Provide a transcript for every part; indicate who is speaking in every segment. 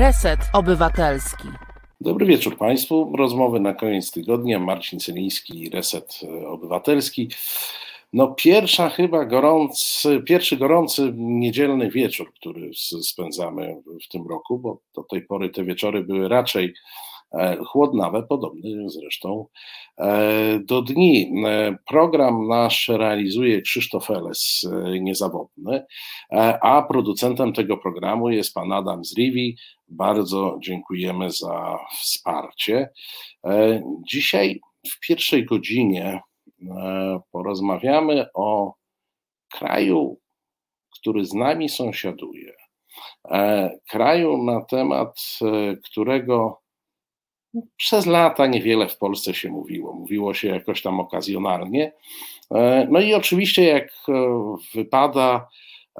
Speaker 1: Reset Obywatelski.
Speaker 2: Dobry wieczór Państwu. Rozmowy na koniec tygodnia. Marcin Celiński, Reset Obywatelski. No pierwsza chyba gorący, pierwszy gorący niedzielny wieczór, który spędzamy w tym roku, bo do tej pory te wieczory były raczej e, chłodnawe, podobne zresztą e, do dni. E, program nasz realizuje Krzysztof Eles, niezawodny, a producentem tego programu jest pan Adam Zriwi. Bardzo dziękujemy za wsparcie. Dzisiaj w pierwszej godzinie E, porozmawiamy o kraju, który z nami sąsiaduje. E, kraju, na temat e, którego przez lata niewiele w Polsce się mówiło. Mówiło się jakoś tam okazjonalnie. No i oczywiście, jak wypada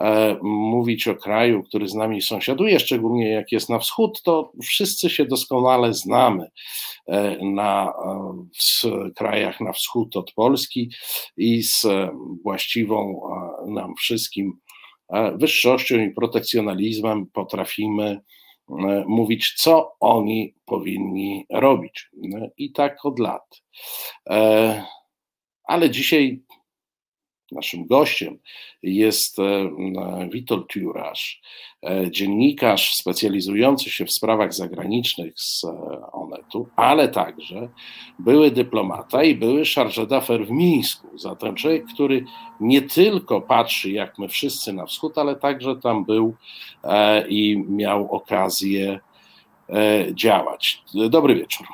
Speaker 2: E, mówić o kraju, który z nami sąsiaduje, szczególnie jak jest na wschód, to wszyscy się doskonale znamy e, na, e, w krajach na wschód od Polski i z właściwą nam wszystkim wyższością i protekcjonalizmem potrafimy mówić, co oni powinni robić. I tak od lat. Ale dzisiaj Naszym gościem jest e, Witold Jurasz, e, dziennikarz specjalizujący się w sprawach zagranicznych z e, Onetu, ale także były dyplomata i były chargé d'affaires w Mińsku. Zatem człowiek, który nie tylko patrzy jak my wszyscy na wschód, ale także tam był i miał okazję działać. Dobry wieczór.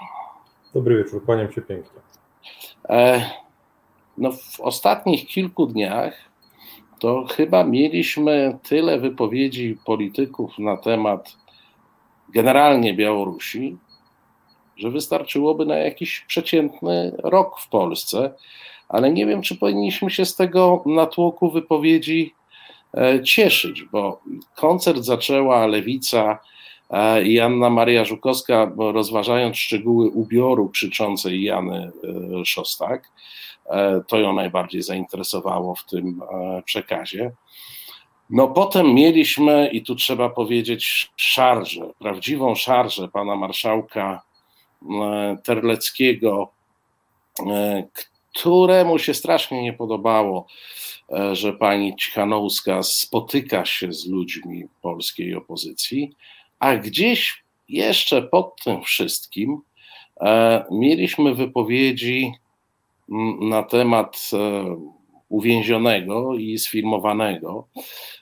Speaker 3: Dobry wieczór, kłaniam się pięknie.
Speaker 2: No, w ostatnich kilku dniach to chyba mieliśmy tyle wypowiedzi polityków na temat generalnie Białorusi, że wystarczyłoby na jakiś przeciętny rok w Polsce, ale nie wiem, czy powinniśmy się z tego natłoku wypowiedzi e, cieszyć, bo koncert zaczęła lewica e, i Anna Maria Żukowska, rozważając szczegóły ubioru krzyczącej Jany e, Szostak. E, to ją najbardziej zainteresowało w tym e, przekazie. No potem mieliśmy, i tu trzeba powiedzieć, szarżę, prawdziwą szarżę pana marszałka e, Terleckiego, któremu się strasznie nie podobało, że pani Cichanouska spotyka się z ludźmi polskiej opozycji, a gdzieś jeszcze pod tym wszystkim mieliśmy wypowiedzi na temat e, uwięzionego i sfilmowanego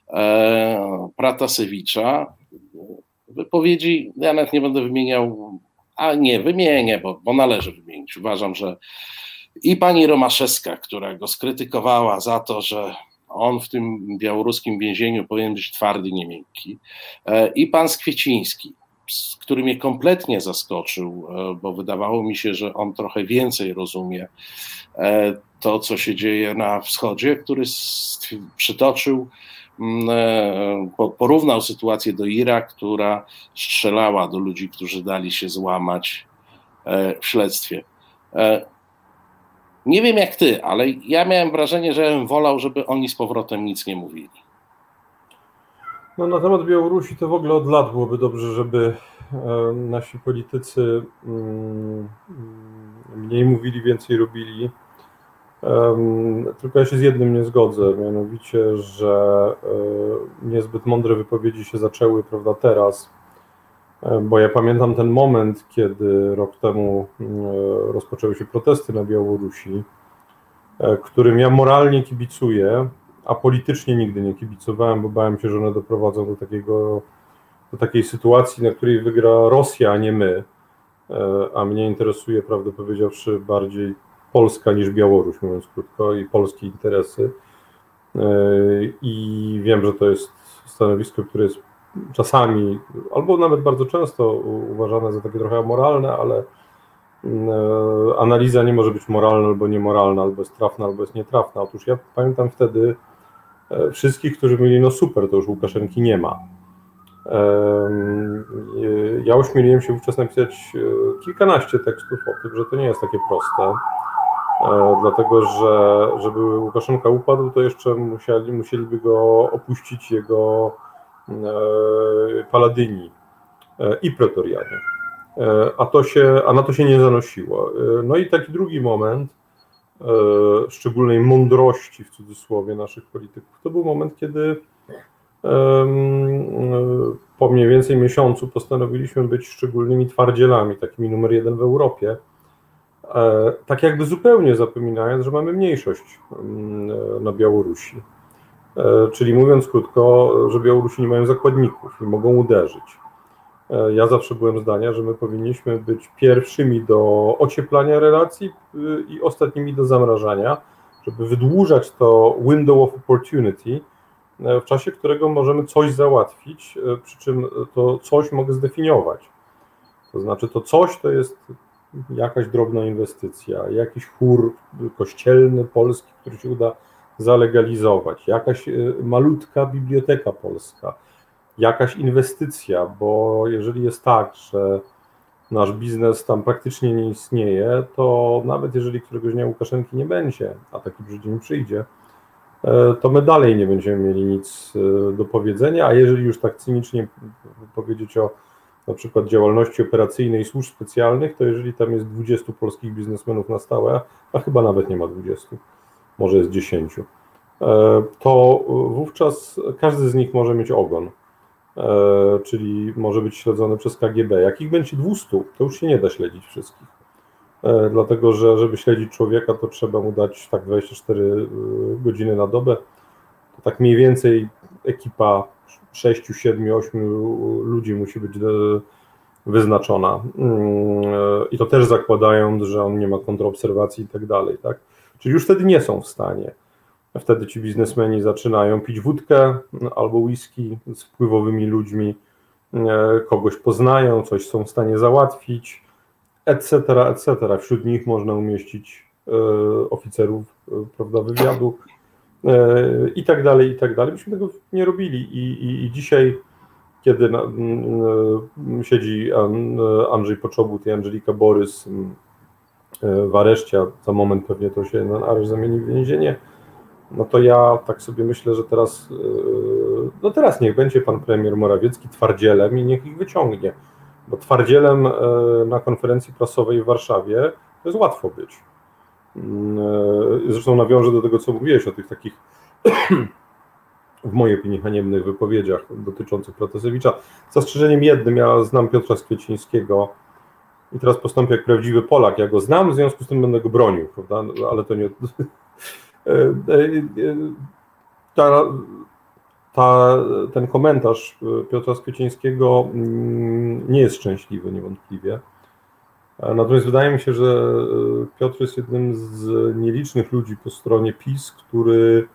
Speaker 2: e, Pratasewicza. Wypowiedzi, ja nawet nie będę wymieniał, a nie, wymienię, bo, bo należy wymienić. Uważam, że i pani Romaszewska, która go skrytykowała za to, że on w tym białoruskim więzieniu powinien być twardy, nie miękki, e, i pan Skwieciński, który mnie kompletnie zaskoczył, e, bo wydawało mi się, że on trochę więcej rozumie e, to, co się dzieje na wschodzie, który przytoczył, mm, e, porównał sytuację do Ira, która strzelała do ludzi, którzy dali się złamać w śledztwie. Nie wiem jak ty, ale ja miałem wrażenie, że bym wolał, żeby oni z powrotem nic nie mówili.
Speaker 3: No, na temat Białorusi to w ogóle od lat byłoby dobrze, żeby e, nasi politycy mm, mniej mówili, więcej robili. Tylko ja się z jednym nie zgodzę, mianowicie, że e, niezbyt mądre wypowiedzi się zaczęły, prawda, teraz, e, bo ja pamiętam ten moment, kiedy rok temu rozpoczęły się protesty na Białorusi, którym ja moralnie kibicuję, a politycznie nigdy nie kibicowałem, bo bałem się, że one doprowadzą do takiego, do takiej sytuacji, na której wygra Rosja, a nie my. E, a mnie interesuje, prawdę powiedziawszy, bardziej Polska niż Białoruś, mówiąc krótko, i polskie interesy. E, I wiem, że to jest stanowisko, które jest czasami, albo nawet bardzo często uważane za takie trochę moralne, ale mm, e, analiza nie może być moralna albo niemoralna, albo jest trafna, albo jest nietrafna. Otóż ja pamiętam wtedy, wszystkich, którzy mówili, no super, to już Łukaszenki nie ma. Ja ośmieliłem się wówczas napisać e, kilkanaście tekstów o tym, że to nie jest takie proste, e, dlatego że żeby Łukaszenka upadł, to jeszcze musieli, musieliby go opuścić jego paladyni, i pretorianie. A, to się, a na to się nie zanosiło. No i taki drugi moment szczególnej mądrości w cudzysłowie naszych polityków to był moment, kiedy po mniej więcej miesiącu postanowiliśmy być szczególnymi twardzielami, takimi numer jeden w Europie, e, tak jakby zupełnie zapominając, że mamy mniejszość na Białorusi. E, czyli mówiąc krótko, że Białorusi nie mają zakładników i mogą uderzyć. E, ja zawsze byłem zdania, że my powinniśmy być pierwszymi do ocieplania relacji y, i ostatnimi do zamrażania, żeby wydłużać to window of opportunity, E, w czasie którego możemy coś załatwić, e, przy czym to coś mogę zdefiniować. To znaczy, to coś to jest jakaś drobna inwestycja, jakiś chór kościelny polski, który się uda zalegalizować, jakaś malutka biblioteka polska, jakaś inwestycja, bo jeżeli jest tak, że nasz biznes tam praktycznie nie istnieje, to nawet jeżeli któregoś dnia Łukaszenki nie będzie, a taki dzień przyjdzie, E, to my dalej nie będziemy mieli nic e, do powiedzenia, a jeżeli już tak cynicznie powiedzieć o na przykład działalności operacyjnej służb specjalnych, to jeżeli tam jest 20 polskich biznesmenów na stałe, a chyba nawet nie ma 20, może jest 10, e, to wówczas każdy z nich może mieć ogon, czyli może być śledzony przez KGB. Jak ich będzie 200, to już się nie da śledzić wszystkich. E, dlatego że żeby śledzić człowieka, to trzeba mu dać tak 24 e, godziny na dobę. To tak mniej więcej ekipa 6, 7, 8 ludzi musi być e, wyznaczona. Mm, I to też zakładając, że on nie ma kontroobserwacji i tak dalej. Tak? Czyli już wtedy nie są w stanie. Wtedy ci biznesmeni zaczynają pić wódkę albo whisky z wpływowymi ludźmi, kogoś poznają, coś są w stanie załatwić etc., etc. Wśród nich można umieścić e, oficerów e, prawda, wywiadu e, i tak dalej, i tak dalej. Myśmy tego nie robili i, i, i dzisiaj, kiedy siedzi Andrzej Poczobut i Angelika Borys w areszcie, za moment pewnie to się na areszt zamieni w więzienie, no to ja tak sobie myślę, że teraz, no teraz niech będzie pan premier Morawiecki twardzielem i niech ich wyciągnie bo twardzielem e, na konferencji prasowej w Warszawie to jest łatwo być. E, zresztą nawiążę do tego, co mówiłeś o tych takich, w mojej opinii, haniebnych wypowiedziach dotyczących Protasiewicza. Z zastrzeżeniem jednym, ja znam Piotra Skwiecińskiego i teraz postąpię jak prawdziwy Polak. Ja go znam, w związku z tym będę go bronił, prawda? Ale to nie. E, ta ta, ten komentarz e, Piotra Skwiecińskiego mm, nie jest szczęśliwy niewątpliwie. E, natomiast wydaje mi się, że e, Piotr jest jednym z nielicznych ludzi po stronie PiS, który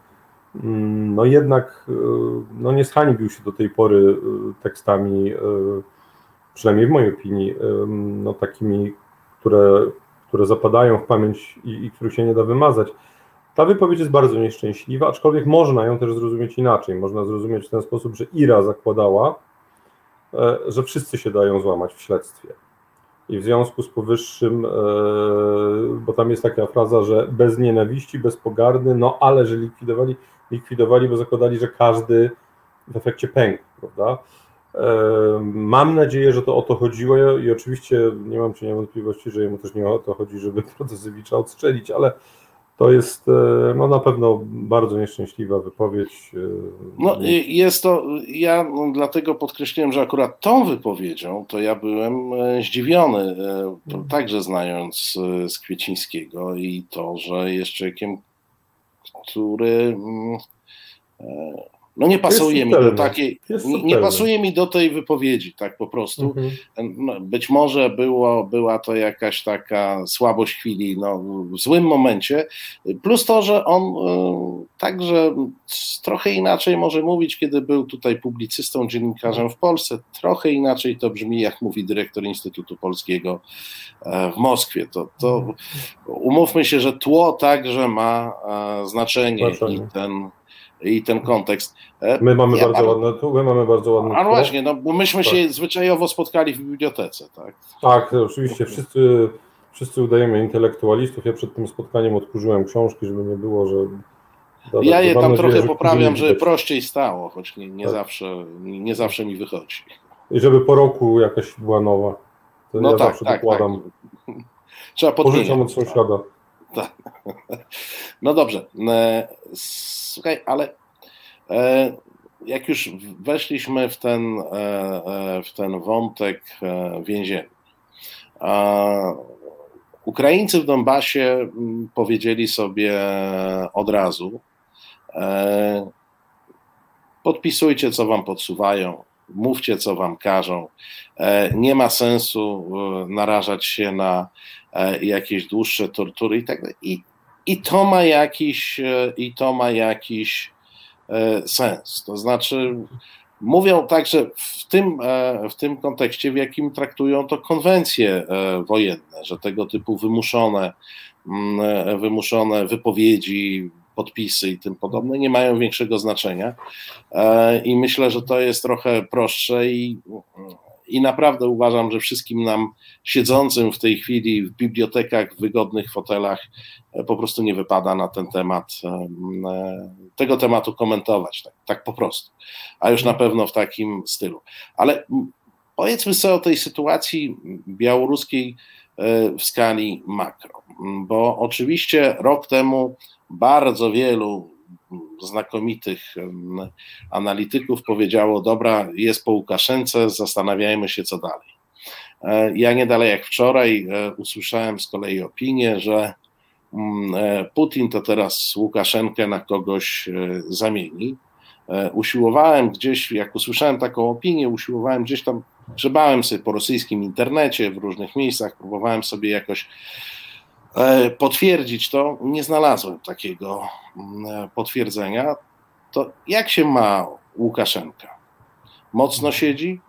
Speaker 3: mm, no jednak no nie zhańbił się do tej pory tekstami, przynajmniej w mojej opinii, no takimi, które, które zapadają w pamięć i, i których się nie da wymazać. Ta wypowiedź jest bardzo nieszczęśliwa, aczkolwiek można ją też zrozumieć inaczej. Można zrozumieć w ten sposób, że Ira zakładała, e, że wszyscy się dają złamać w śledztwie. I w związku z powyższym, e, bo tam jest taka fraza, że bez nienawiści, bez pogardy, no ale że likwidowali, likwidowali, bo zakładali, że każdy w efekcie pękł, prawda? E, mam nadzieję, że to o to chodziło i oczywiście nie mam cienia wątpliwości, że jemu też nie o to chodzi, żeby Protezewicza odstrzelić, ale to jest e, no, na pewno bardzo nieszczęśliwa wypowiedź. E,
Speaker 2: no, jest to, ja dlatego podkreśliłem, że akurat tą wypowiedzią to ja byłem e, zdziwiony, mhm. także znając z Kwiecińskiego i to, że jest człowiekiem, który mm, no nie pasuje mi do takiej, nie pasuje mi do tej wypowiedzi, tak po prostu. Mhm. No, być może było, była to jakaś taka słabość chwili no, w złym momencie, plus to, że on y, także trochę inaczej może mówić, kiedy był tutaj publicystą, dziennikarzem w Polsce, trochę inaczej to brzmi, jak mówi dyrektor Instytutu Polskiego e, w Moskwie. To, to mhm. umówmy się, że tło także ma e, znaczenie i ten i ten kontekst.
Speaker 3: E, my mamy ja bardzo ładne, tu my mamy bardzo ładne.
Speaker 2: A no właśnie, no bo myśmy tak. się zwyczajowo spotkali w bibliotece, tak?
Speaker 3: Tak, oczywiście, wszyscy, wszyscy udajemy intelektualistów. Ja przed tym spotkaniem odkurzyłem książki, żeby nie było, że.
Speaker 2: Ja je tam nadzieję, trochę poprawiam, żeby prościej stało, choć nie, nie tak. zawsze, nie zawsze mi wychodzi.
Speaker 3: I żeby po roku jakaś była nowa. To
Speaker 2: No
Speaker 3: ja
Speaker 2: tak,
Speaker 3: zawsze
Speaker 2: tak,
Speaker 3: dokładam.
Speaker 2: tak. Trzeba
Speaker 3: Pożyczam
Speaker 2: podmieniać.
Speaker 3: od sąsiada.
Speaker 2: Tak. No dobrze. E, Słuchaj, ale e, jak już weszliśmy w ten, e, w ten wątek więzienny, Ukraińcy w Donbasie mm, powiedzieli sobie od razu, podpisujcie, co wam podsuwają, mówcie, co wam każą. Nie ma sensu narażać się na jakieś dłuższe tortury i tak dalej. I, i to ma jakiś, e, i to ma jakiś e, sens. To znaczy, mówią także w tym, e, w tym kontekście, w jakim traktują to konwencje e, wojenne, że tego typu wymuszone, mm, e, wymuszone wypowiedzi, podpisy i tym podobne nie mają większego znaczenia. E, I myślę, że to jest trochę prostsze i, i naprawdę uważam, że wszystkim nam siedzącym w tej chwili w bibliotekach, w wygodnych fotelach, e, po prostu nie wypada na ten temat, em, e, tego tematu komentować, tak, tak po prostu. A już na pewno w takim stylu. Ale powiedzmy sobie o tej sytuacji białoruskiej e, w skali makro, bo oczywiście rok temu bardzo wielu znakomitych analityków powiedziało: Dobra, jest po Łukaszence, zastanawiajmy się, co dalej. E, Ja nie dalej jak wczoraj e, usłyszałem z kolei opinię, że mm, e, Putin to teraz Łukaszenkę na kogoś zamieni. Usiłowałem gdzieś, jak usłyszałem taką opinię, usiłowałem gdzieś tam, grzebałem sobie po rosyjskim internecie w różnych miejscach, próbowałem sobie jakoś potwierdzić to. Nie znalazłem takiego mm, e, potwierdzenia. To jak się ma Łukaszenka? Mocno siedzi?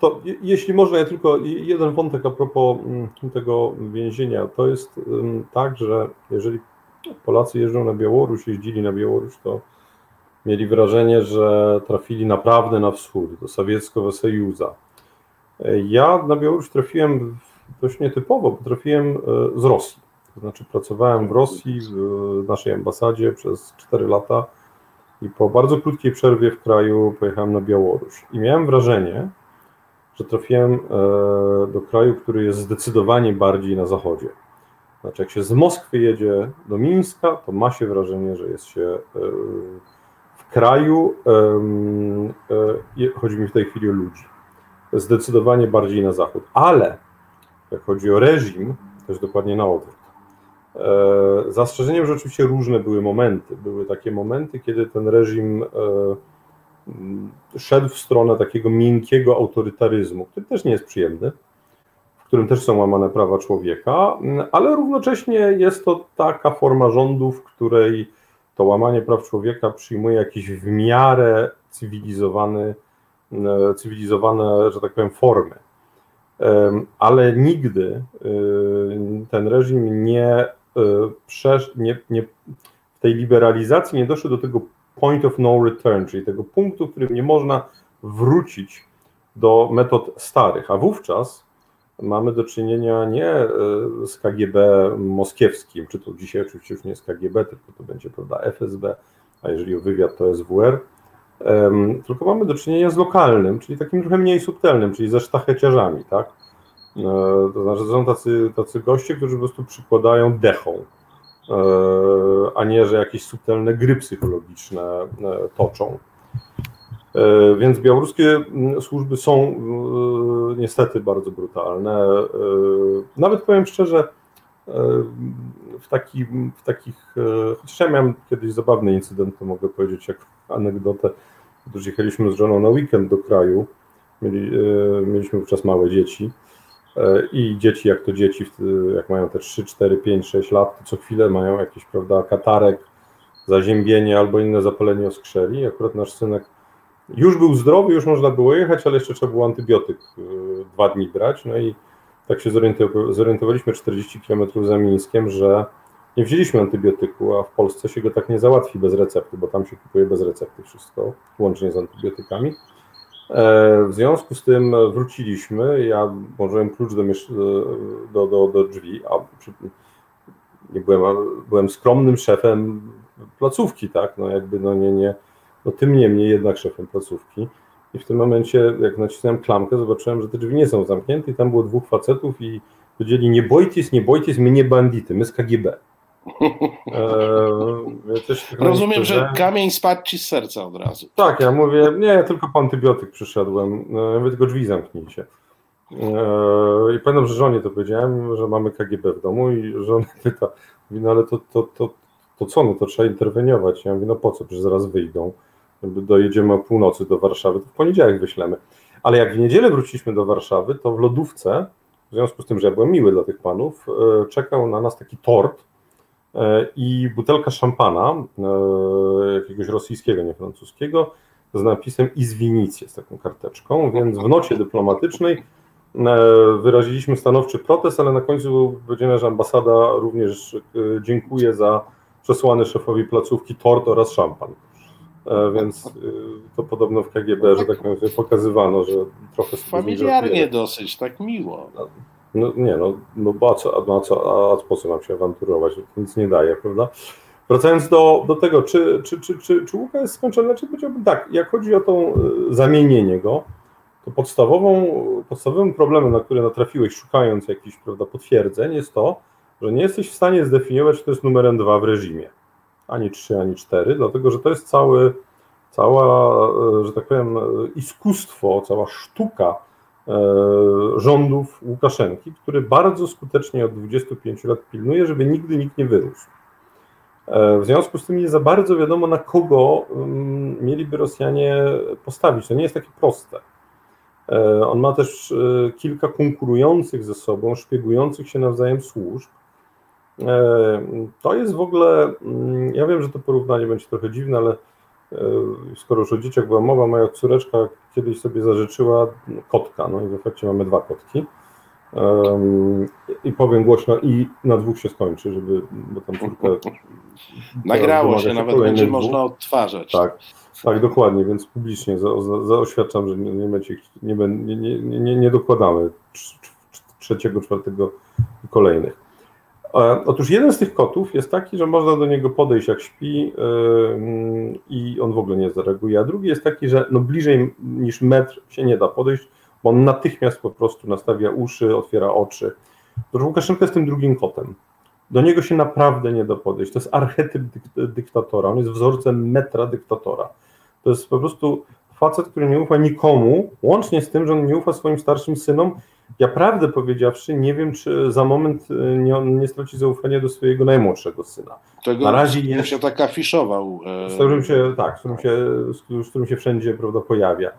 Speaker 3: To je- jeśli można, ja tylko jeden wątek a propos mm, tego więzienia. To jest ym, tak, że jeżeli Polacy jeżdżą na Białoruś, jeździli na Białoruś, to mieli wrażenie, że trafili naprawdę na wschód, do sowieckiego Sojuza. E, Ja na Białoruś trafiłem dość nietypowo, bo trafiłem e, z Rosji. To znaczy pracowałem w Rosji, w naszej ambasadzie przez 4 lata i po bardzo krótkiej przerwie w kraju pojechałem na Białoruś. I miałem wrażenie, że trafiłem e, do kraju, który jest zdecydowanie bardziej na zachodzie. Znaczy, jak się z Moskwy jedzie do Mińska, to ma się wrażenie, że jest się e, w kraju, chodzi mi w tej chwili o ludzi, zdecydowanie bardziej na zachód. Ale jak chodzi o reżim, to jest dokładnie na odwrót. E, Zastrzeżeniem, że oczywiście różne były momenty. Były takie momenty, kiedy ten reżim e, szedł w stronę takiego miękkiego autorytaryzmu, który też nie jest przyjemny, w którym też są łamane prawa człowieka, ale równocześnie jest to taka forma rządu, w której to łamanie praw człowieka przyjmuje jakiś w miarę cywilizowany, m, cywilizowane, że tak powiem, formy. Ale nigdy y, ten reżim nie, y, przesz, nie, nie w tej liberalizacji nie doszło do tego point of no return, czyli tego punktu, w którym nie można wrócić do metod starych, a wówczas mamy do czynienia nie y, z KGB moskiewskim, czy to dzisiaj oczywiście już nie jest KGB, tylko to będzie prawda FSB, a jeżeli o wywiad to SWR, tylko mamy do czynienia z lokalnym, czyli takim trochę mniej subtelnym, czyli ze sztacheciarzami, tak? E, To znaczy, są tacy, tacy goście, którzy po prostu przykładają dechą, e, a nie, że jakieś subtelne gry psychologiczne e, toczą. Więc białoruskie służby są niestety bardzo brutalne. Nawet powiem szczerze, w, taki, w takich, chociaż ja miałem kiedyś zabawny incydent, to mogę powiedzieć jak anegdotę, Otóż jechaliśmy z żoną na weekend do kraju, mieli, e, mieliśmy wówczas małe dzieci. E, i dzieci jak to dzieci, jak mają te 3, 4, 5, 6 lat, to co chwilę mają jakiś, prawda, katarek, zaziębienie albo inne zapalenie oskrzeli. Akurat nasz synek już był zdrowy, już można było jechać, ale jeszcze trzeba było antybiotyk e, dwa dni brać, no i tak się zorientow- zorientowaliśmy 40 km za Mińskiem, że nie wzięliśmy antybiotyku, a w Polsce się go tak nie załatwi bez recepty, bo tam się kupuje bez recepty wszystko, łącznie z antybiotykami. E, w związku z tym wróciliśmy, ja włożyłem klucz do, do, do, do drzwi, a nie byłem, byłem skromnym szefem placówki, tak, no jakby no nie, nie, no tym niemniej jednak szefem placówki. I w tym momencie, jak nacisnąłem klamkę, zobaczyłem, że te drzwi nie są zamknięte i tam było dwóch facetów i powiedzieli, nie bojcie się, nie bojcie się, my nie bandyty, my z KGB.
Speaker 2: Eee, Rozumiem, że kamień spadł ci z serca od razu.
Speaker 3: Tak, ja mówię, nie, tylko po antybiotyk przyszedłem, ja mówię, tylko drzwi zamknijcie. Eee, I pamiętam, że żonie to powiedziałem, że mamy KGB w domu i żona pyta, mówi, no ale to, to, to, to co, no to trzeba interweniować. Ja mówię, no po co, przecież zaraz wyjdą, dojedziemy o północy do Warszawy, to w poniedziałek wyślemy. Ale jak w niedzielę wróciliśmy do Warszawy, to w lodówce, w związku z tym, że ja byłem miły dla tych panów, e, czekał na nas taki tort i butelka szampana, e, jakiegoś rosyjskiego, nie francuskiego, z napisem Izwinicie, z taką karteczką, więc w nocie dyplomatycznej wyraziliśmy stanowczy protest, ale na końcu powiedziano, że ambasada również dziękuję za przesłany szefowi placówki tort oraz szampan. Więc to podobno w KGB, że tak powiem, pokazywano, że trochę
Speaker 2: Familiarnie dosyć, tak miło.
Speaker 3: No nie, no, no bo a co, a, co, a po co mam się awanturować? Nic nie daje, prawda? Wracając do, do tego, czy, czy, czy, czy, czy Łuka jest skończony, czy powiedziałbym tak, jak chodzi o to e, zamienienie go, to podstawową, podstawowym problemem, na który natrafiłeś szukając jakichś prawda, potwierdzeń jest to, że nie jesteś w stanie zdefiniować, czy to jest numerem dwa w reżimie. Ani trzy, ani cztery, dlatego że to jest cały, cała, e, że tak powiem, e, iskustwo, cała sztuka rządów Łukaszenki, który bardzo skutecznie od 25 lat pilnuje, żeby nigdy nikt nie wyrósł. E, w związku z tym nie za bardzo wiadomo, na kogo mm, mieliby Rosjanie postawić. To nie jest takie proste. E, on ma też kilka konkurujących ze sobą, szpiegujących się nawzajem służb. To jest w ogóle, mm, ja wiem, że to porównanie będzie trochę dziwne, ale E, skoro już o dzieciach była mowa, moja córeczka kiedyś sobie zażyczyła kotka, no i w efekcie mamy dwa kotki. Um, I powiem głośno, i na dwóch się skończy, żeby, bo tam córka.
Speaker 2: Nagrało się, nawet będzie dwóch. można odtwarzać.
Speaker 3: Tak, tak, dokładnie, więc publicznie za, za, zaoświadczam, że nie, nie, nie, nie, nie, nie dokładamy trzeciego, czwartego i kolejnych. E, otóż jeden z tych kotów jest taki, że można do niego podejść jak śpi yy, i on w ogóle nie zareaguje, a drugi jest taki, że no bliżej niż metr się nie da podejść, bo on natychmiast po prostu nastawia uszy, otwiera oczy. Otóż Łukaszenka jest tym drugim kotem. Do niego się naprawdę nie da podejść. To jest archetyp dyk dyktatora, on jest wzorcem metra dyktatora. To jest po prostu facet, który nie ufa nikomu, łącznie z tym, że on nie ufa swoim starszym synom ja prawdę powiedziawszy, nie wiem, czy za moment y, nie, nie straci zaufania do swojego najmłodszego syna.
Speaker 2: Tego, Na razie jest, się tak afiszował.
Speaker 3: E, z którym się, tak, z którym się, z którym się wszędzie prawda, pojawia.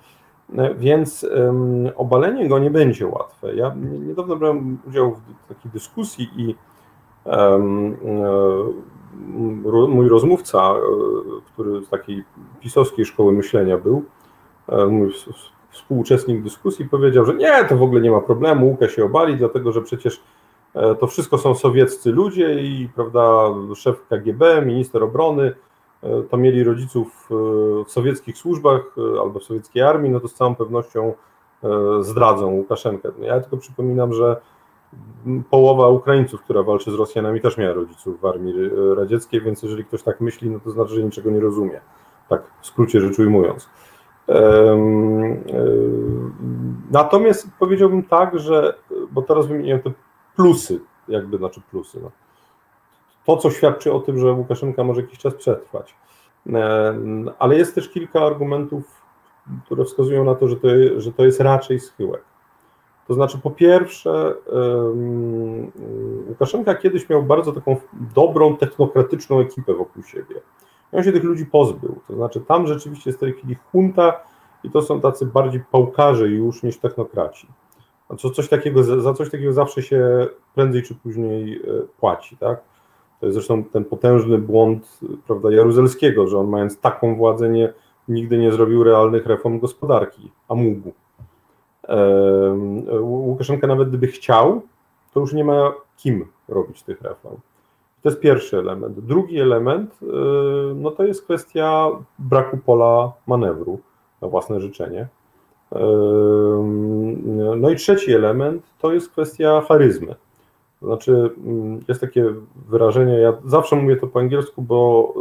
Speaker 3: E, więc um, obalenie go nie będzie łatwe. Ja niedawno brałem udział w takiej dyskusji i um, mój rozmówca, który z takiej pisowskiej szkoły myślenia był, mój współuczestnik dyskusji powiedział, że nie, to w ogóle nie ma problemu, Łukasz się obali, dlatego że przecież e, to wszystko są sowieccy ludzie i prawda, szef KGB, minister obrony, e, to mieli rodziców e, w sowieckich służbach albo w sowieckiej armii, no to z całą pewnością zdradzą Łukaszenkę. Ja tylko przypominam, że połowa Ukraińców, która walczy z Rosjanami, też miała rodziców w armii radzieckiej, więc jeżeli ktoś tak myśli, no to znaczy, że niczego nie rozumie. Tak w skrócie rzecz ujmując. Natomiast powiedziałbym tak, że, bo teraz wymieniłem te plusy, jakby znaczy plusy. No. To, co świadczy o tym, że Łukaszenka może jakiś czas przetrwać. Ale jest też kilka argumentów, które wskazują na to, że to, że to jest raczej schyłek. To znaczy, po pierwsze, Łukaszenka kiedyś miał bardzo taką dobrą, technokratyczną ekipę wokół siebie. On się tych ludzi pozbył. To znaczy, tam rzeczywiście jest w tej chwili junta i to są tacy bardziej pałkarze już niż technokraci. A co, coś takiego, za coś takiego zawsze się prędzej czy później e, płaci, tak? To jest zresztą ten potężny błąd prawda, Jaruzelskiego, że on mając taką władzę nie, nigdy nie zrobił realnych reform gospodarki, a mógł. Łukaszenka nawet gdyby chciał, to już nie ma kim robić tych reform. To jest pierwszy element. Drugi element e, no to jest kwestia braku pola manewru na własne życzenie. No i trzeci element to jest kwestia charyzmy. To znaczy, mm, jest takie wyrażenie, ja zawsze mówię to po angielsku, bo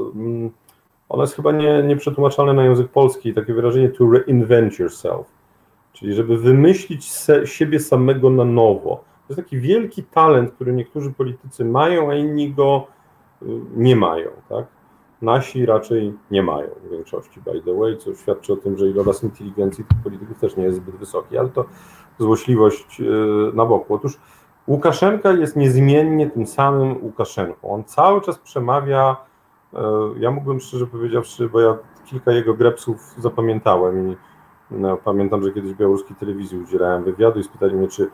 Speaker 3: ono jest chyba nie, nieprzetłumaczalne na język polski, takie wyrażenie to reinvent yourself, czyli żeby wymyślić se, siebie samego na nowo. To jest taki wielki talent, który niektórzy politycy mają, a inni go y, nie mają, tak? Nasi raczej nie mają w większości, by the way, co świadczy o tym, że iloraz inteligencji tych polityków też nie jest zbyt wysoki, ale to złośliwość y, na boku. Otóż Łukaszenka jest niezmiennie tym samym Łukaszenką. On cały czas przemawia, y, ja mógłbym szczerze powiedziawszy, bo ja kilka jego grepsów zapamiętałem i no, pamiętam, że kiedyś białoruskiej telewizji udzielałem wywiadu i spytali mnie, czy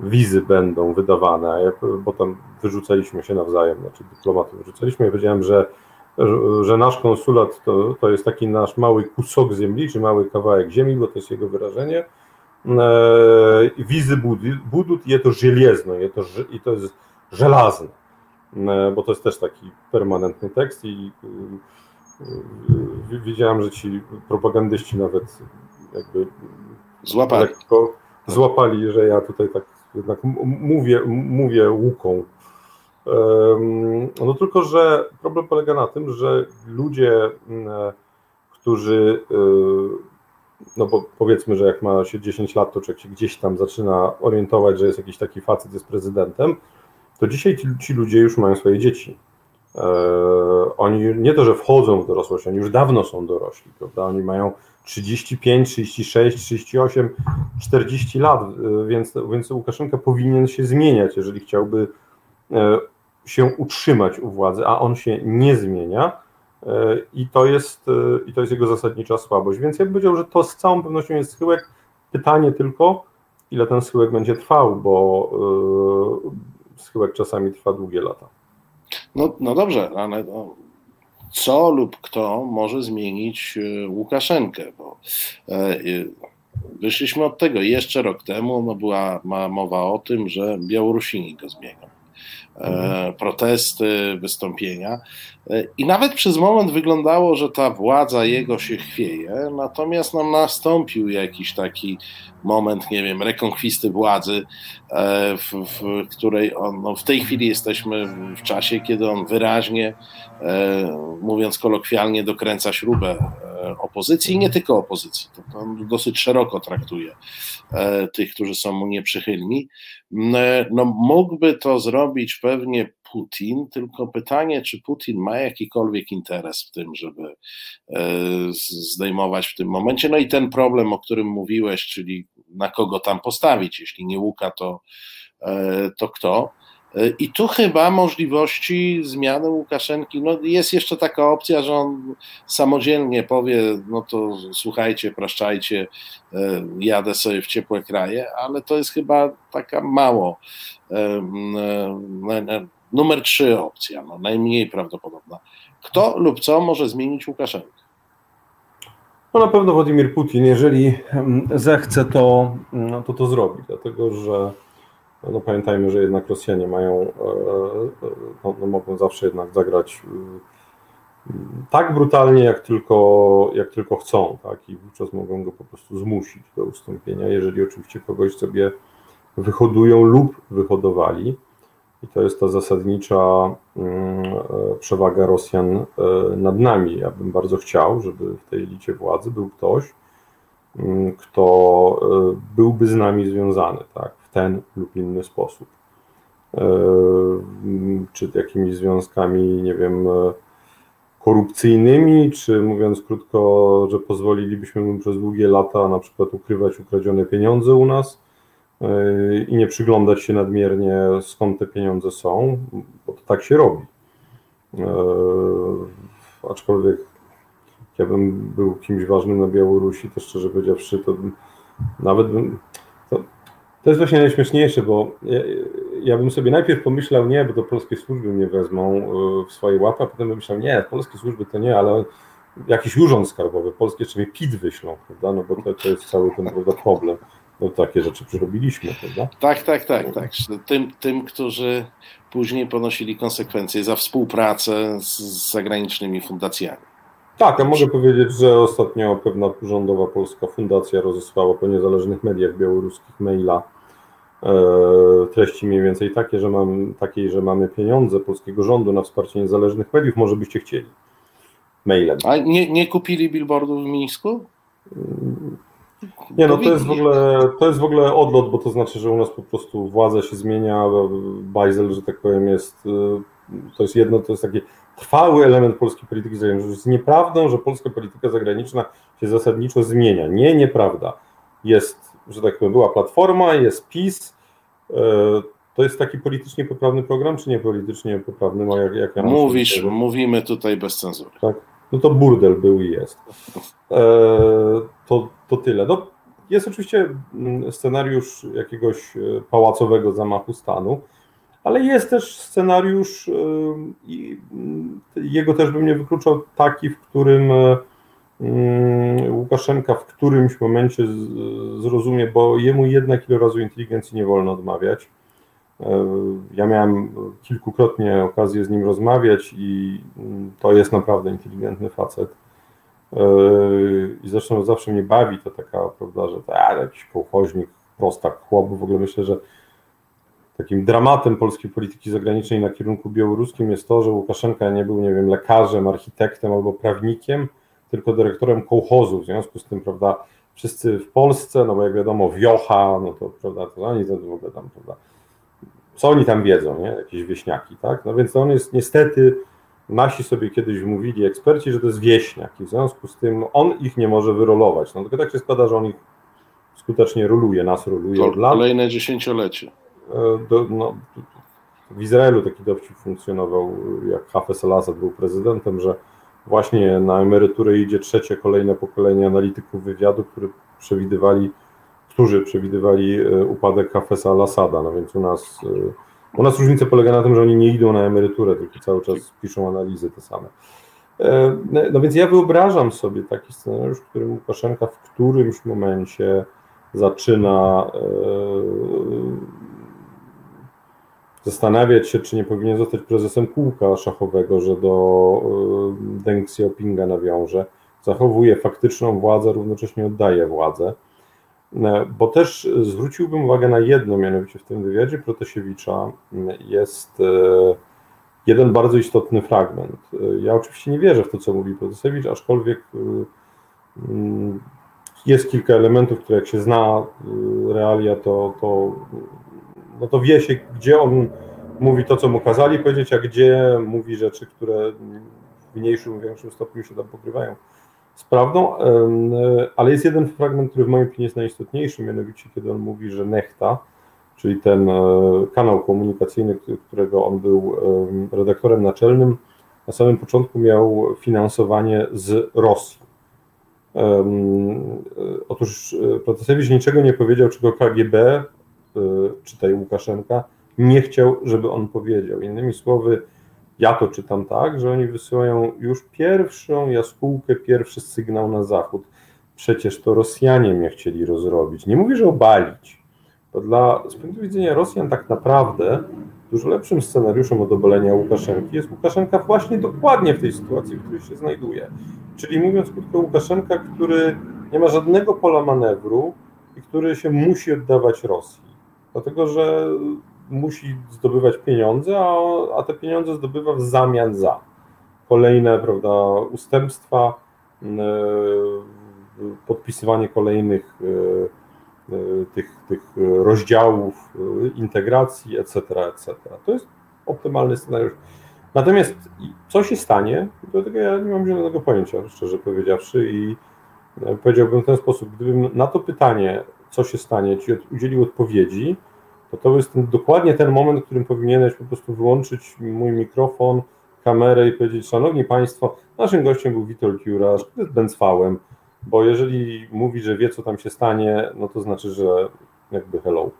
Speaker 3: wizy będą wydawane, ja, bo tam wyrzucaliśmy się nawzajem, znaczy dyplomatów wyrzucaliśmy, ja powiedziałem, że że nasz konsulat to, to jest taki nasz mały kusok ziemi, czy mały kawałek ziemi, bo to jest jego wyrażenie. E, wizy budut je to żelazno, je to, i to jest żelazne, e, bo to jest też taki permanentny tekst i e, widziałem, że ci propagandyści nawet jakby
Speaker 2: złapali.
Speaker 3: Lekko złapali, że ja tutaj tak jednak mówię, mówię łuką no tylko, że problem polega na tym, że ludzie, którzy, y, no bo powiedzmy, że jak ma się 10 lat, to człowiek się gdzieś tam zaczyna orientować, że jest jakiś taki facet, jest prezydentem, to dzisiaj ci, ci ludzie już mają swoje dzieci. E, oni nie to, że wchodzą w dorosłość, oni już dawno są dorośli, prawda? Oni mają 35, 36, 38, 40 lat, y, więc, więc Łukaszenka powinien się zmieniać, jeżeli chciałby e, się utrzymać u władzy, a on się nie zmienia e, i to jest, e, i to jest jego zasadnicza słabość. Więc ja bym powiedział, że to z całą pewnością jest schyłek. Pytanie tylko, ile ten schyłek będzie trwał, bo schyłek czasami trwa długie lata.
Speaker 2: No, no dobrze, ale no, co lub kto może zmienić Łukaszenkę? Bo wyszliśmy od tego jeszcze rok temu, no była mowa o tym, że Białorusini go zmienią. E, protesty, wystąpienia. E, I nawet przez moment wyglądało, że ta władza jego się chwieje, natomiast nam nastąpił jakiś taki moment, nie wiem, rekonkwisty władzy, e, w, w której on, no w tej chwili jesteśmy w czasie, kiedy on wyraźnie, mówiąc kolokwialnie, dokręca śrubę opozycji i nie tylko opozycji. To, on dosyć szeroko traktuje tych, którzy są mu nieprzychylni. No, mógłby to zrobić pewnie Putin, tylko pytanie, czy Putin ma jakikolwiek interes w tym, żeby e, zdejmować w tym momencie. No i ten problem, o którym mówiłeś, czyli na kogo tam postawić, jeśli nie Łuka, to, e, to kto. E, I tu chyba możliwości zmiany Łukaszenki, no jest jeszcze taka opcja, że on samodzielnie powie, no to słuchajcie, praszczajcie, jadę sobie w ciepłe kraje, ale to jest chyba taka mało Numer trzy opcja, no, najmniej prawdopodobna. Kto lub co może zmienić Łukaszenkę?
Speaker 3: No na pewno Władimir Putin, jeżeli zechce, to no, to, to zrobi, dlatego że no, pamiętajmy, że jednak Rosjanie mają, e, e, no, no, mogą zawsze jednak zagrać e, tak brutalnie, jak tylko, jak tylko chcą, tak? i wówczas mogą go po prostu zmusić do ustąpienia, jeżeli oczywiście kogoś sobie wyhodują lub wyhodowali. I to jest ta zasadnicza mm, przewaga Rosjan nad nami. Ja bym bardzo chciał, żeby w tej elicie władzy był ktoś, mm, kto byłby z nami związany tak, ten lub inny sposób. Czy jakimiś związkami, nie wiem, korupcyjnymi, czy mówiąc krótko, że pozwolilibyśmy mu przez długie lata na przykład ukrywać ukradzione pieniądze u nas i nie przyglądać się nadmiernie, skąd te pieniądze są, bo to tak się robi. E, aczkolwiek ja bym był kimś ważnym na Białorusi, to szczerze powiedziawszy, to nawet bym. To, jest właśnie najśmieszniejsze, bo ja, ja, bym sobie najpierw pomyślał, nie, bo to polskie służby mnie wezmą e, w swoje łapy, a potem bym myślał, nie, polskie służby to nie, ale jakiś urząd skarbowy polski jeszcze mnie PIT wyślą, prawda? No bo to, to jest cały ten prawda, problem no, takie rzeczy przerobiliśmy, prawda?
Speaker 2: Tak, tak, tak, tak. Tym, tym, którzy później ponosili konsekwencje za współpracę z, zagranicznymi fundacjami.
Speaker 3: Tak, a mogę powiedzieć, że ostatnio pewna rządowa polska fundacja rozesłała po niezależnych mediach białoruskich maila treści mniej więcej takie, że mam, takiej, że mamy pieniądze polskiego rządu na wsparcie niezależnych mediów, może byście chcieli. mailem.
Speaker 2: A nie, nie kupili billboardów w Mińsku?
Speaker 3: Nie, no to jest, w ogóle, to jest w ogóle odlot, bo to znaczy, że u nas po prostu władza się zmienia, bajzel, że tak powiem, jest, y, to jest jedno, to jest taki trwały element polskiej polityki zagranicznej. Jest nieprawdą, że polska polityka zagraniczna się zasadniczo zmienia. Nie, nieprawda. Jest, że tak powiem, była Platforma, jest PiS, to jest taki politycznie poprawny program, czy nie politycznie poprawny?
Speaker 2: No, jak, jak ja Mówisz, mówimy tutaj bez cenzury.
Speaker 3: Tak no to burdel był i jest. E, to, to tyle. No, jest oczywiście mm, scenariusz jakiegoś e, pałacowego zamachu stanu, ale jest też scenariusz, e, i mm, jego też bym nie wykluczał, taki, w którym Łukaszenka w którymś momencie zrozumie, bo jemu jednak ile razu inteligencji nie wolno odmawiać, ja miałem kilkukrotnie okazję z nim rozmawiać i mm, to jest naprawdę inteligentny facet. Yy, I zresztą zawsze mnie bawi to taka, prawda, że to jakiś kołchoźnik, prostak, chłop. W ogóle myślę, że takim dramatem polskiej polityki zagranicznej na kierunku białoruskim jest to, że Łukaszenka nie był, nie wiem, lekarzem, architektem albo prawnikiem, tylko dyrektorem kołchozu. W związku z tym, prawda, wszyscy w Polsce, no bo jak wiadomo, wiocha, no to, prawda, to oni to w ogóle tam, prawda, co oni tam wiedzą, nie? Jakieś wieśniaki, tak? No więc on jest niestety, nasi sobie kiedyś mówili eksperci, że to jest wieśniak i w związku z tym on ich nie może wyrolować. No tylko tak się składa, że on ich skutecznie roluje, nas roluje
Speaker 2: to od lat. Kolejne dziesięciolecie.
Speaker 3: E, do, no, w Izraelu taki dowcip funkcjonował, jak Hafez al-Assad był prezydentem, że właśnie na emeryturę idzie trzecie, kolejne pokolenie analityków wywiadu, które przewidywali którzy przewidywali e, upadek Hafesa al-Assada. No więc u nas, e, u nas różnica polega na tym, że oni nie idą na emeryturę, tylko cały czas piszą analizy te same. E, no więc ja wyobrażam sobie taki scenariusz, w którym Łukaszenka w którymś momencie zaczyna zastanawiać się, czy nie powinien zostać prezesem kółka szachowego, że do Deng Xiaopinga nawiąże. Zachowuje faktyczną władzę, równocześnie oddaje władzę. E, bo też zwróciłbym uwagę na jedno, mianowicie w tym wywiadzie Protasiewicza jest e, jeden bardzo istotny fragment. E, ja oczywiście nie wierzę w to, co mówi Protasiewicz, aczkolwiek jest kilka elementów, które jak się zna realia, to, to, no to wie się, gdzie on mówi to, co mu kazali powiedzieć, a gdzie mówi rzeczy, które w mniejszym, większym stopniu się tam pokrywają z prawdą, ale jest jeden fragment, który w mojej opinii jest najistotniejszy, mianowicie kiedy on mówi, że Nechta, czyli ten e, kanał komunikacyjny, którego on był redaktorem naczelnym, na samym początku miał finansowanie z Rosji. E, otóż e, Protasewicz niczego nie powiedział, czego KGB, czy tej Łukaszenka, nie chciał, żeby on powiedział. Innymi słowy, ja to czytam tak, że oni wysyłają już pierwszą jaskółkę, pierwszy sygnał na zachód. Przecież to Rosjanie mnie chcieli rozrobić. Nie mówię, że obalić. To dla, z punktu widzenia Rosjan tak naprawdę dużo lepszym scenariuszem od obalenia Łukaszenki jest Łukaszenka właśnie dokładnie w tej sytuacji, w której się znajduje. Czyli mówiąc krótko, Łukaszenka, który nie ma żadnego pola manewru i który się musi oddawać Rosji. Dlatego, że musi zdobywać pieniądze, a, a te pieniądze zdobywa w zamian za kolejne prawda, ustępstwa, podpisywanie kolejnych e, e, tych, tych rozdziałów e, integracji, etc., etc. To jest optymalny scenariusz. Natomiast co się stanie, do tego ja nie mam żadnego pojęcia, szczerze powiedziawszy, i powiedziałbym w ten sposób, gdybym na to pytanie, co się stanie, ci udzielił odpowiedzi, to to jest ten, dokładnie ten moment, w którym powinieneś po prostu wyłączyć mój mikrofon, kamerę i powiedzieć, szanowni państwo, naszym gościem był Witold Jurasz, który jest Benzfałem, bo jeżeli mówi, że wie, co tam się stanie, no to znaczy, że jakby hello.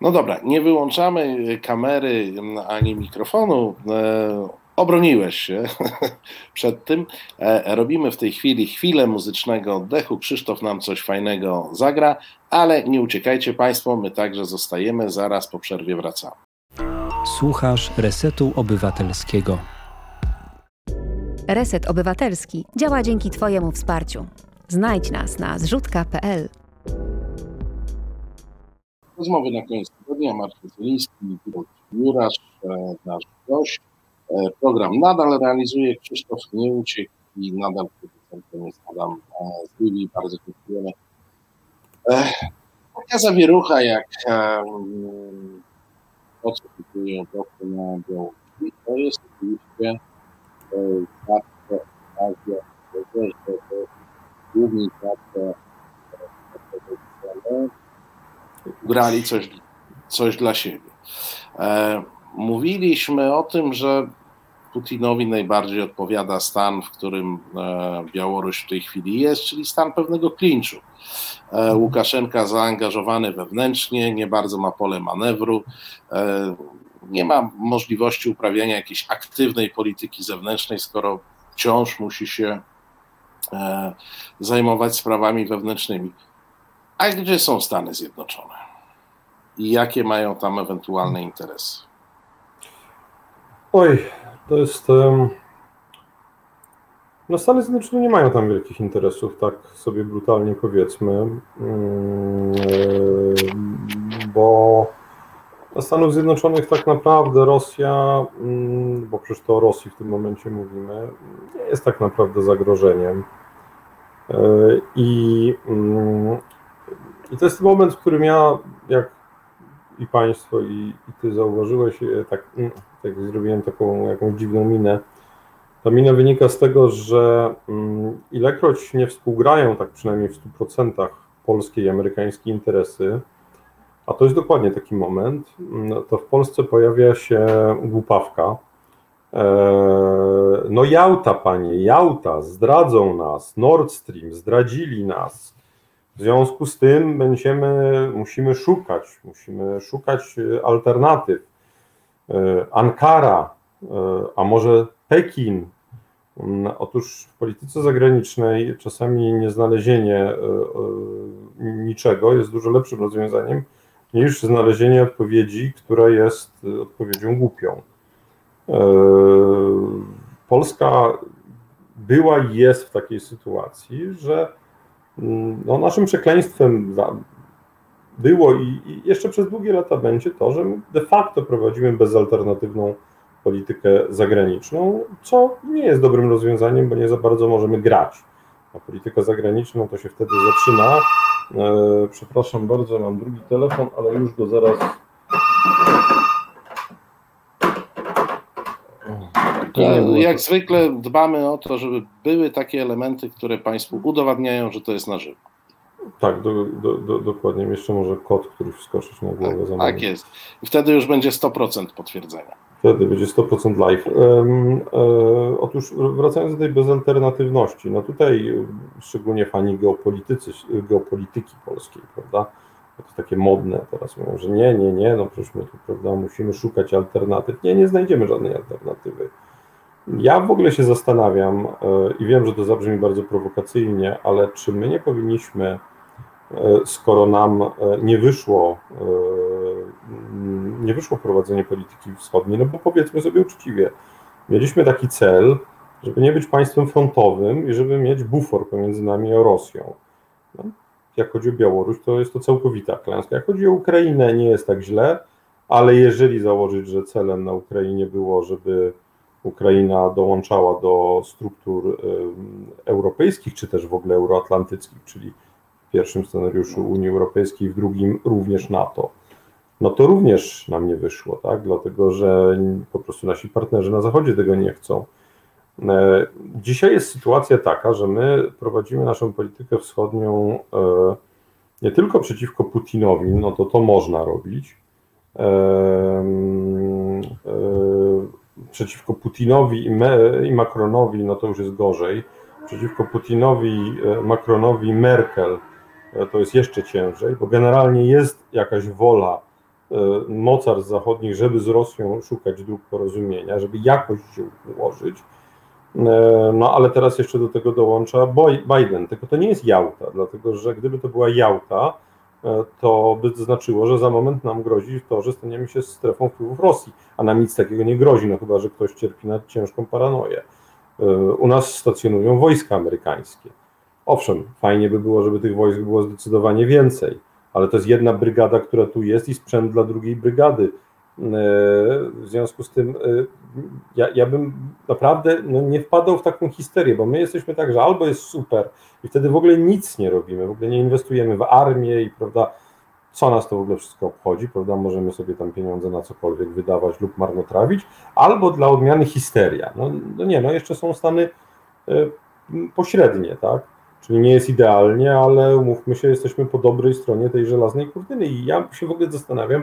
Speaker 2: No dobra, nie wyłączamy kamery ani mikrofonu. Obroniłeś się przed tym. E, robimy w tej chwili chwilę muzycznego oddechu. Krzysztof nam coś fajnego zagra, ale nie uciekajcie Państwo, my także zostajemy. Zaraz po przerwie wracamy.
Speaker 4: Słuchasz Resetu Obywatelskiego.
Speaker 5: Reset Obywatelski działa dzięki Twojemu wsparciu. Znajdź nas na zrzutka.pl.
Speaker 2: Rozmowy na koniec tygodnia. Marcin Zeliński, Jurasz, e, nasz gość. Program nadal realizuje. Krzysztof nie uciekł i nadal producentem jest Adam z Libii. Bardzo dziękujemy. Taka zawierucha jak to, co kupują na Białorusi, to jest oczywiście bardzo okazja, że główni gracze grali coś, coś dla siebie. E, mówiliśmy o tym, że Putinowi najbardziej odpowiada stan, w którym e, Białoruś w tej chwili jest, czyli stan pewnego klinczu. E, Łukaszenka zaangażowany wewnętrznie, nie bardzo ma pole manewru, nie ma możliwości uprawiania jakiejś aktywnej polityki zewnętrznej, skoro wciąż musi się zajmować sprawami wewnętrznymi. A gdzie są Stany Zjednoczone? I jakie mają tam ewentualne interesy?
Speaker 3: Oj, to jest. No Stany Zjednoczone nie mają tam wielkich interesów, tak sobie brutalnie powiedzmy, mm, bo dla Stanów Zjednoczonych tak naprawdę Rosja, mm, bo przecież to o Rosji w tym momencie mówimy, nie jest tak naprawdę zagrożeniem. E, I, mm, i to jest moment, w którym ja, jak i Państwo, i, i Ty zauważyłeś, e, tak, tak zrobiłem taką jakąś dziwną minę. Ta mina wynika z tego, że um, ilekroć nie współgrają, tak przynajmniej w 100% polskie i amerykańskie interesy, a to jest dokładnie taki moment, mm, to w Polsce pojawia się głupawka. E, no Jałta, panie, Jałta, zdradzą nas, Nord Stream, zdradzili nas, w związku z tym będziemy, musimy szukać, musimy szukać e, alternatyw. E, Ankara, e, a może Pekin. Mm, otóż w polityce zagranicznej czasami nieznalezienie niczego jest dużo lepszym rozwiązaniem niż znalezienie odpowiedzi, która jest odpowiedzią głupią. Polska była i jest w takiej sytuacji, że no, naszym przekleństwem było i, jeszcze przez długie lata będzie to, że de facto prowadzimy bezalternatywną politykę zagraniczną, co nie jest dobrym rozwiązaniem, bo nie za bardzo możemy grać. A polityka zagraniczna to się wtedy zaczyna. E, przepraszam bardzo, mam drugi telefon, ale już go zaraz
Speaker 2: Jak zwykle dbamy o to, żeby były takie elementy, które Państwu udowadniają, że to jest na żywo.
Speaker 3: Tak, do, do, do, dokładnie. Jeszcze może kod, który wskoczyć na głowę.
Speaker 2: Tak, tak jest. I wtedy już będzie 100% potwierdzenia.
Speaker 3: Wtedy będzie 100% live. Um, e, otóż wracając do tej bezalternatywności, no tutaj szczególnie fani geopolitycy, geopolityki polskiej, prawda? To jest takie modne teraz mówią, że nie, nie, nie, no przecież my tu, prawda, musimy szukać alternatyw. Nie, nie znajdziemy żadnej alternatywy. Ja w ogóle się zastanawiam e, i wiem, że to zabrzmi bardzo prowokacyjnie, ale czy my nie powinniśmy, e, skoro nam e, nie wyszło, nie wyszło prowadzenie polityki wschodniej, no bo powiedzmy sobie uczciwie, mieliśmy taki cel, żeby nie być państwem frontowym i żeby mieć bufor pomiędzy nami a Rosją. No, jak chodzi o Białoruś, to jest to całkowita klęska. Jak chodzi o Ukrainę, nie jest tak źle, ale jeżeli założyć, że celem na Ukrainie było, żeby Ukraina dołączała do struktur europejskich, czy też w ogóle euroatlantyckich, czyli pierwszym scenariuszu Unii Europejskiej, w drugim również NATO. No to również nam nie wyszło, tak? Dlatego, że po prostu nasi partnerzy na Zachodzie tego nie chcą. E, dzisiaj jest sytuacja taka, że my prowadzimy naszą politykę wschodnią e, nie tylko przeciwko Putinowi, no to to można robić, e, przeciwko Putinowi i, Macronowi, no to już jest gorzej. Przeciwko Putinowi, Macronowi, Merkel to jest jeszcze ciężej, bo generalnie jest jakaś wola e, mocarstw zachodnich, żeby z Rosją szukać dróg porozumienia, żeby jakoś się ułożyć. No ale teraz jeszcze do tego dołącza Biden. Tylko to nie jest Jałta, dlatego że gdyby to była Jałta, E, to by znaczyło, że za moment nam grozi to, że staniemy się strefą wpływów Rosji, a nam nic takiego nie grozi, no chyba, że ktoś cierpi na ciężką paranoję. E, u nas stacjonują wojska amerykańskie. Owszem, fajnie by było, żeby tych wojsk było zdecydowanie więcej, ale to jest jedna brygada, która tu jest i sprzęt dla drugiej brygady. w związku z tym ja, ja bym naprawdę no, nie wpadał w taką histerię, bo my jesteśmy tak, że albo jest super i wtedy w ogóle nic nie robimy, w ogóle nie inwestujemy w armię i prawda, co nas to w ogóle wszystko obchodzi, prawda, możemy sobie tam pieniądze na cokolwiek wydawać lub marnotrawić, albo dla odmiany histeria. No, no nie, no jeszcze są stany pośrednie, tak, czyli nie jest idealnie, ale umówmy się, jesteśmy po dobrej stronie tej żelaznej kurtyny. I ja się w ogóle zastanawiam,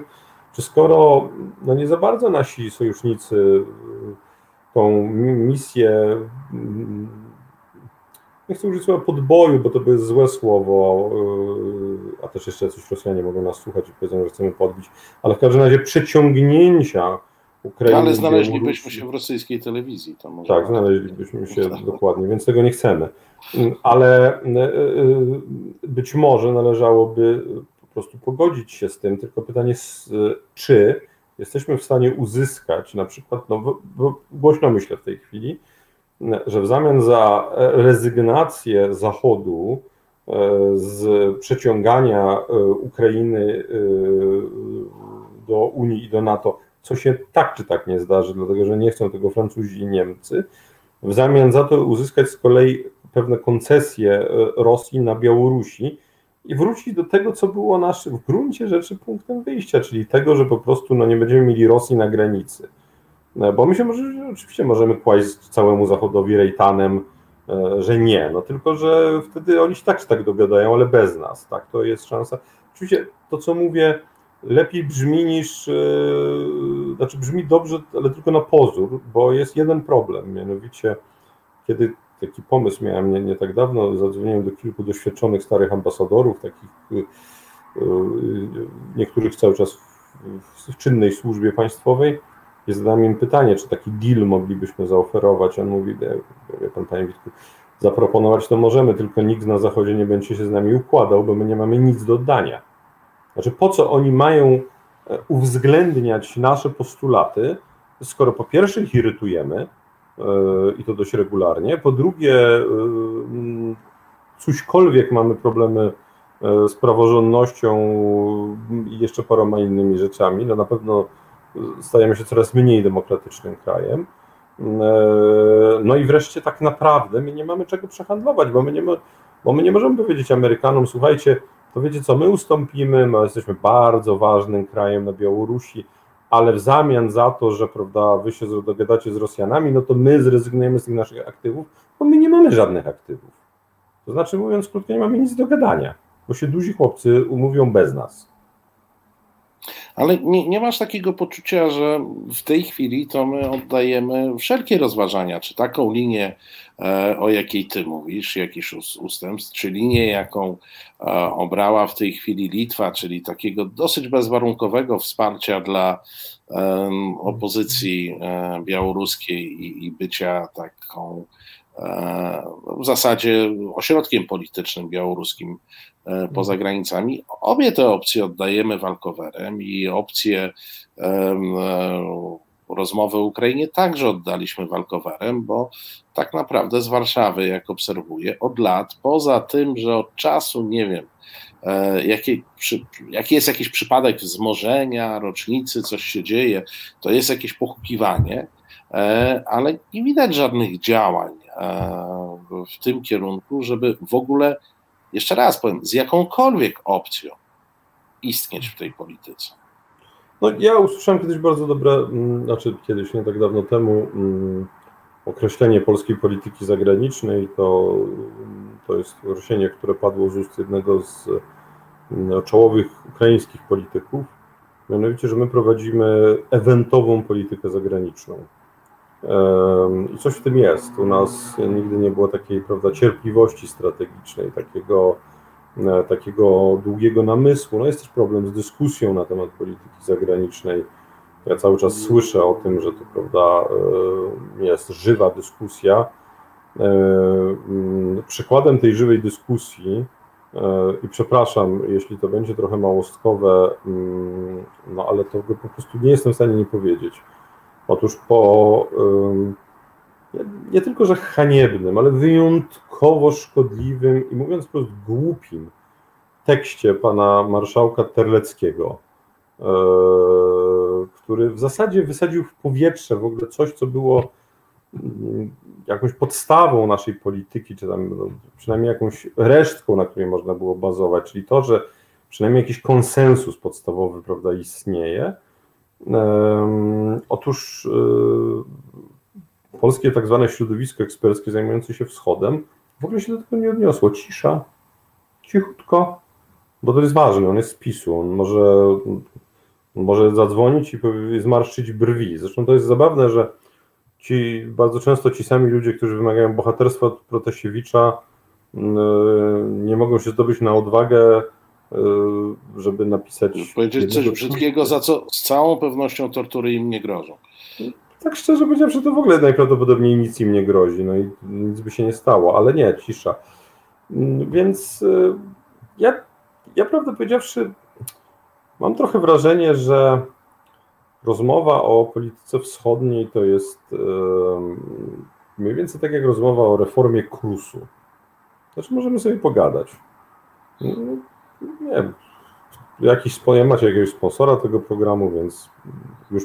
Speaker 3: czy skoro no nie za bardzo nasi sojusznicy y, tą misję, mm, nie chcę użyć słowa podboju, bo to by złe słowo, y, a też jeszcze coś Rosjanie mogą nas słuchać i powiedzą, że chcemy podbić, ale w każdym razie przeciągnięcia Ukrainy.
Speaker 2: Ale znaleźlibyśmy się w rosyjskiej telewizji. To
Speaker 3: może tak, znaleźlibyśmy się dokładnie, więc tego nie chcemy. Ale y, być może należałoby prostu pogodzić się z tym, tylko pytanie, czy jesteśmy w stanie uzyskać, na przykład, no, głośno myślę w tej chwili, że w zamian za rezygnację Zachodu e, z przeciągania e, Ukrainy e, do Unii i do NATO, co się tak czy tak nie zdarzy, dlatego że nie chcą tego Francuzi i Niemcy, w zamian za to uzyskać z kolei pewne koncesje Rosji na Białorusi, i wrócić do tego, co było naszym w gruncie rzeczy punktem wyjścia, czyli tego, że po prostu no, nie będziemy mieli Rosji na granicy. E, bo my się może, oczywiście możemy kłaść całemu Zachodowi rejtanem, e, że nie, no tylko, że wtedy oni się tak czy tak dogadają, ale bez nas, tak, to jest szansa. Oczywiście to, co mówię, lepiej brzmi niż, yy, znaczy brzmi dobrze, ale tylko na pozór, bo jest jeden problem, mianowicie kiedy taki pomysł miałem nie, nie tak dawno, zadzwoniłem do kilku doświadczonych starych ambasadorów, takich y, y, niektórych cały czas w, w czynnej służbie państwowej i zadałem im pytanie, czy taki deal moglibyśmy zaoferować. On mówi, wie pan panie Witku, zaproponować to możemy, tylko nikt na zachodzie nie będzie się z nami układał, bo my nie mamy nic do oddania. Znaczy, po co oni mają e, uwzględniać nasze postulaty, skoro po pierwsze ich irytujemy, i to dość regularnie. Po drugie, y, cośkolwiek mamy problemy e, z praworządnością i jeszcze paroma innymi rzeczami. No na pewno stajemy się coraz mniej demokratycznym krajem. E, no i wreszcie tak naprawdę my nie mamy czego przehandlować, bo my nie, bo my nie możemy powiedzieć Amerykanom, słuchajcie, to wiecie co, my ustąpimy, my jesteśmy bardzo ważnym krajem na Białorusi, ale w zamian za to, że prawda, wy się dogadacie z Rosjanami, no to my zrezygnujemy z tych naszych aktywów, bo my nie mamy żadnych aktywów. To znaczy, mówiąc krótko, nie mamy nic do gadania, bo się duzi chłopcy umówią bez nas.
Speaker 2: Ale nie, nie, masz takiego poczucia, że w tej chwili to my oddajemy wszelkie rozważania, czy taką linię, e, o jakiej ty mówisz, jakiś ustępstw, czy linię, jaką e, obrała w tej chwili Litwa, czyli takiego dosyć bezwarunkowego wsparcia dla opozycji e, białoruskiej i, i bycia taką w zasadzie ośrodkiem politycznym białoruskim E, poza mhm. granicami. Obie te opcje oddajemy walkowerem i opcję e, rozmowy o Ukrainie także oddaliśmy walkowerem, bo tak naprawdę z Warszawy, jak obserwuję, od lat, poza tym, że od czasu, nie wiem, e, jaki, jaki jest jakiś przypadek wzmożenia, rocznicy, coś się dzieje, to jest jakieś pochukiwanie, ale nie widać żadnych działań w tym kierunku, żeby w ogóle jeszcze raz powiem, z jakąkolwiek opcją istnieć w tej polityce.
Speaker 3: No, ja usłyszałem kiedyś bardzo dobre, mm, znaczy kiedyś, nie tak dawno temu, mm, określenie polskiej polityki zagranicznej. To, to jest określenie, które padło z ust jednego z mm, czołowych ukraińskich polityków. Mianowicie, że my prowadzimy ewentową politykę zagraniczną. I coś w tym jest. U nas nigdy nie było takiej prawda, cierpliwości strategicznej, takiego, e, takiego długiego namysłu. No jest też problem z dyskusją na temat polityki zagranicznej. Ja cały czas słyszę o tym, że to prawda, e, jest żywa dyskusja. E, przykładem tej żywej dyskusji, i przepraszam, jeśli to będzie trochę małostkowe, mm, no ale to po prostu nie jestem w stanie nie powiedzieć Otóż po nie tylko, że haniebnym, ale wyjątkowo szkodliwym i mówiąc wprost głupim tekście pana marszałka Terleckiego, e, który w zasadzie wysadził w powietrze w ogóle coś, co było jakąś podstawą naszej polityki, czy tam no, przynajmniej jakąś resztką, na której można było bazować, czyli to, że przynajmniej jakiś konsensus podstawowy prawda, istnieje. Otóż y, polskie tak zwane środowisko eksperckie zajmujące się wschodem w ogóle się do tego nie odniosło. Cisza, cichutko, bo to jest ważne, on jest z PiSu, on może, może zadzwonić i zmarszczyć brwi. Zresztą to jest zabawne, że ci bardzo często ci sami ludzie, którzy wymagają bohaterstwa od Protasiewicza, mm, nie mogą się zdobyć na odwagę, y, żeby napisać.
Speaker 2: Powiedzieć coś brzydkiego, za co z całą pewnością tortury im nie grożą.
Speaker 3: Tak szczerze powiedziawszy, to w ogóle najprawdopodobniej nic im nie grozi, no i nic by się nie stało, ale nie, cisza. Mm, więc y, ja, ja prawdę powiedziawszy, mam trochę wrażenie, że rozmowa o polityce wschodniej to jest mniej więcej tak jak rozmowa o reformie KRUS-u. Znaczy możemy sobie pogadać. Nie wiem, jakiś, ja macie jakiegoś sponsora tego programu, więc już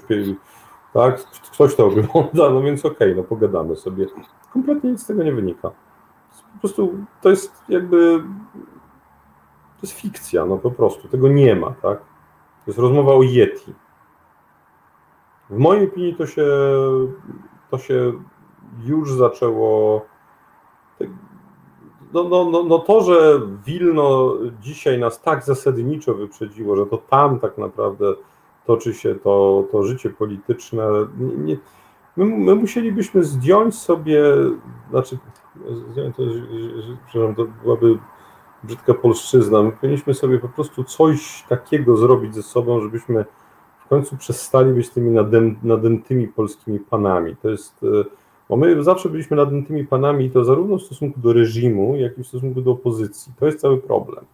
Speaker 3: tak, ktoś to ogląda, no więc okej, okay, no pogadamy sobie. Kompletnie nic z tego nie wynika. Po prostu to jest jakby to jest fikcja, no po prostu, tego nie ma, tak? To jest rozmowa o Yeti. W mojej opinii to się, to się już zaczęło. No, no, no, no to, że Wilno dzisiaj nas tak zasadniczo wyprzedziło, że to tam tak naprawdę toczy się to, to życie polityczne. Nie, my, my, musielibyśmy zdjąć sobie, znaczy, zdjąć to, przepraszam, to byłaby brzydka polszczyzna. My powinniśmy sobie po prostu coś takiego zrobić ze sobą, żebyśmy końcu przestali być tymi nadętymi polskimi panami. To jest, e, bo my zawsze byliśmy nadętymi panami i to zarówno w stosunku do reżimu, jak i w stosunku do opozycji. To jest cały problem.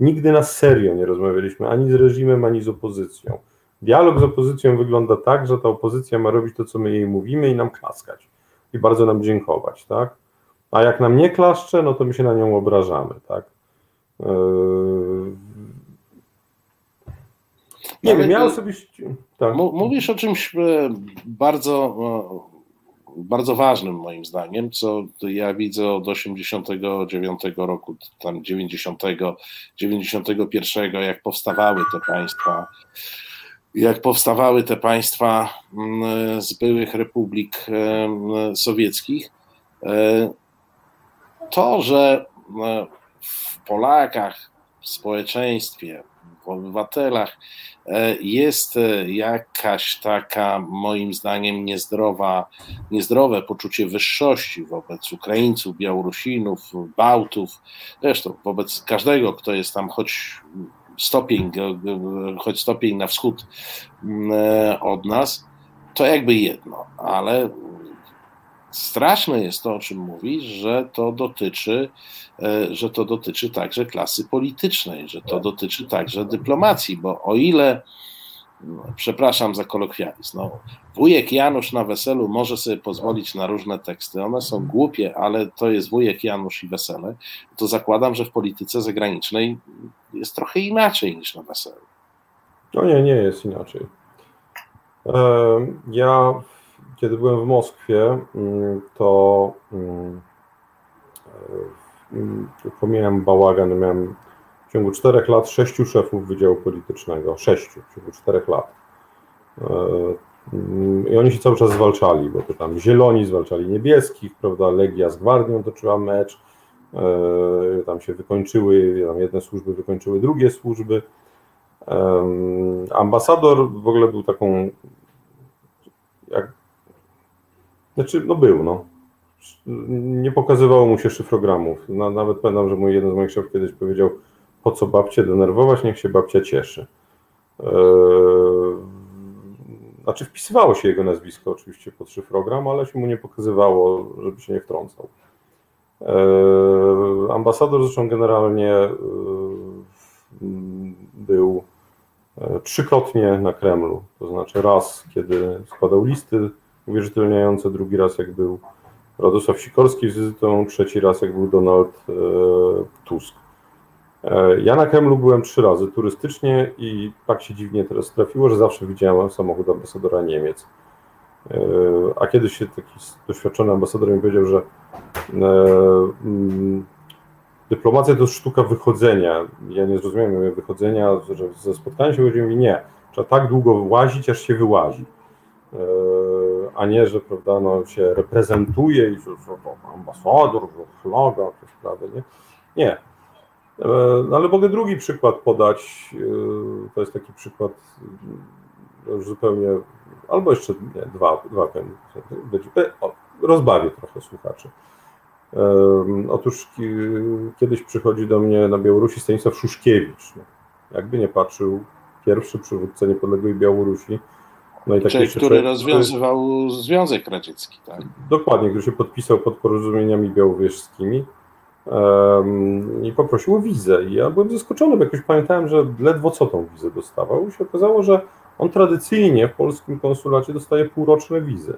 Speaker 3: Nigdy na serio nie rozmawialiśmy ani z reżimem, ani z opozycją. Dialog z opozycją wygląda tak, że ta opozycja ma robić to, co my jej mówimy i nam klaskać. I bardzo nam dziękować, tak? A jak nam nie klaszcze, no to my się na nią obrażamy, tak? Yy, nie wiem, ja osobiście. Tak.
Speaker 2: Mówisz o czymś e, bardzo, e, bardzo ważnym moim zdaniem, co ja widzę od 89 roku, tam 90, 91, jak powstawały te państwa, jak powstawały te państwa mm, z byłych republik e, sowieckich. To, że w Polakach, w społeczeństwie, obywatelach. E, jest e, jakaś taka, moim zdaniem, niezdrowa, niezdrowe poczucie wyższości wobec Ukraińców, Białorusinów, Bałtów, zresztą wobec każdego, kto jest tam choć stopień, choć stopień na wschód mm, e, od nas, to jakby jedno, ale straszne jest to, o czym mówisz, że to dotyczy, e, że to dotyczy także klasy politycznej, że to dotyczy także dyplomacji, bo o ile no, przepraszam za kolokwializm, no, wujek Janusz na weselu może sobie pozwolić na różne teksty, one są głupie, ale to jest wujek Janusz i wesele, to zakładam, że w polityce zagranicznej jest trochę inaczej niż na weselu.
Speaker 3: No nie, nie jest inaczej. Ja kiedy byłem w Moskwie, mm, to mm, e, pomijałem bałagan, miałem w ciągu czterech lat sześciu szefów Wydziału Politycznego, sześciu w ciągu czterech lat. E, mm, I oni się cały czas zwalczali, bo to tam zieloni zwalczali niebieskich, prawda, Legia z Gwardią toczyła mecz, e, tam się wykończyły, tam jedne służby wykończyły drugie służby. Ambasador w ogóle był taką, jak znaczy, no był, no. Nie pokazywało mu się szyfrogramów. Nawet pamiętam, że mój jeden z moich szefów kiedyś powiedział, po co babcię denerwować, niech się babcia cieszy. Eee, znaczy wpisywało się jego nazwisko oczywiście pod szyfrogram, ale się mu nie pokazywało, żeby się nie wtrącał. Eee, ambasador zresztą generalnie eee, był e, trzykrotnie na Kremlu, to znaczy raz, kiedy składał listy uwierzytelniające, drugi raz jak był Radosław Sikorski z wizytą, trzeci raz jak był Donald e, Tusk. E, ja na Kremlu byłem trzy razy turystycznie i tak się dziwnie teraz trafiło, że zawsze widziałem samochód ambasadora Niemiec. E, a kiedyś się taki doświadczony ambasador mi powiedział, że mm, dyplomacja to sztuka wychodzenia. Ja nie zrozumiałem wychodzenia, że ze spotkania się chodzi mi nie. Trzeba tak długo łazić, aż się wyłazi. E, a nie, że prawda, no, się reprezentuje i że, to ambasador, że flaga, te sprawy, nie? Nie. E, no, ale mogę drugi przykład podać. E, to jest taki przykład już zupełnie, albo jeszcze nie, dwa, dwa rozbawię trochę słuchaczy. Otóż kiedyś przychodzi do mnie na Białorusi Stanisław Szuszkiewicz. Jakby nie patrzył, pierwszy przywódca niepodległej Białorusi.
Speaker 2: No i taki który rozwiązywał Związek Radziecki, tak?
Speaker 3: Dokładnie, który się podpisał pod porozumieniami białowieżskimi um, i poprosił o wizę. I ja byłem zaskoczony, bo jakoś pamiętałem, że ledwo co tą wizę dostawał. I się okazało, że on tradycyjnie w polskim konsulacie dostaje półroczne wizy.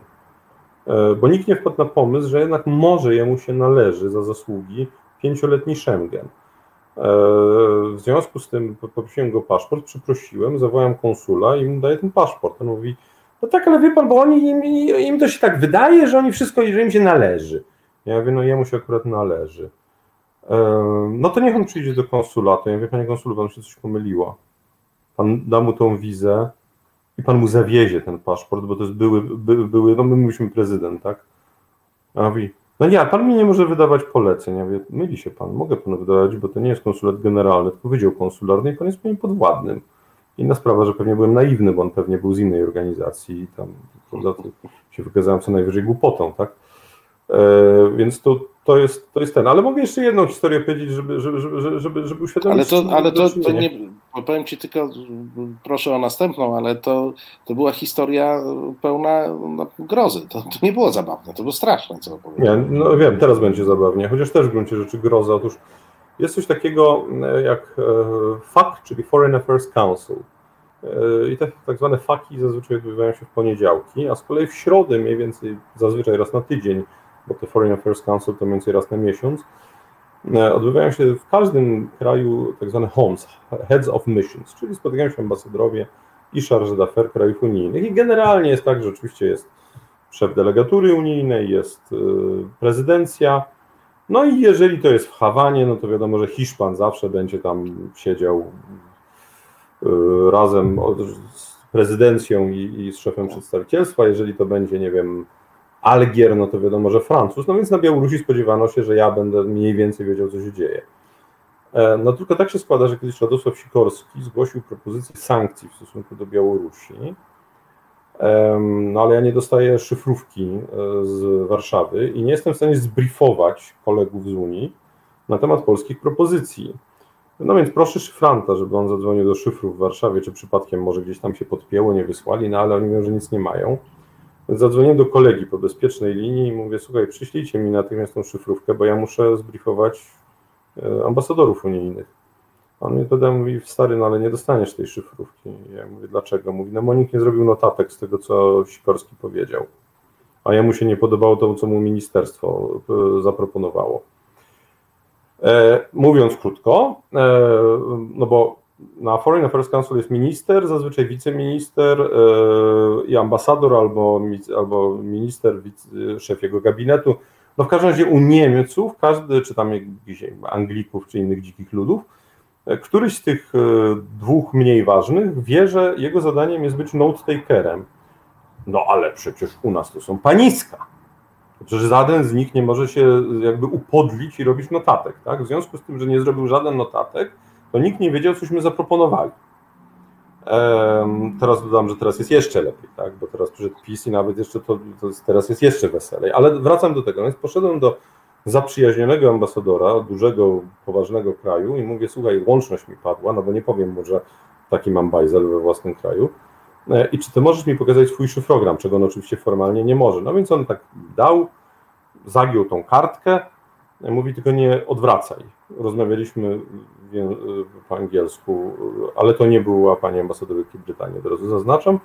Speaker 3: E, bo nikt nie wpadł na pomysł, że jednak może jemu się należy za zasługi pięcioletni Schengen. E, w związku z tym poprosiłem go paszport, przeprosiłem, zawołałem konsula i mu daję ten paszport. On mówi, no tak, ale wie pan, bo oni, im, im to się tak wydaje, że oni wszystko, że im się należy. Ja mówię, no jemu się akurat należy. E, no to niech on przyjdzie do konsulatu. Ja mówię, panie konsulu, pan się coś pomyliło. Pan da mu tą wizę i pan mu zawiezie ten paszport, bo to jest były, by, były no my mówiliśmy prezydent, tak? A on mówi, no nie, pan mi nie może wydawać poleceń. Ja mówię, myli się pan, mogę panu wydawać, bo to nie jest konsulat generalny, tylko wydział konsularny i pan jest moim podwładnym. Inna sprawa, że pewnie byłem naiwny, bo on pewnie był z innej organizacji i tam prawda, się wykazałem co najwyżej głupotą, tak? E, więc to, to, jest, to jest ten. Ale mogę jeszcze jedną historię powiedzieć, żeby, żeby, żeby, żeby, żeby uświadomić.
Speaker 2: Ale to, ale to, to nie, powiem Ci tylko, proszę o następną, ale to, to była historia pełna no, grozy. To, to nie było zabawne, to było straszne, co
Speaker 3: opowiedziałem. Nie, no wiem, teraz będzie zabawnie, chociaż też w gruncie rzeczy groza. Otóż jest coś takiego e, jak e, FAC, czyli Foreign Affairs Council. E, I te tak zwane faki zazwyczaj odbywają się w poniedziałki, a z kolei w środę mniej więcej, zazwyczaj raz na tydzień, bo te Foreign Affairs Council to mniej więcej raz na miesiąc, e, odbywają się w każdym kraju tak zwane HOMS, Heads of Missions, czyli spotykają się ambasadorowie i charge d'affaires krajów unijnych. I generalnie jest tak, że oczywiście jest szef delegatury unijnej, jest e, prezydencja, no i jeżeli to jest w Hawanie, no to wiadomo, że Hiszpan zawsze będzie tam siedział e, razem z prezydencją i, i z szefem przedstawicielstwa. Jeżeli to będzie, nie wiem, Algier, no to wiadomo, że Francuz, no więc na Białorusi spodziewano się, że ja będę mniej więcej wiedział, co się dzieje. E, no tylko tak się składa, że kiedyś Radosław Sikorski zgłosił propozycję sankcji w stosunku do Białorusi, no ale ja nie dostaję szyfrówki e, z Warszawy i nie jestem w stanie zbriefować kolegów z Unii na temat polskich propozycji. No więc proszę szyfranta, żeby on zadzwonił do szyfrów w Warszawie, czy przypadkiem może gdzieś tam się podpięło, nie wysłali, no ale oni mówią, że nic nie mają. Zadzwonię do kolegi po bezpiecznej linii i mówię, słuchaj, przyślijcie mi natychmiast tą szyfrówkę, bo ja muszę zbriefować e, ambasadorów unijnych. On mi wtedy mówi, stary, no ale nie dostaniesz tej szyfrówki. Ja mówię, dlaczego? Mówi, no bo nikt nie zrobił notatek z tego, co Sikorski powiedział. A jemu się nie podobało to, co mu ministerstwo e, zaproponowało. E, mówiąc krótko, e, no bo na Foreign Affairs Council jest minister, zazwyczaj wiceminister e, i ambasador albo, albo minister, szef jego gabinetu. No w każdym razie u Niemców, każdy, czy tam jakichś Anglików, czy innych dzikich ludów, e, któryś z tych e, dwóch mniej ważnych wie, że jego zadaniem jest być note-takerem. No ale przecież u nas to są paniska. Przecież żaden z nich nie może się jakby upodlić i robić notatek. Tak? W związku z tym, że nie zrobił żaden notatek, to nikt nie wiedział, cośmy zaproponowali. Teraz dodam, że teraz jest jeszcze lepiej, tak? bo teraz przyszedł PiS i nawet jeszcze to, to jest, teraz jest jeszcze weselej. Ale wracam do tego, więc poszedłem do zaprzyjaźnionego ambasadora, dużego, poważnego kraju i mówię, słuchaj, łączność mi padła, no bo nie powiem mu, że taki mam bajzel we własnym kraju. E, I czy ty możesz mi pokazać swój szyfrogram, czego on oczywiście formalnie nie może. No więc on tak dał, zagiął tą kartkę, mówi tylko nie odwracaj. Rozmawialiśmy po angielsku, ale to nie była pani ambasador Wielkiej Brytanii, od razu zaznaczam.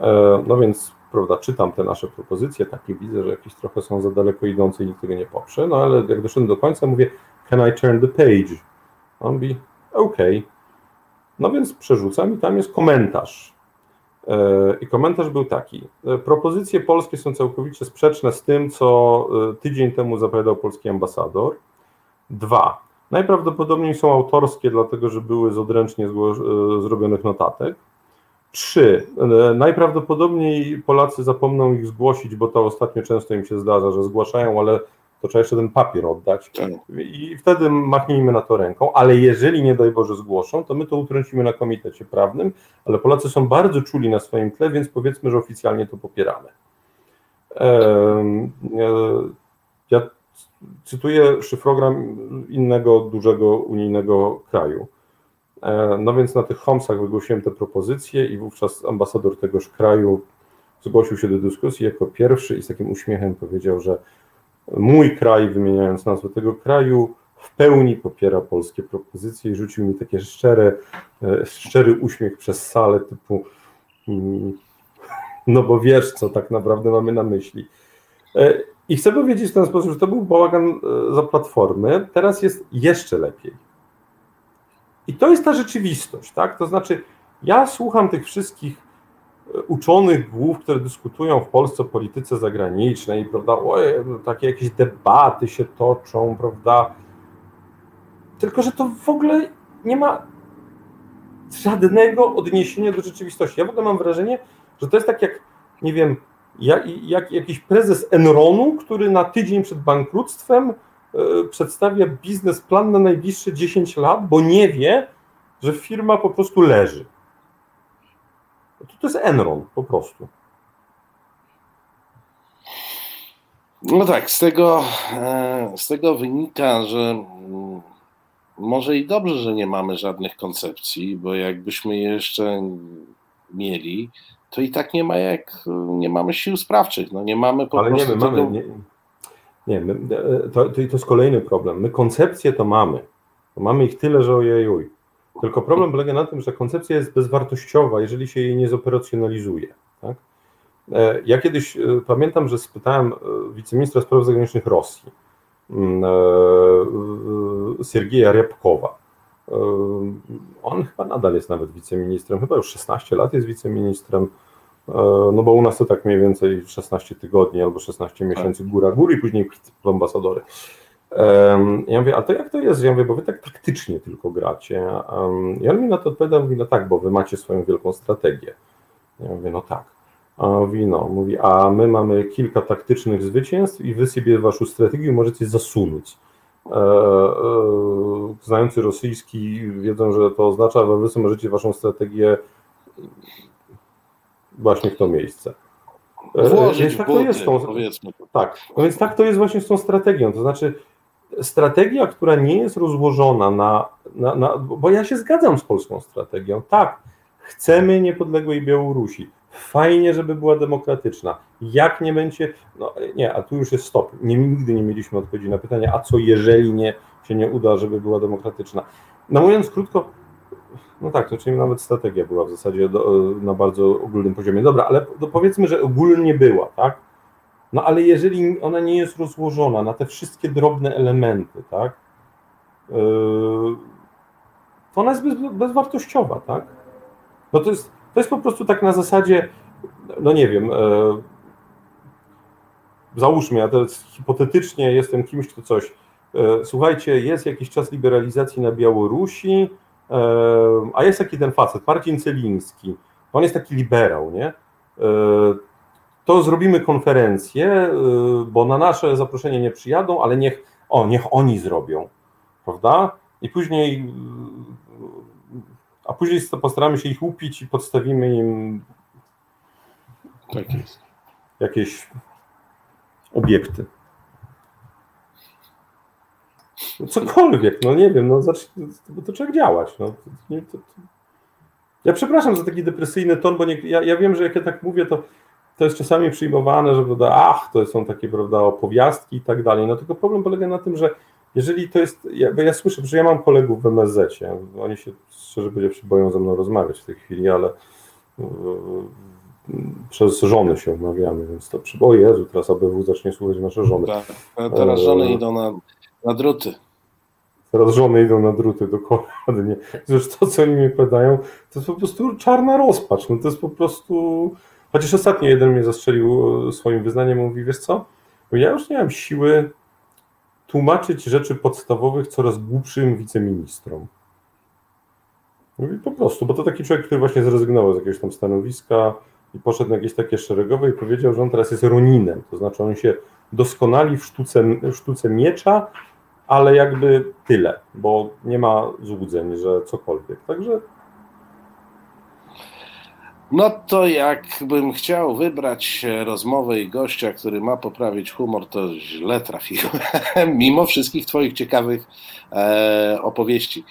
Speaker 3: E, no więc, prawda, czytam te nasze propozycje, takie widzę, że jakieś trochę są za daleko idące i nikt tego nie poprze, no ale jak doszedłem do końca, mówię, can I turn the page? On mówi, OK. No więc przerzucam i tam jest komentarz. E, I komentarz był taki. E, propozycje polskie są całkowicie sprzeczne z tym, co e, tydzień temu zapowiadał polski ambasador. Dwa. Najprawdopodobniej są autorskie, dlatego że były z odręcznie zrobionych notatek. Trzy. Najprawdopodobniej Polacy zapomną ich zgłosić, bo to ostatnio często im się zdarza, że zgłaszają, ale to trzeba jeszcze ten papier oddać tak. i wtedy machnijmy na to ręką, ale jeżeli nie daj Boże zgłoszą, to my to utrącimy na komitecie prawnym, ale Polacy są bardzo czuli na swoim tle, więc powiedzmy, że oficjalnie to popieramy. E, ja cytuję szyfrogram innego dużego unijnego kraju. E, no więc na tych homsach wygłosiłem te propozycje i wówczas ambasador tegoż kraju zgłosił się do dyskusji jako pierwszy i z takim uśmiechem powiedział, że mój kraj, wymieniając nazwę tego kraju, w pełni popiera polskie propozycje i rzucił mi takie szczere, e, szczery uśmiech przez salę typu mm, no bo wiesz, co tak naprawdę mamy na myśli. E, I chcę powiedzieć w ten sposób, że to był bałagan e, za platformy, teraz jest jeszcze lepiej. I to jest ta rzeczywistość, tak? To znaczy, ja słucham tych wszystkich uczonych głów, które dyskutują w Polsce o polityce zagranicznej, prawda, Oje, no, takie jakieś debaty się toczą, prawda, tylko, że to w ogóle nie ma żadnego odniesienia do rzeczywistości. Ja w ogóle mam wrażenie, że to jest tak jak, nie wiem, jak, jak jakiś prezes Enronu, który na tydzień przed bankructwem y, przedstawia biznesplan na najbliższe 10 lat, bo nie wie, że firma po prostu leży. To, to jest Enron po prostu.
Speaker 2: No tak, z tego, e, z tego wynika, że mm, może i dobrze, że nie mamy żadnych koncepcji, bo jakbyśmy je jeszcze mieli, to i tak nie ma jak, nie mamy sił sprawczych, no nie mamy po
Speaker 3: Ale
Speaker 2: prostu
Speaker 3: nie, my mamy, nie, nie my, e, to, to, jest kolejny problem. My koncepcje to mamy, to mamy ich tyle, że ojejuj. Tylko problem polega na tym, że koncepcja jest bezwartościowa, jeżeli się jej nie zoperacjonalizuje. Tak? E, ja kiedyś e, pamiętam, że spytałem e, wiceministra spraw zagranicznych Rosji, mm, Siergieja Ryabkowa. On chyba nadal jest nawet wiceministrem, chyba już 16 lat jest wiceministrem, no bo u nas to tak mniej więcej 16 tygodni albo 16 miesięcy góra góry i później ambasadory. Ja mówię, a to jak to jest? Ja mówię, bo wy tak taktycznie tylko gracie. I on mi na to odpowiada, mówi, no tak, bo wy macie swoją wielką strategię. Ja mówię, no tak. A on mówi, no, mówi, a my mamy kilka taktycznych zwycięstw i wy sobie waszą strategię możecie zasunąć. E, e, znający rosyjski wiedzą, że to oznacza, że wy możecie waszą strategię właśnie w to miejsce.
Speaker 2: E, Włożyć więc tak to jest tą,
Speaker 3: Tak, no więc tak to jest właśnie z tą strategią. To znaczy, strategia, która nie jest rozłożona na, na, na, Bo ja się zgadzam z polską strategią. Tak, chcemy niepodległej Białorusi. Fajnie, żeby była demokratyczna. Jak nie będzie. No nie, a tu już jest stop. Nie, nigdy nie mieliśmy odpowiedzi na pytanie, a co jeżeli nie się nie uda, żeby była demokratyczna. No mówiąc krótko, no tak, to czyli nawet strategia była w zasadzie do, na bardzo ogólnym poziomie. Dobra, ale powiedzmy, że ogólnie była, tak? No ale jeżeli ona nie jest rozłożona na te wszystkie drobne elementy, tak, yy, to ona jest bez, bezwartościowa, tak? No to jest, to jest po prostu tak na zasadzie, no nie wiem, yy, załóżmy, ja teraz hipotetycznie jestem kimś, kto coś, yy, słuchajcie, jest jakiś czas liberalizacji na Białorusi, a jest taki ten facet, Marcin Celiński, on jest taki liberał, nie? to zrobimy konferencję, bo na nasze zaproszenie nie przyjadą, ale niech, o, niech oni zrobią, prawda? I później, a później postaramy się ich upić i podstawimy im
Speaker 2: tak
Speaker 3: jakieś obiekty. No cokolwiek, no nie wiem, no zacznij, bo to trzeba działać. No. To, to, to. Ja przepraszam za taki depresyjny ton, bo nie, ja, ja wiem, że jak ja tak mówię, to to jest czasami przyjmowane, że prawda, ach, to są takie prawda, opowiastki i tak dalej. No tylko problem polega na tym, że jeżeli to jest, ja, bo ja słyszę, że ja mam kolegów w MSZ, oni się szczerze powiedziawszy boją ze mną rozmawiać w tej chwili, ale przez żony się umawiamy, więc to przy... o Jezu, teraz ABW zacznie słuchać nasze żony.
Speaker 2: Tak, teraz żony yy, idą na, na druty.
Speaker 3: Zaraz żony idą na druty dokładnie. Zresztą to, co oni mi podają, to jest po prostu czarna rozpacz. No to jest po prostu... Chociaż ostatnio jeden mnie zastrzelił e, swoim wyznaniem, mówi, wiesz co, ja już nie mam siły tłumaczyć rzeczy podstawowych coraz głupszym wiceministrom. Mówi po prostu, bo to taki człowiek, który właśnie zrezygnował z jakiegoś tam stanowiska i poszedł na jakieś takie szeregowe i powiedział, że on teraz jest Roninem, to znaczy on się doskonali w sztuce, w sztuce miecza, ale jakby tyle, bo nie ma złudzeń, że cokolwiek. Także.
Speaker 2: No to jakbym chciał wybrać rozmowę i gościa, który ma poprawić humor, to źle trafiłem, mimo wszystkich Twoich ciekawych e, opowieści.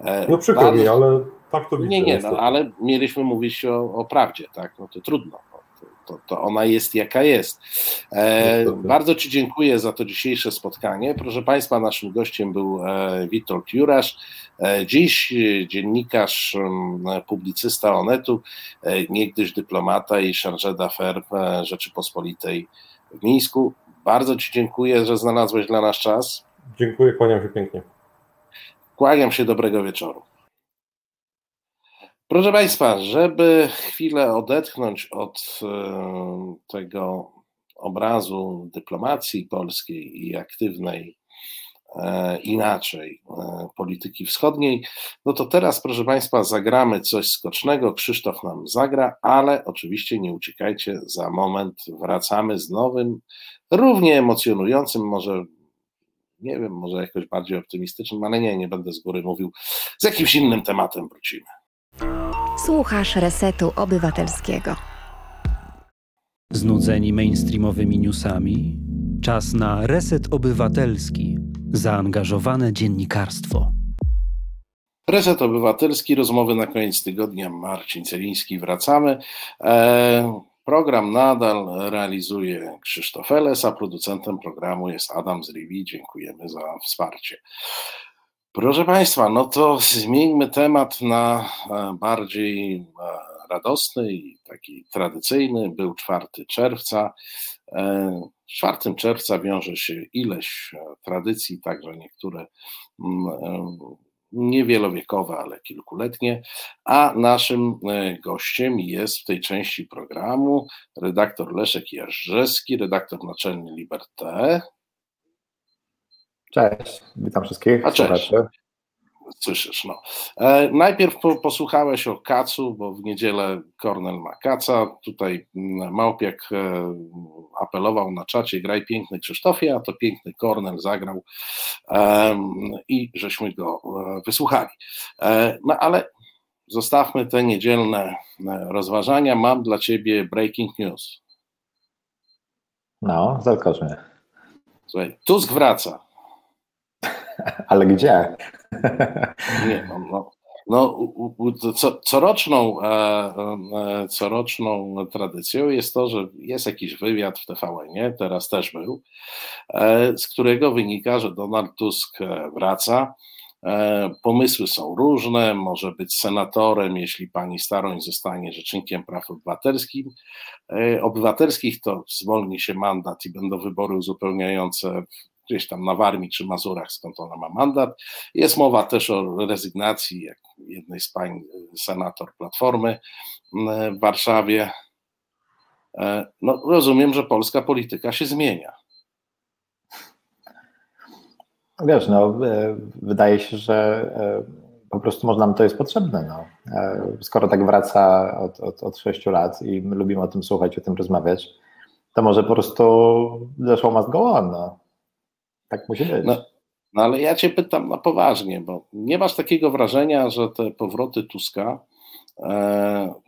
Speaker 3: E, no przykro mi, ale tak to widzę.
Speaker 2: Nie, nie, no, ale mieliśmy mówić o, o prawdzie, tak? No to trudno to, to ona jest jaka jest. E, bardzo Ci dziękuję za to dzisiejsze spotkanie. Proszę Państwa, naszym gościem był e, Witold Jurasz, e, dziś dziennikarz, publicysta Onetu, e, niegdyś dyplomata i chargé d'affaires Rzeczypospolitej w Mińsku. Bardzo Ci dziękuję, że znalazłeś dla nas czas.
Speaker 3: Dziękuję, kłaniam się pięknie.
Speaker 2: Kłaniam się, dobrego wieczoru. Proszę Państwa, żeby chwilę odetchnąć od e, tego obrazu dyplomacji polskiej i aktywnej e, inaczej e, polityki wschodniej, no to teraz, proszę Państwa, zagramy coś skocznego. Krzysztof nam zagra, ale oczywiście nie uciekajcie, za moment wracamy z nowym, równie emocjonującym, może nie wiem, może jakoś bardziej optymistycznym, ale nie, nie będę z góry mówił, z jakimś innym tematem wrócimy.
Speaker 5: Słuchasz Resetu Obywatelskiego.
Speaker 4: Znudzeni mainstreamowymi newsami? Czas na Reset Obywatelski. Zaangażowane dziennikarstwo.
Speaker 2: Reset Obywatelski, rozmowy na koniec tygodnia. Marcin Celiński, wracamy. E, program nadal realizuje Krzysztof Eles, a producentem programu jest Adam Zriwi. Dziękujemy za wsparcie. Proszę Państwa, no to zmieńmy temat na e, bardziej e, radosny i taki tradycyjny. Był 4 czerwca. 4 e, czerwca wiąże się ileś tradycji, także niektóre mm, niewielowiekowe, ale kilkuletnie, a naszym gościem jest w tej części programu redaktor Leszek Jarzewski, redaktor naczelny Liberté.
Speaker 6: Cześć, witam wszystkich.
Speaker 2: A cześć. Słyszysz, no. E, najpierw po, posłuchałeś o Kacu, bo w niedzielę Kornel ma Kaca. Tutaj mm, Małpiak e, apelował na czacie, graj piękny Krzysztofie, a to piękny Kornel zagrał e, i żeśmy go e, wysłuchali. E, no ale zostawmy te niedzielne e, rozważania. Mam dla ciebie breaking news.
Speaker 6: No, zaskocz mnie.
Speaker 2: Słuchaj, Tusk wraca.
Speaker 6: Ale gdzie?
Speaker 2: Nie, no, no, no co, coroczną, e, e, coroczną tradycją jest to, że jest jakiś wywiad w tvn teraz też był, e, z którego wynika, że Donald Tusk wraca. Pomysły są różne, może być senatorem, jeśli pani Staroń zostanie rzecznikiem praw obywatelskich. Obywatelskich to zwolni się mandat i będą wybory uzupełniające gdzieś tam na Warmii czy Mazurach, skąd ona ma mandat. Jest mowa też o rezygnacji jednej z pań senator Platformy w Warszawie. E, no, rozumiem, że polska polityka się zmienia.
Speaker 6: Wiesz, no, e, wydaje się, że e, po prostu może nam to jest potrzebne. No. Skoro tak wraca od, od, od 6 lat i my lubimy o tym słuchać, o tym rozmawiać, to może po prostu show must go on. No. Tak musi być.
Speaker 2: No, no ale ja cię pytam na poważnie, bo nie masz takiego wrażenia, że te powroty Tuska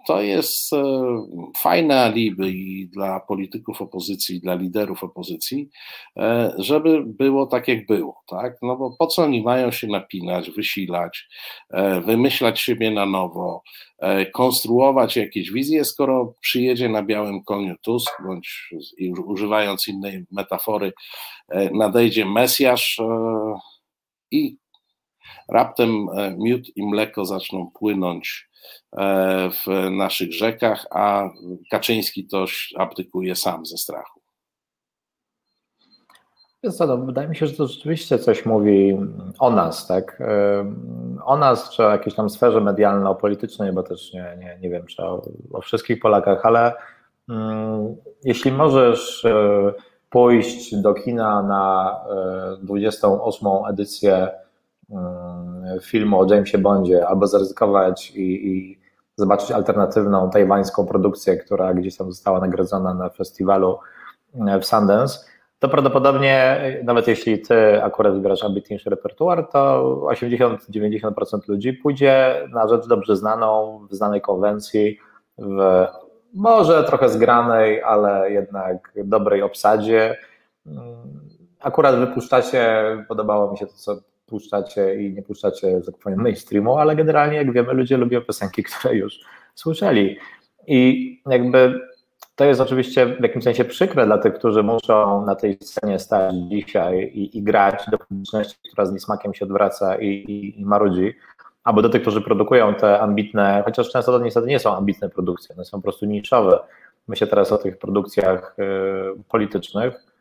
Speaker 2: to jest e, fajne alibi dla polityków opozycji, dla liderów opozycji, e, żeby było tak, jak było, tak? No bo po co oni mają się napinać, wysilać, wymyślać siebie na nowo, konstruować jakieś wizje, skoro przyjedzie na białym koniu Tusk, bądź używając innej metafory, E, nadejdzie Mesjasz e, i raptem e, miód i mleko zaczną płynąć w naszych rzekach, a Kaczyński toś abdykuje sam ze strachu.
Speaker 6: Co, no, wydaje mi się, że to rzeczywiście coś mówi o nas, tak? O nas, czy o jakiejś tam sferze medialno-politycznej, bo też nie, nie, nie wiem, czy o, o wszystkich Polakach, ale um, jeśli możesz e, pójść do kina na 28. E, edycję filmu o Jamesie Bondzie, albo zaryzykować i, i zobaczyć alternatywną tajwańską produkcję, która gdzieś tam została nagrodzona na festiwalu e, w Sundance, to prawdopodobnie, nawet jeśli ty akurat wybierasz ambitniejszy repertuar, to 80-90% ludzi pójdzie na rzecz dobrze znaną, w znanej konwencji, w może trochę zgranej, ale jednak dobrej obsadzie. Akurat wypuszczacie, podobało mi się to, co puszczacie i nie puszczacie, tak powiem, mainstreamu, ale generalnie, jak wiemy, ludzie lubią piosenki, które już słyszeli. I jakby to jest oczywiście w jakimś sensie przykre dla tych, którzy muszą na tej scenie stać dzisiaj i, i grać do publiczności, która z niesmakiem się odwraca i, i, i marudzi, albo do tych, którzy produkują te ambitne, chociaż często to niestety nie są ambitne produkcje, one są po prostu niszowe. Myślę teraz o tych produkcjach y, politycznych,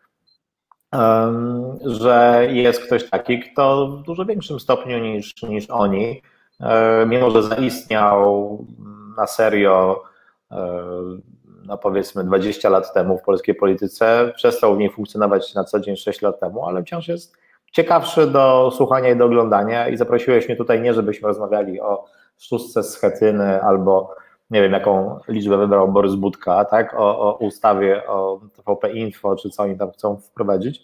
Speaker 6: że jest ktoś taki, kto w dużo większym stopniu niż, niż oni, y, mimo że zaistniał na serio y, no powiedzmy 20 lat temu w polskiej polityce, przestał w niej funkcjonować na co dzień 6 lat temu, ale wciąż jest ciekawszy do słuchania i do oglądania i zaprosiłeś mnie tutaj nie, żebyśmy rozmawiali o szóstce z Chetyny albo nie wiem, jaką liczbę wybrał Borys Budka, tak, o, o ustawie o TVP Info, czy co oni tam chcą wprowadzić,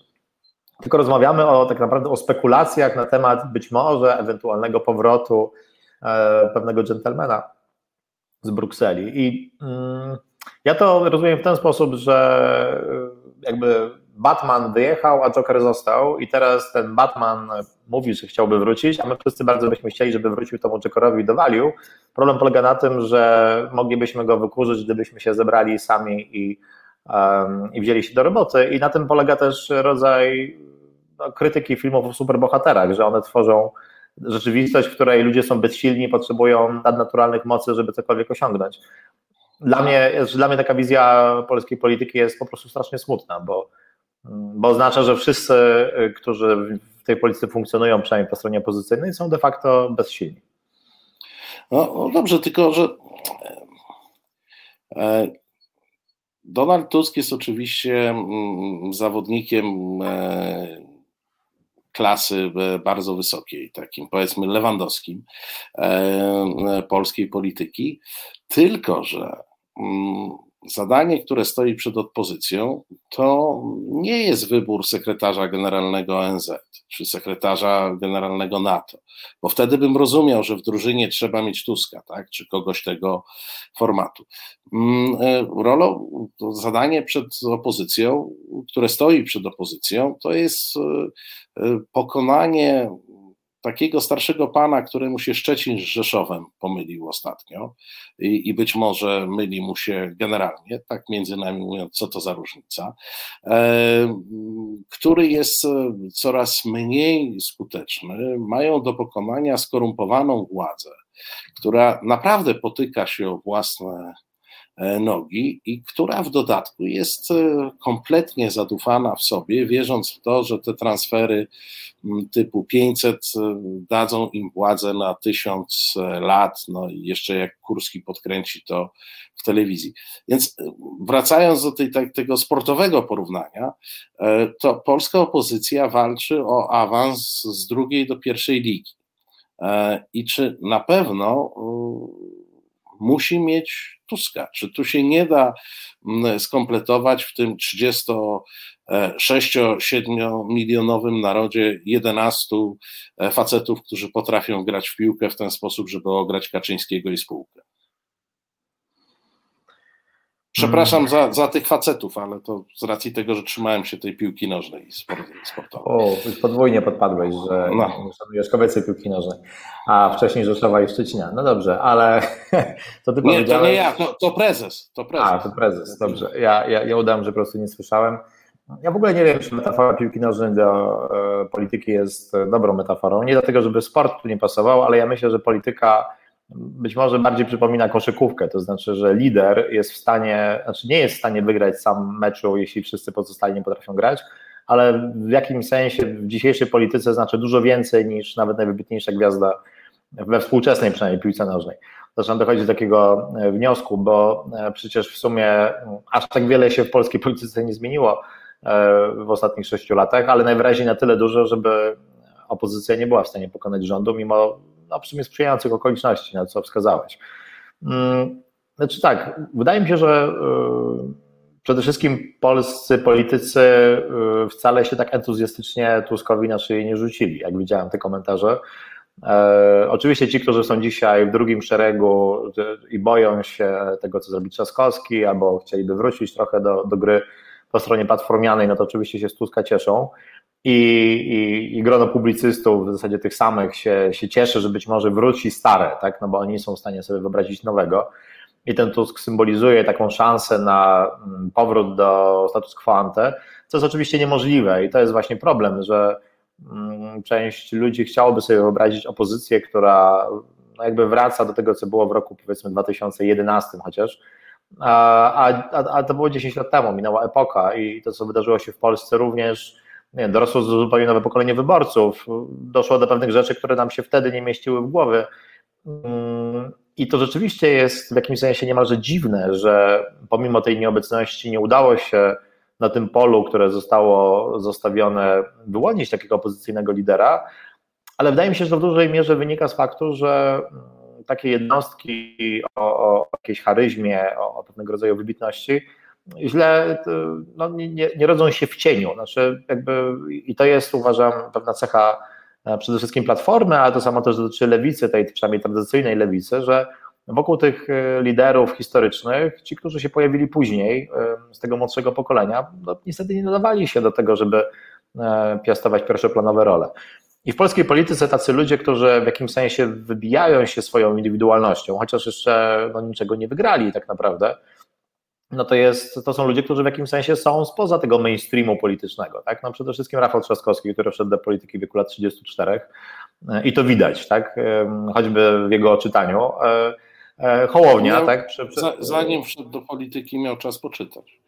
Speaker 6: tylko rozmawiamy o tak naprawdę o spekulacjach na temat być może ewentualnego powrotu e, pewnego dżentelmena z Brukseli. I mm, ja to rozumiem w ten sposób, że y, jakby Batman wyjechał, a Joker został i teraz ten Batman mówi, że chciałby wrócić, a my wszyscy bardzo byśmy chcieli, żeby wrócił temu Jokerowi i dowalił. Problem polega na tym, że moglibyśmy go wykurzyć, gdybyśmy się zebrali sami i, um, i wzięli się do roboty i na tym polega też rodzaj no, krytyki filmów o superbohaterach, że one tworzą rzeczywistość, w której ludzie są bezsilni, potrzebują nadnaturalnych mocy, żeby cokolwiek osiągnąć dla mnie, dla mnie taka wizja polskiej polityki jest po prostu strasznie smutna, bo, bo oznacza, że wszyscy, którzy w tej polityce funkcjonują, przynajmniej po stronie opozycyjnej, są de facto bezsilni.
Speaker 2: No, no dobrze, tylko że e, Donald Tusk jest oczywiście mm, zawodnikiem e, klasy e, bardzo wysokiej, takim powiedzmy lewandowskim polskiej polityki, tylko że Mm, zadanie, które stoi przed opozycją, to nie jest wybór sekretarza generalnego ONZ czy sekretarza generalnego NATO, bo wtedy bym rozumiał, że w drużynie trzeba mieć Tuska, tak, czy kogoś tego formatu. Mm, e, rolą, zadanie przed opozycją, które stoi przed opozycją, to jest e, e, pokonanie takiego starszego pana, któremu się Szczecin z Rzeszowem pomylił ostatnio i, i, być może myli mu się generalnie, tak między nami mówiąc, co to za różnica, e, który jest coraz mniej skuteczny, mają do pokonania skorumpowaną władzę, która naprawdę potyka się o własne nogi i która w dodatku jest e, kompletnie zadufana w sobie, wierząc w to, że te transfery typu 500 e, dadzą im władzę na tysiąc lat, no i jeszcze jak Kurski podkręci to w telewizji. Więc wracając do tej, tak, tego sportowego porównania, to polska opozycja walczy o awans z drugiej do pierwszej ligi. I czy na pewno musi mieć Tuska. Czy tu się nie da mm, skompletować w tym 36-7 milionowym narodzie 11 e, facetów, którzy potrafią grać w piłkę w ten sposób, żeby ograć Kaczyńskiego i spółkę? Przepraszam za, za tych facetów, ale to z racji tego, że trzymałem się tej piłki nożnej i sportowej.
Speaker 6: O, podwójnie podpadłeś, że no. szanujesz kobiecej piłki nożnej, a wcześniej Rzeszowa i Szczecina. No dobrze, ale
Speaker 2: to ty Nie, to nie ja, to, to, prezes, to prezes.
Speaker 6: A, to prezes, dobrze. Ja, ja, ja udałem, że po prostu nie słyszałem. Ja w ogóle nie wiem, czy metafora piłki nożnej do e, polityki jest dobrą metaforą. Nie dlatego, żeby sport tu nie pasował, ale ja myślę, że polityka być może bardziej przypomina koszykówkę, to znaczy, że lider jest w stanie, znaczy nie jest w stanie wygrać sam meczu, jeśli wszyscy pozostali nie potrafią grać, ale w jakimś sensie w dzisiejszej polityce znaczy dużo więcej niż nawet najwybitniejsza gwiazda we współczesnej przynajmniej piłce nożnej. Zaczynam dochodzić do takiego e, wniosku, bo e, przecież w sumie aż tak wiele się w polskiej polityce nie zmieniło e, w ostatnich sześciu latach, ale najwyraźniej na tyle dużo, żeby opozycja nie była w stanie pokonać rządu, mimo no, w sumie sprzyjających okoliczności, na co wskazałeś. Mm, znaczy tak, wydaje mi się, że przede wszystkim polscy politycy wcale się tak entuzjastycznie Tuskowi na szyję nie rzucili, jak widziałem te komentarze. E, oczywiście ci, którzy są dzisiaj w drugim szeregu i boją się tego, co zrobi Trzaskowski, albo chcieliby wrócić trochę do, do gry po stronie platformianej, no to oczywiście się z Tuska cieszą. I, i, i grono publicystów, w zasadzie tych samych, się, się cieszy, że być może wróci stare, tak? no bo oni nie są w stanie sobie wyobrazić nowego. I ten Tusk symbolizuje taką szansę na mm, powrót do status quo ante, co jest oczywiście niemożliwe i to jest właśnie problem, że Mm, część ludzi chciałoby sobie wyobrazić opozycję, która no jakby wraca do tego, co było w roku powiedzmy 2011 chociaż, a, a, a to było 10 lat temu, minęła epoka i to, co wydarzyło się w Polsce również, nie, dorosło zupełnie nowe pokolenie wyborców, doszło do pewnych rzeczy, które nam się wtedy nie mieściły w głowie. Mm, I to rzeczywiście jest w jakimś sensie niemalże dziwne, że pomimo tej nieobecności nie udało się na tym polu, które zostało zostawione, wyłonić takiego opozycyjnego lidera, ale wydaje mi się, że to w dużej mierze wynika z faktu, że mm, takie jednostki o, o jakiejś charyzmie, o, o pewnego rodzaju wybitności, źle no, nie, nie rodzą się w cieniu. Znaczy, jakby, I to jest, uważam, pewna cecha e, przede wszystkim platformy, ale to samo też dotyczy lewicy, tej przynajmniej tradycyjnej lewicy, że wokół tych e, liderów historycznych, ci, którzy się pojawili później e, z tego młodszego pokolenia, no, niestety nie nadawali się do tego, żeby piastować pierwszoplanowe role. I w polskiej polityce tacy ludzie, którzy w jakimś sensie wybijają się swoją indywidualnością, chociaż jeszcze no, niczego nie wygrali tak naprawdę, no to, jest, to są ludzie, którzy w jakimś sensie są spoza tego mainstreamu politycznego. Tak? No przede wszystkim Rafał Trzaskowski, który wszedł do polityki w wieku lat 34 i to widać, tak? choćby w jego czytaniu. E, Hołownia, miał, tak? Prze,
Speaker 2: prze... Zanim wszedł do polityki, miał czas poczytać.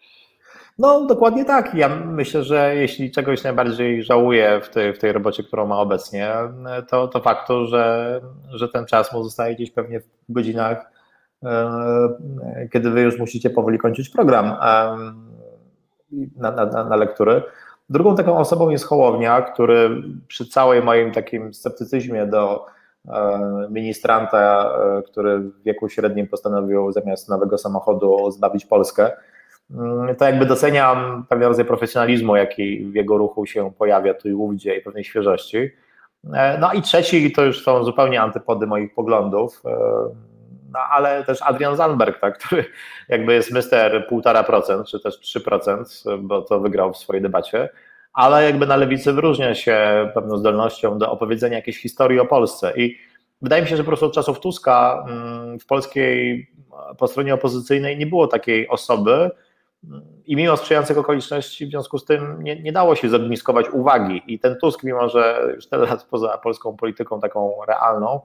Speaker 6: No, dokładnie tak. Ja myślę, że jeśli czegoś najbardziej żałuję w tej, w tej robocie, którą ma obecnie, to, to faktu, że, że ten czas mu zostaje gdzieś pewnie w godzinach, e, kiedy wy już musicie powoli kończyć program e, na, na, na lektury. Drugą taką osobą jest Hołownia, który przy całej moim takim sceptycyzmie do E, ministranta, e, który w wieku średnim postanowił zamiast nowego samochodu zbawić Polskę. Mm, to jakby doceniam pewien rodzaj profesjonalizmu, jaki w jego ruchu się pojawia tu i ówdzie i pewnej świeżości. E, no i trzeci to już są zupełnie antypody moich poglądów, no ale też Adrian Zandberg, tak, który jakby jest mister 1,5% czy też 3%, bo to wygrał w swojej debacie ale jakby na lewicy wyróżnia się pewną zdolnością do opowiedzenia jakiejś historii o Polsce. I wydaje mi się, że po prostu od czasów Tuska mm, w polskiej po stronie opozycyjnej nie było takiej osoby, i mimo sprzyjających okoliczności, w związku z tym nie, nie dało się zogniskować uwagi. I ten Tusk, mimo że już tyle lat poza polską polityką taką realną,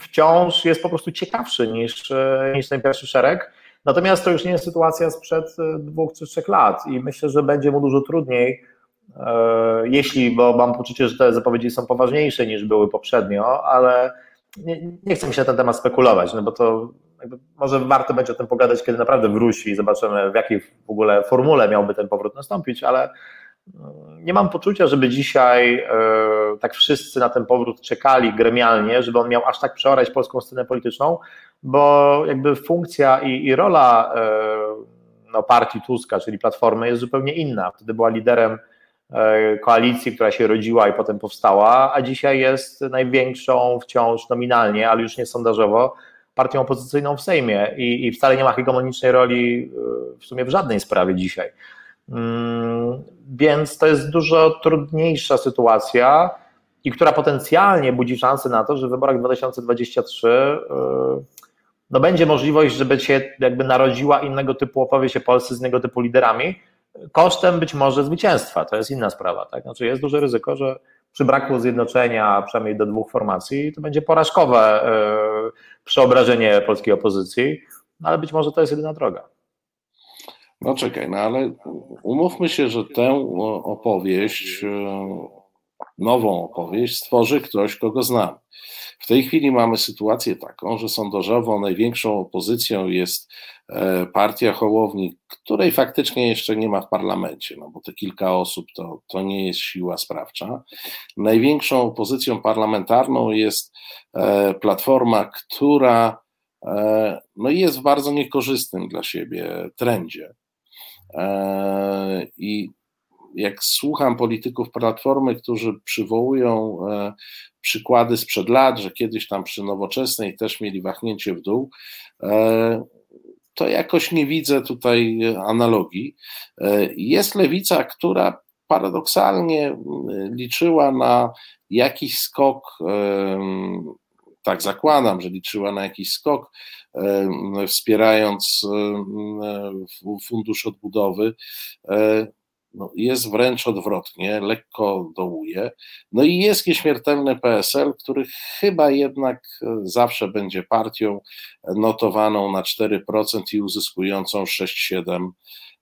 Speaker 6: wciąż jest po prostu ciekawszy niż, niż ten pierwszy szereg. Natomiast to już nie jest sytuacja sprzed e, dwóch czy trzech lat i myślę, że będzie mu dużo trudniej, e, jeśli, bo mam poczucie, że te zapowiedzi są poważniejsze niż były poprzednio, ale nie, nie chcę mi się na ten temat spekulować, no bo to może warto będzie o tym pogadać, kiedy naprawdę wróci i zobaczymy, w jakiej w ogóle formule miałby ten powrót nastąpić, ale nie mam poczucia, żeby dzisiaj e, tak wszyscy na ten powrót czekali gremialnie, żeby on miał aż tak przeorać polską scenę polityczną, bo jakby funkcja i, i rola e, no, partii Tuska, czyli Platformy, jest zupełnie inna. Wtedy była liderem e, koalicji, która się rodziła i potem powstała, a dzisiaj jest największą wciąż nominalnie, ale już nie sondażowo, partią opozycyjną w Sejmie i, i wcale nie ma hegemonicznej roli e, w sumie w żadnej sprawie dzisiaj. Mm, więc to jest dużo trudniejsza sytuacja i która potencjalnie budzi szansę na to, że w wyborach 2023 no będzie możliwość, żeby się jakby narodziła innego typu opowieść o Polsce z innego typu liderami, kosztem być może zwycięstwa. To jest inna sprawa. Tak? Znaczy jest duże ryzyko, że przy braku zjednoczenia przynajmniej do dwóch formacji to będzie porażkowe yy, przeobrażenie polskiej opozycji, no ale być może to jest jedyna droga.
Speaker 2: No czekaj, no ale umówmy się, że tę opowieść, nową opowieść stworzy ktoś, kogo znam. W tej chwili mamy sytuację taką, że sondażowo największą opozycją jest e, partia Hołowni, której faktycznie jeszcze nie ma w parlamencie, no bo te kilka osób to, to nie jest siła sprawcza. Największą opozycją parlamentarną jest e, Platforma, która e, no jest w bardzo niekorzystnym dla siebie trendzie. I jak słucham polityków Platformy, którzy przywołują e, przykłady sprzed lat, że kiedyś tam przy nowoczesnej też mieli wahnięcie w dół, e, to jakoś nie widzę tutaj analogii. E, jest lewica, która paradoksalnie liczyła na jakiś skok, tak zakładam, że liczyła na jakiś skok, wspierając fundusz odbudowy no, jest wręcz odwrotnie, lekko dołuje. No i jest nieśmiertelny PSL, który chyba jednak e, zawsze będzie partią notowaną na 4% i uzyskującą 6-7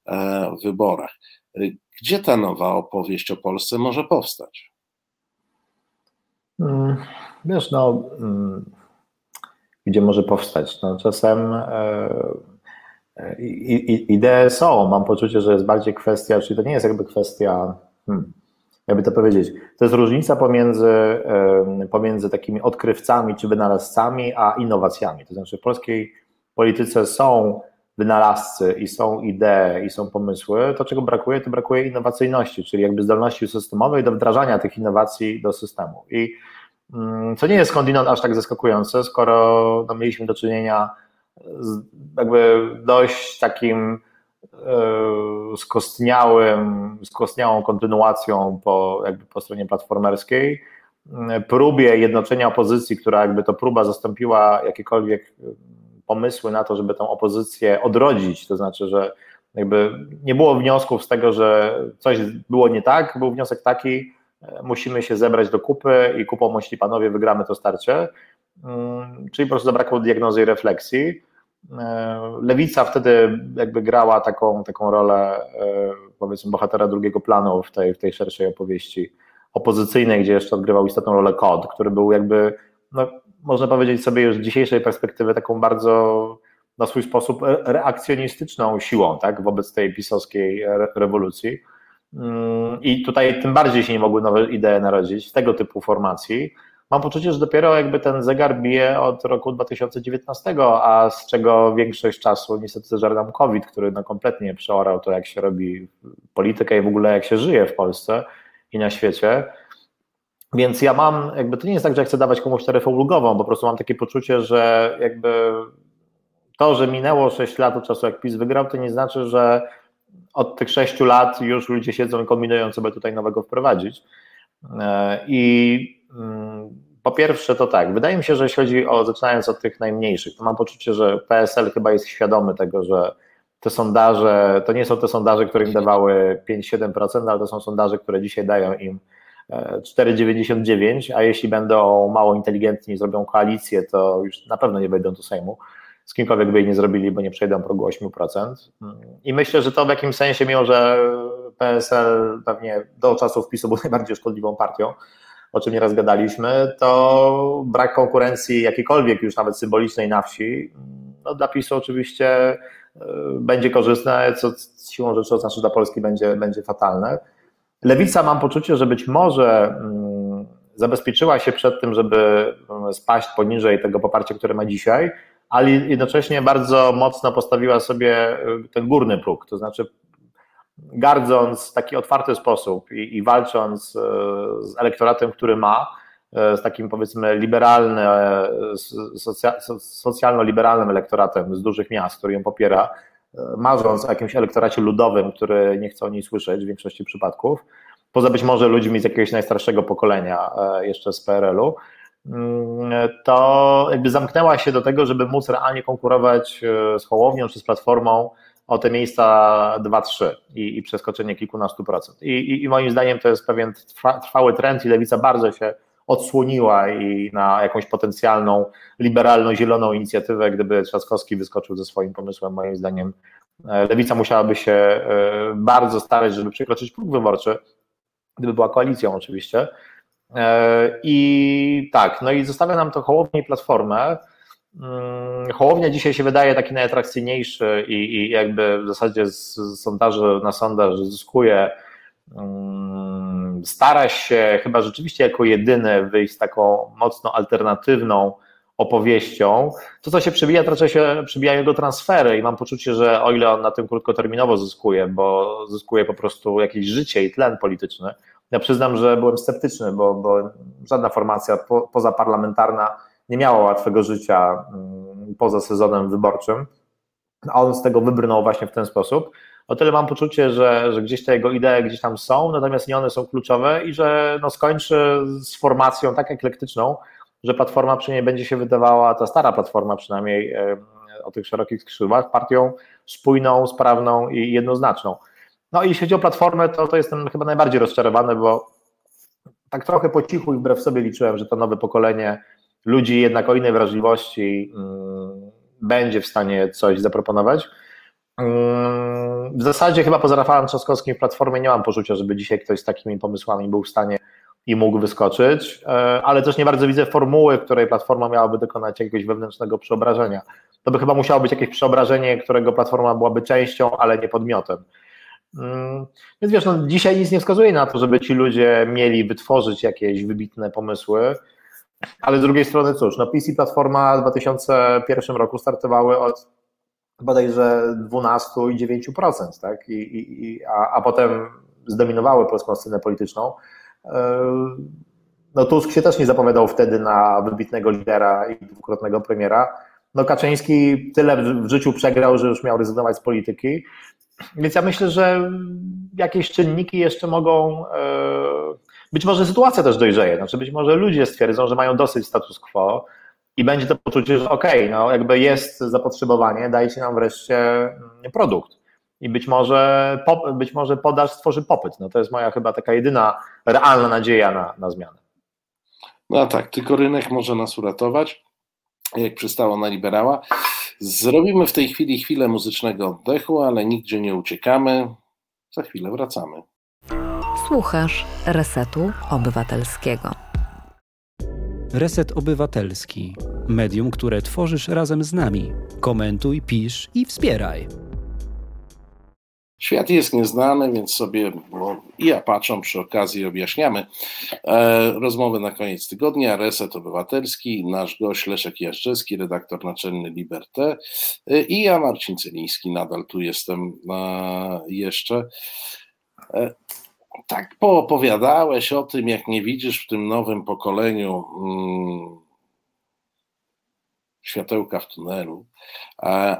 Speaker 2: e, w wyborach. E, gdzie ta nowa opowieść o Polsce może powstać?
Speaker 6: Mm, wiesz, no, mm, gdzie może powstać? No, czasem i, idee są. Mam poczucie, że jest bardziej kwestia, czyli to nie jest jakby kwestia, hmm, jakby to powiedzieć, to jest różnica pomiędzy, pomiędzy takimi odkrywcami czy wynalazcami, a innowacjami. To znaczy w polskiej polityce są wynalazcy i są idee i są pomysły, to czego brakuje, to brakuje innowacyjności, czyli jakby zdolności systemowej do wdrażania tych innowacji do systemu. I mm, co nie jest skądinąd aż tak zaskakujące, skoro no, mieliśmy do czynienia jakby dość takim e, skostniałym, skostniałą kontynuacją po, jakby po stronie platformerskiej, próbie jednoczenia opozycji, która jakby to próba zastąpiła jakiekolwiek pomysły na to, żeby tą opozycję odrodzić, to znaczy, że jakby nie było wniosków z tego, że coś było nie tak, był wniosek taki, e, musimy się zebrać do kupy i kupą myśli panowie wygramy to starcie, mm, czyli po prostu zabrakło diagnozy i refleksji. E, Lewica wtedy jakby grała taką, taką rolę e, powiedzmy bohatera drugiego planu w tej, w tej szerszej opowieści opozycyjnej, gdzie jeszcze odgrywał istotną rolę kod, który był jakby, no, można powiedzieć sobie już z dzisiejszej perspektywy taką bardzo na swój sposób reakcjonistyczną siłą tak, wobec tej pisowskiej rewolucji. Mm, I tutaj tym bardziej się nie mogły nowe idee narodzić tego typu formacji mam poczucie, że dopiero jakby ten zegar bije od roku 2019, a z czego większość czasu niestety zażarł nam COVID, który no kompletnie przeorał to, jak się robi polityka i w ogóle jak się żyje w Polsce i na świecie. Więc ja mam, jakby to nie jest tak, że chcę dawać komuś taryfę ulgową, po prostu mam takie poczucie, że jakby to, że minęło 6 lat od czasu, jak PiS wygrał, to nie znaczy, że od tych 6 lat już ludzie siedzą i kombinują, co by tutaj nowego wprowadzić. E, I po pierwsze to tak, wydaje mi się, że jeśli chodzi o, zaczynając od tych najmniejszych, to mam poczucie, że PSL chyba jest świadomy tego, że te sondaże, to nie są te sondaże, które im dawały 5-7%, ale to są sondaże, które dzisiaj dają im 4,99, e, a jeśli będą mało inteligentni i zrobią koalicję, to już na pewno nie wejdą do Sejmu. Z kimkolwiek by jej nie zrobili, bo nie przejdą progu 8%. I myślę, że to w jakimś sensie, mimo że PSL pewnie do czasów PiSu był najbardziej szkodliwą partią, o czym nieraz gadaliśmy, to brak konkurencji jakiejkolwiek już nawet symbolicznej na wsi, no dla PiSu oczywiście e, będzie korzystne, co siłą rzeczy oznacza, dla Polski będzie, będzie fatalne. Lewica mam poczucie, że być może mm, zabezpieczyła się przed tym, żeby mm, spaść poniżej tego poparcia, które ma dzisiaj, ale jednocześnie bardzo mocno postawiła sobie e, ten górny próg, to znaczy gardząc w taki otwarty sposób i, i walcząc e, z elektoratem, który ma, e, z takim powiedzmy liberalnym, e, socjalno-liberalnym elektoratem z dużych miast, który ją popiera, marząc o jakimś elektoracie ludowym, który nie chce o niej słyszeć w większości przypadków, poza być może ludźmi z jakiegoś najstarszego pokolenia jeszcze z PRL-u, mm, to jakby zamknęła się do tego, żeby móc realnie konkurować z Hołownią czy z Platformą o te miejsca 2-3 i, i, przeskoczenie kilkunastu procent. I, i, I, moim zdaniem to jest pewien trwały trend i lewica bardzo się odsłoniła i na jakąś potencjalną liberalną, zieloną inicjatywę, gdyby Trzaskowski wyskoczył ze swoim pomysłem, moim zdaniem Lewica musiałaby się bardzo starać, żeby przekroczyć próg wyborczy, gdyby była koalicją oczywiście. I tak, no i zostawia nam to Hołownię i Platformę. Mm, Hołownia dzisiaj się wydaje taki najatrakcyjniejszy i, i jakby w zasadzie z, z na sondaż zyskuje Mm, stara się chyba rzeczywiście jako jedyny wyjść z taką mocno alternatywną opowieścią. To, co się przebija, to raczej się przybijają do transfery i mam poczucie, że o ile on na tym krótkoterminowo zyskuje, bo zyskuje po prostu jakieś życie i tlen polityczny, ja przyznam, że byłem sceptyczny, bo, bo żadna formacja po, pozaparlamentarna nie miała łatwego życia mm, poza sezonem wyborczym, a on z tego wybrnął właśnie w ten sposób o tyle mam poczucie, że, że gdzieś te jego idee gdzieś tam są, natomiast nie one są kluczowe i że no skończy z formacją tak eklektyczną, że platforma przy niej będzie się wydawała, ta stara platforma przynajmniej o tych szerokich skrzydłach, partią spójną, sprawną i jednoznaczną. No i jeśli chodzi o platformę, to, to jestem chyba najbardziej rozczarowany, bo tak trochę po cichu i wbrew sobie liczyłem, że to nowe pokolenie ludzi jednak o innej wrażliwości mm, będzie w stanie coś zaproponować. Mm, w zasadzie chyba poza Rafałem Trzaskowskim w Platformie nie mam poczucia, żeby dzisiaj ktoś z takimi pomysłami był w stanie i mógł wyskoczyć, e, ale też nie bardzo widzę formuły, w której Platforma miałaby dokonać jakiegoś wewnętrznego przeobrażenia. To by chyba musiało być jakieś przeobrażenie, którego Platforma byłaby częścią, ale nie podmiotem. Mm, więc wiesz, no, dzisiaj nic nie wskazuje na to, żeby ci ludzie mieli wytworzyć jakieś wybitne pomysły, ale z drugiej strony cóż, no i Platforma w 2001 roku startowały od bodajże 12 i 9%, tak? I, i, a, a potem zdominowały polską scenę polityczną. E, no Tusk się też nie zapowiadał wtedy na wybitnego lidera i dwukrotnego premiera. No Kaczyński tyle w życiu przegrał, że już miał rezygnować z polityki. Więc ja myślę, że jakieś czynniki jeszcze mogą. Być może sytuacja też dojrzeje. Znaczy, być może ludzie stwierdzą, że mają dosyć status quo i będzie to poczucie, że okej, okay, no jakby jest zapotrzebowanie, dajcie nam wreszcie mm, produkt. I być może, być może podaż stworzy popyt. No to jest moja chyba taka jedyna realna nadzieja na, na zmianę.
Speaker 2: No tak, tylko rynek może nas uratować, jak przystało na liberała. Zrobimy w tej chwili chwilę muzycznego oddechu, ale nigdzie nie uciekamy. Za chwilę wracamy.
Speaker 5: Słuchasz Resetu Obywatelskiego.
Speaker 4: Reset Obywatelski. Medium, które tworzysz razem z nami. Komentuj, pisz i wspieraj.
Speaker 2: Świat jest nieznany, więc sobie i Apaczom przy okazji objaśniamy. E, rozmowy na koniec tygodnia. Reset Obywatelski, nasz gość Leszek Jażdżewski, redaktor naczelny Liberté e, i ja Marcin Celiński, nadal tu jestem e, jeszcze. E, tak poopowiadałeś o tym, jak nie widzisz w tym nowym pokoleniu hmm, światełka w tunelu,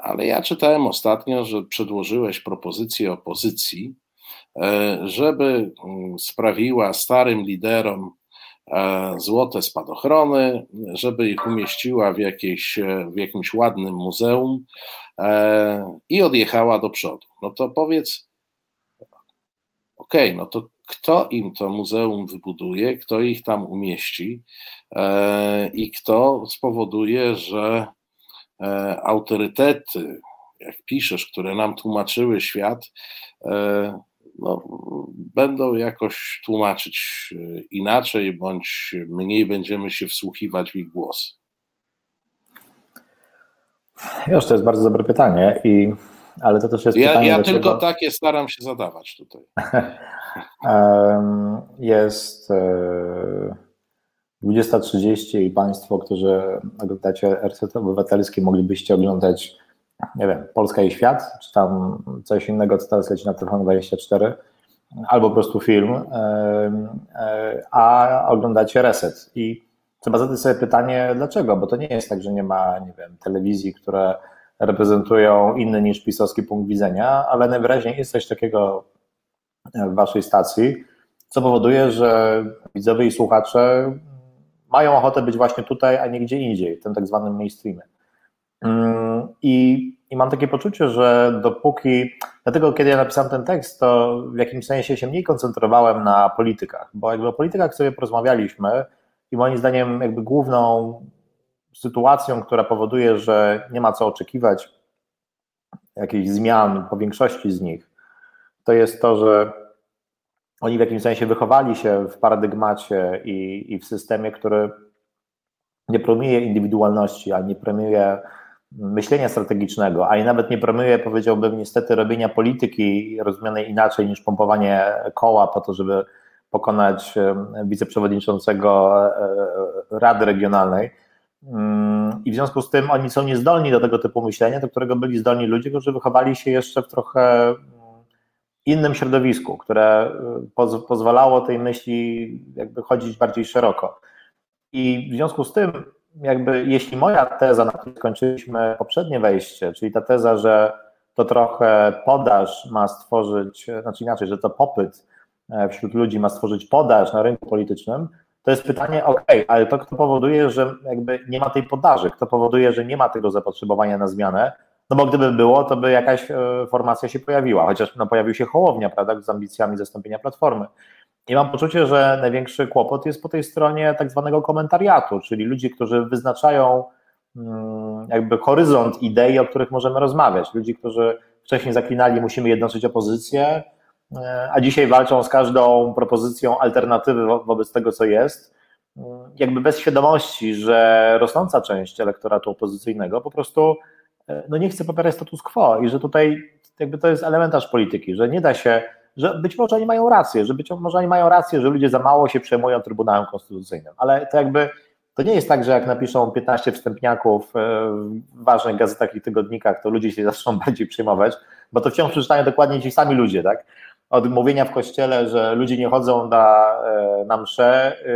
Speaker 2: ale ja czytałem ostatnio, że przedłożyłeś propozycję opozycji, e, żeby mm, sprawiła starym liderom e, złote spadochrony, żeby ich umieściła w, jakiejś, w jakimś ładnym muzeum e, i odjechała do przodu. No to powiedz, okej, okay, no to kto im to muzeum wybuduje, kto ich tam umieści e, i kto spowoduje, że e, autorytety, jak piszesz, które nam tłumaczyły świat, e, no, będą jakoś tłumaczyć inaczej, bądź mniej będziemy się wsłuchiwać w ich głos.
Speaker 6: Już to jest bardzo dobre pytanie i ale to też jest
Speaker 2: ja,
Speaker 6: pytanie.
Speaker 2: Ja tylko takie staram się zadawać tutaj.
Speaker 6: jest 20.30 e, i Państwo, którzy oglądacie RCT Obywatelski, moglibyście oglądać, nie wiem, Polska i Świat, czy tam coś innego, co teraz leci na TVN24, albo po prostu film, e, a oglądacie Reset. I trzeba zadać sobie pytanie, dlaczego, bo to nie jest tak, że nie ma, nie wiem, telewizji, które reprezentują inny niż pisowski punkt widzenia, ale najwyraźniej jest coś takiego w waszej stacji, co powoduje, że widzowie i słuchacze mają ochotę być właśnie tutaj, a nie gdzie indziej, w tym tak zwanym mainstreamie. Mm, I, I mam takie poczucie, że dopóki, dlatego kiedy ja napisałem ten tekst, to w jakimś sensie się mniej koncentrowałem na politykach, bo jakby o politykach sobie porozmawialiśmy i moim zdaniem jakby główną sytuacją, która powoduje, że nie ma co oczekiwać jakichś zmian po większości z nich, to jest to, że oni w jakimś sensie wychowali się w paradygmacie i, i w systemie, który nie promuje indywidualności, a nie promuje myślenia strategicznego, a i nawet nie promuje, powiedziałbym, niestety robienia polityki rozumianej inaczej niż pompowanie koła po to, żeby pokonać wiceprzewodniczącego e, e, Rady Regionalnej. Mm, I w związku z tym oni są niezdolni do tego typu myślenia, do którego byli zdolni ludzie, którzy wychowali się jeszcze w trochę mm, innym środowisku, które y, pozwalało tej myśli jakby chodzić bardziej szeroko. I w związku z tym, jakby jeśli moja teza, na której skończyliśmy poprzednie wejście, czyli ta teza, że to trochę podaż ma stworzyć, znaczy inaczej, że to popyt e, wśród ludzi ma stworzyć podaż na rynku politycznym, to jest pytanie, ok, ale to kto powoduje, że jakby nie ma tej podaży, kto powoduje, że nie ma tego zapotrzebowania na zmianę, no bo gdyby było, to by jakaś e, formacja się pojawiła, chociaż no, pojawił się Hołownia, prawda, z ambicjami zastąpienia Platformy. I mam poczucie, że największy kłopot jest po tej stronie tak zwanego komentariatu, czyli ludzi, którzy wyznaczają mm, jakby horyzont idei, o których możemy rozmawiać. Ludzi, którzy wcześniej zaklinali, musimy jednoczyć opozycję, a dzisiaj walczą z każdą propozycją alternatywy wobec tego, co jest, mm, jakby bez świadomości, że rosnąca część elektoratu opozycyjnego po prostu e, no nie chce popierać status quo i że tutaj jakby to jest elementarz polityki, że nie da się że być może oni mają rację, że być może oni mają rację, że ludzie za mało się przejmują Trybunałem Konstytucyjnym, ale to jakby to nie jest tak, że jak napiszą 15 wstępniaków e, w ważnych gazetach i tygodnikach, to ludzie się zaczną bardziej przejmować, bo to wciąż przeczytają dokładnie ci sami ludzie, tak? Od mówienia w kościele, że ludzie nie chodzą na, e, na msze, e,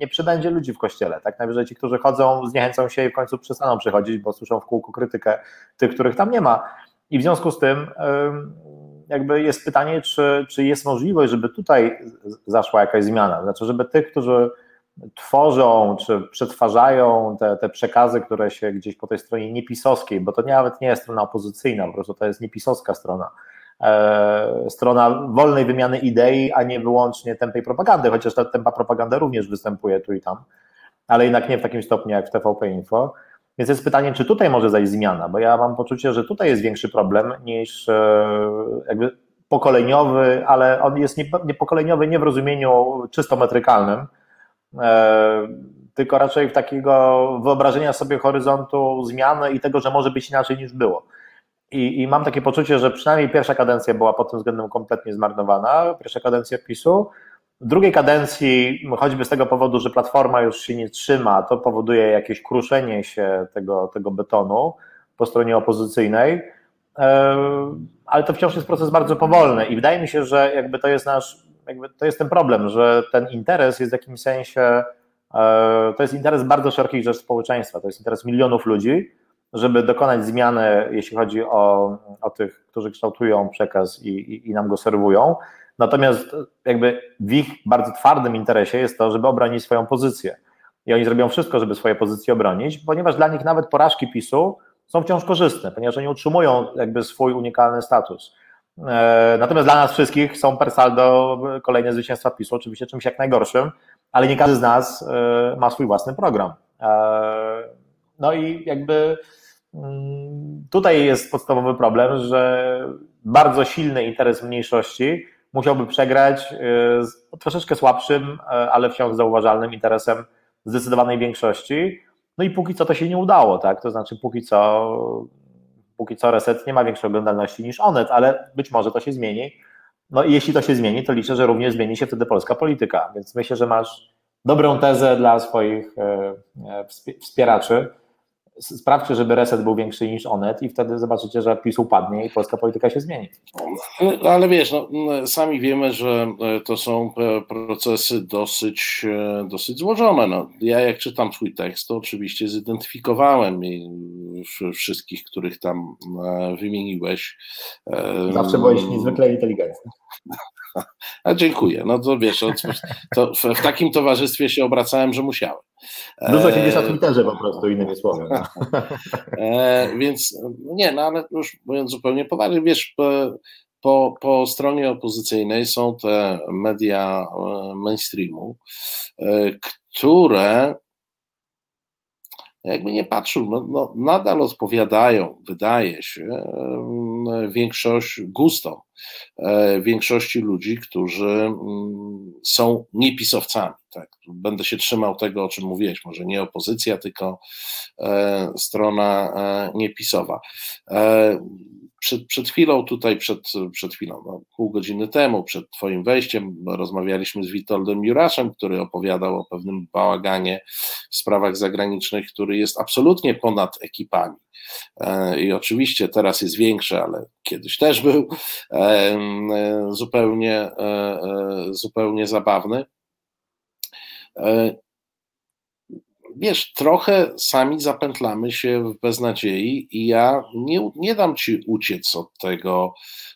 Speaker 6: nie przybędzie ludzi w kościele, tak? Najwyżej ci, którzy chodzą, zniechęcą się i w końcu przestaną przychodzić, bo słyszą w kółku krytykę tych, których tam nie ma. I w związku z tym jakby jest pytanie, czy, czy jest możliwość, żeby tutaj zaszła jakaś zmiana, znaczy, żeby tych, którzy tworzą czy przetwarzają te, te przekazy, które się gdzieś po tej stronie niepisowskiej, bo to nawet nie jest strona opozycyjna, po prostu to jest niepisowska strona, strona wolnej wymiany idei, a nie wyłącznie tępej propagandy, chociaż ta tempa propaganda również występuje tu i tam, ale jednak nie w takim stopniu jak w TVP Info. Więc jest pytanie, czy tutaj może zajść zmiana, bo ja mam poczucie, że tutaj jest większy problem niż e, jakby pokoleniowy, ale on jest niepokoleniowy nie w rozumieniu czysto metrykalnym, e, tylko raczej w takiego wyobrażenia sobie horyzontu zmiany i tego, że może być inaczej niż było. I, I, mam takie poczucie, że przynajmniej pierwsza kadencja była pod tym względem kompletnie zmarnowana, pierwsza kadencja PiSu, w drugiej kadencji, choćby z tego powodu, że platforma już się nie trzyma, to powoduje jakieś kruszenie się tego, tego betonu po stronie opozycyjnej, e, ale to wciąż jest proces bardzo powolny i wydaje mi się, że jakby to jest nasz, jakby to jest ten problem, że ten interes jest w jakimś sensie, e, to jest interes bardzo szerokich rzeczy społeczeństwa, to jest interes milionów ludzi, żeby dokonać zmiany, jeśli chodzi o, o tych, którzy kształtują przekaz i, i, i nam go serwują, Natomiast jakby w ich bardzo twardym interesie jest to, żeby obronić swoją pozycję. I oni zrobią wszystko, żeby swoje pozycje obronić, ponieważ dla nich nawet porażki PiSu są wciąż korzystne, ponieważ oni utrzymują jakby swój unikalny status. E, natomiast dla nas wszystkich są per saldo kolejne zwycięstwa PiSu, oczywiście czymś jak najgorszym, ale nie każdy z nas e, ma swój własny program. E, no i jakby tutaj jest podstawowy problem, że bardzo silny interes mniejszości musiałby przegrać y, z troszeczkę słabszym, y, ale wciąż zauważalnym interesem zdecydowanej większości. No i póki co to się nie udało, tak? To znaczy póki co, póki co Reset nie ma większej oglądalności niż Onet, ale być może to się zmieni. No i jeśli to się zmieni, to liczę, że również zmieni się wtedy polska polityka. Więc myślę, że masz dobrą tezę dla swoich y, wspieraczy sprawdźcie, żeby reset był większy niż Onet i wtedy zobaczycie, że PiS upadnie i polska polityka się zmieni.
Speaker 2: Ale wiesz, no, sami wiemy, że e, to są e, procesy dosyć, e, dosyć złożone. No, ja jak czytam twój tekst, to oczywiście zidentyfikowałem wszystkich, których tam wymieniłeś.
Speaker 6: Zawsze byłeś niezwykle inteligentny.
Speaker 2: A dziękuję. No to wiesz, to w, w takim towarzystwie się obracałem, że musiałem.
Speaker 6: Dużo się dzieje na Twitterze po prostu, innymi słowy. No.
Speaker 2: E, więc nie, no ale już mówiąc zupełnie poważnie, wiesz, po, po, po stronie opozycyjnej są te media e, mainstreamu, e, które jakby nie patrzył, no, no, nadal odpowiadają, wydaje się, większość gustom większości ludzi, którzy mm, są niepisowcami. Tak? Będę się trzymał tego, o czym mówiłeś, może nie opozycja, tylko strona niepisowa przed, przed chwilą, tutaj przed, przed chwilą, no, pół godziny temu, przed Twoim wejściem, rozmawialiśmy z Witoldem Juraszem, który opowiadał o pewnym bałaganie w sprawach zagranicznych, który jest absolutnie ponad ekipami. E, I oczywiście teraz jest większy, ale kiedyś też był e, e, zupełnie, zupełnie zabawny wiesz, trochę sami zapętlamy się w beznadziei i ja nie, nie dam ci uciec od tego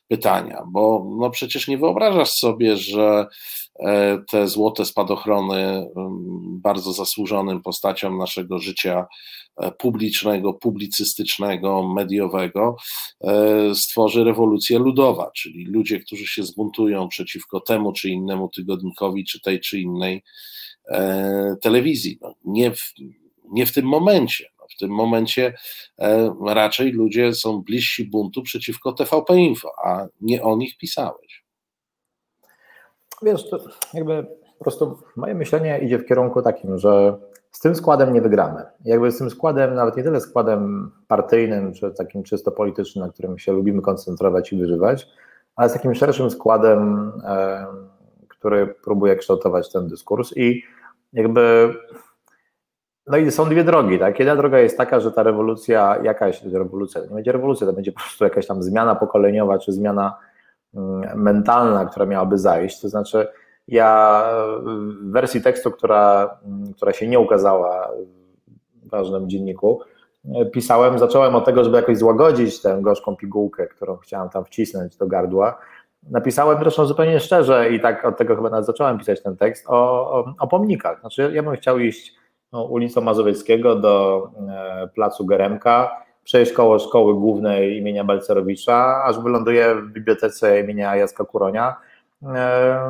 Speaker 2: pytania, bo no przecież nie wyobrażasz sobie, że e, te złote spadochrony mm, bardzo zasłużonym postaciom naszego życia e, publicznego, publicystycznego, mediowego e, stworzy rewolucja ludowa, czyli ludzie, którzy się zbuntują przeciwko temu czy innemu tygodnikowi, czy tej czy innej telewizji. No, nie, w, nie w tym momencie. No, w tym momencie e, raczej ludzie są bliżsi buntu przeciwko TVP Info, a nie o nich pisałeś.
Speaker 6: Wiesz, to jakby po prostu moje myślenie idzie w kierunku takim, że z tym składem nie wygramy. Jakby z tym składem, nawet nie tyle składem partyjnym, czy takim czysto politycznym, na którym się lubimy koncentrować i wyżywać, ale z takim szerszym składem, e, który próbuje kształtować ten dyskurs i jakby no i są dwie drogi, tak? Jedna droga jest taka, że ta rewolucja, jakaś rewolucja, nie będzie rewolucja, to będzie po prostu jakaś tam zmiana pokoleniowa, czy zmiana mm, mentalna, która miałaby zajść. To znaczy, ja w wersji tekstu, która, mm, która się nie ukazała w ważnym dzienniku, pisałem, zacząłem od tego, żeby jakoś złagodzić tę gorzką pigułkę, którą chciałem tam wcisnąć do gardła napisałem zresztą zupełnie szczerze i tak od tego chyba nawet zacząłem pisać ten tekst o, o, o pomnikach. Znaczy ja bym chciał iść no, ulicą Mazowieckiego do e, placu Geremka, przejść koło szkoły głównej imienia Balcerowicza, aż wyląduję w bibliotece imienia Jacka Kuronia e,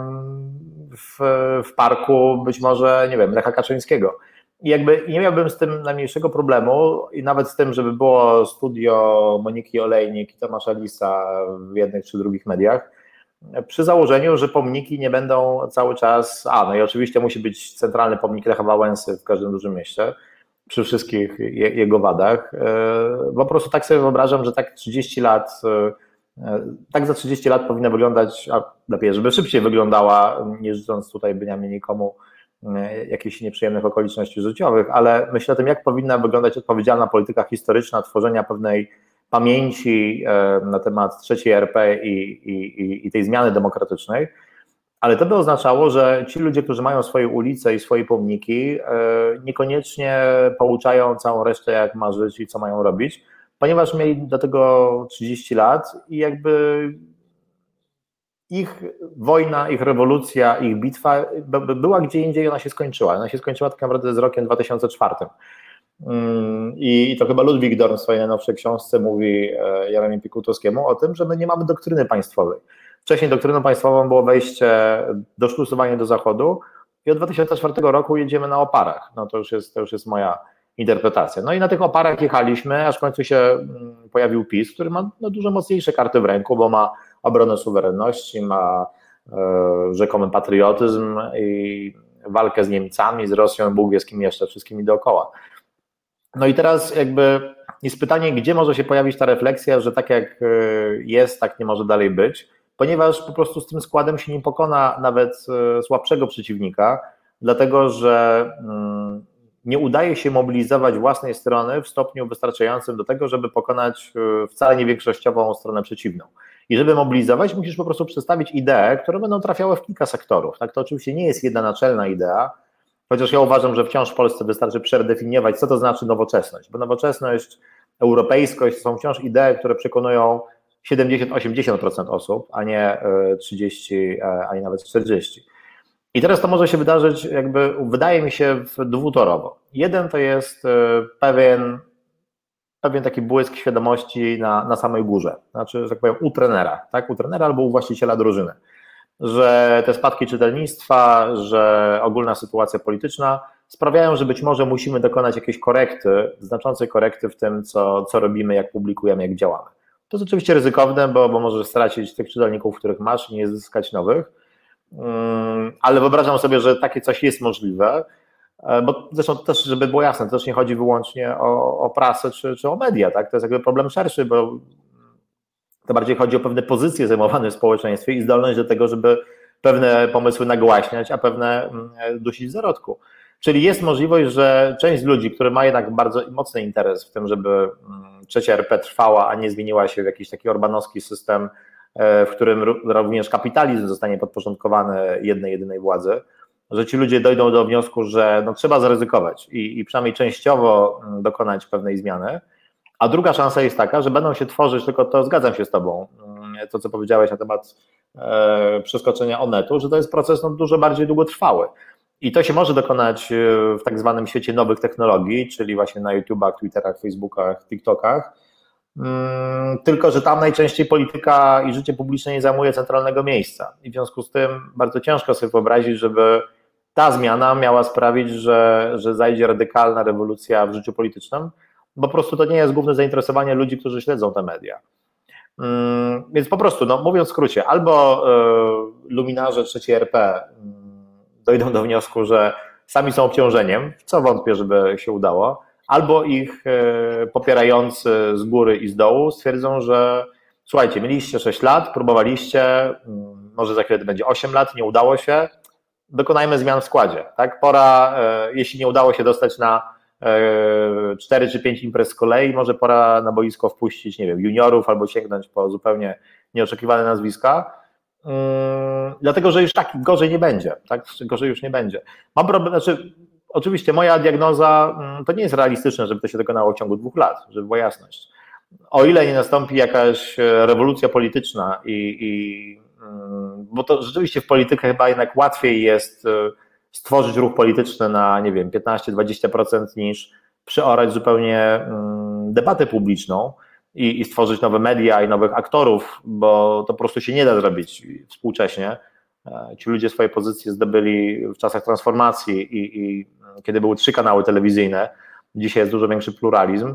Speaker 6: w, w parku być może, nie wiem, Lecha Kaczyńskiego. I jakby nie miałbym z tym najmniejszego problemu i nawet z tym, żeby było studio Moniki Olejnik i Tomasza Lisa w jednych czy drugich mediach, przy założeniu, że pomniki nie będą cały czas, a no i oczywiście musi być centralny pomnik Lecha Wałęsy w każdym dużym mieście, przy wszystkich jego wadach. E, po prostu tak sobie wyobrażam, że tak 30 lat, e, tak za 30 lat powinna wyglądać, a lepiej, żeby szybciej wyglądała, nie życząc tutaj bynajmniej nikomu e, jakichś nieprzyjemnych okoliczności życiowych, ale myślę o tym, jak powinna wyglądać odpowiedzialna polityka historyczna, tworzenia pewnej pamięci e, na temat trzeciej RP i, i, i tej zmiany demokratycznej, ale to by oznaczało, że ci ludzie, którzy mają swoje ulice i swoje pomniki, e, niekoniecznie pouczają całą resztę, jak ma żyć i co mają robić, ponieważ mieli do tego 30 lat i jakby ich wojna, ich rewolucja, ich bitwa była gdzie indziej, ona się skończyła. Ona się skończyła tak naprawdę z rokiem 2004. Mm, I to chyba Ludwik Dorn w swojej najnowszej książce mówi e, Jaremie Pikutowskiemu o tym, że my nie mamy doktryny państwowej. Wcześniej doktryną państwową było wejście, doszlusowanie do Zachodu i od 2004 roku jedziemy na oparach. No to już jest, to już jest moja interpretacja. No i na tych oparach jechaliśmy, aż w końcu się mm, pojawił PiS, który ma no, dużo mocniejsze karty w ręku, bo ma obronę suwerenności, ma e, rzekomy patriotyzm i walkę z Niemcami, z Rosją, Bóg wie z kim jeszcze, wszystkimi dookoła. No i teraz jakby jest pytanie, gdzie może się pojawić ta refleksja, że tak jak e, jest, tak nie może dalej być, ponieważ po prostu z tym składem się nie pokona nawet e, słabszego przeciwnika, dlatego że mm, nie udaje się mobilizować własnej strony w stopniu wystarczającym do tego, żeby pokonać e, wcale nie większościową stronę przeciwną. I żeby mobilizować, musisz po prostu przedstawić idee, które będą trafiały w kilka sektorów. Tak, to oczywiście nie jest jedna naczelna idea, Chociaż ja uważam, że wciąż w Polsce wystarczy przedefiniować, co to znaczy nowoczesność, bo nowoczesność, europejskość są wciąż idee, które przekonują 70-80% osób, a nie 30, e, a nie nawet 40. I teraz to może się wydarzyć, jakby wydaje mi się, dwutorowo. Jeden to jest e, pewien, pewien taki błysk świadomości na, na samej górze, znaczy, że tak powiem, u trenera, tak? u trenera albo u właściciela drużyny że te spadki czytelnictwa, że ogólna sytuacja polityczna sprawiają, że być może musimy dokonać jakiejś korekty, znaczącej korekty w tym, co, co robimy, jak publikujemy, jak działamy. To jest oczywiście ryzykowne, bo, bo możesz stracić tych czytelników, których masz i nie zyskać nowych, mm, ale wyobrażam sobie, że takie coś jest możliwe, e, bo zresztą też, żeby było jasne, to też nie chodzi wyłącznie o, o prasę czy, czy o media, tak? to jest jakby problem szerszy, bo to bardziej chodzi o pewne pozycje zajmowane w społeczeństwie i zdolność do tego, żeby pewne pomysły nagłaśniać, a pewne mm, dusić w zarodku. Czyli jest możliwość, że część ludzi, które ma jednak bardzo mocny interes w tym, żeby mm, trzecia RP trwała, a nie zmieniła się w jakiś taki orbanowski system, e, w którym również kapitalizm zostanie podporządkowany jednej, jedynej władzy, że ci ludzie dojdą do wniosku, że no, trzeba zaryzykować i, i przynajmniej częściowo mm, dokonać pewnej zmiany. A druga szansa jest taka, że będą się tworzyć, tylko to zgadzam się z Tobą, mm, to co powiedziałeś na temat e, przeskoczenia Onetu, że to jest proces no, dużo bardziej długotrwały. I to się może dokonać e, w tak zwanym świecie nowych technologii, czyli właśnie na YouTubach, Twitterach, Facebookach, TikTokach. Mm, tylko, że tam najczęściej polityka i życie publiczne nie zajmuje centralnego miejsca. I w związku z tym bardzo ciężko sobie wyobrazić, żeby ta zmiana miała sprawić, że, że zajdzie radykalna rewolucja w życiu politycznym, bo po prostu to nie jest główne zainteresowanie ludzi, którzy śledzą te media. Mm, więc po prostu, no, mówiąc w skrócie, albo e, luminarze trzeciej RP dojdą do wniosku, że sami są obciążeniem, co wątpię, żeby się udało, albo ich e, popierający z góry i z dołu stwierdzą, że słuchajcie, mieliście 6 lat, próbowaliście, mm, może za chwilę to będzie 8 lat, nie udało się, dokonajmy zmian w składzie. Tak? Pora, e, jeśli nie udało się dostać na 4 e, czy 5 imprez z kolei, może pora na boisko wpuścić, nie wiem, juniorów albo sięgnąć po zupełnie nieoczekiwane nazwiska Yy, dlatego że już tak gorzej nie będzie, tak? Gorzej już nie będzie. Mam problem, znaczy, oczywiście moja diagnoza mm, to nie jest realistyczne, żeby to się dokonało w ciągu dwóch lat, żeby była jasność. O ile nie nastąpi jakaś e, rewolucja polityczna i, i mm, bo to rzeczywiście w polityce chyba jednak łatwiej jest e, stworzyć ruch polityczny na, nie wiem, 15-20% niż przeorać zupełnie mm, debatę publiczną i, i stworzyć nowe media i nowych aktorów, bo to po prostu się nie da zrobić współcześnie. E, ci ludzie swoje pozycje zdobyli w czasach transformacji i, i kiedy były trzy kanały telewizyjne, dzisiaj jest dużo większy pluralizm.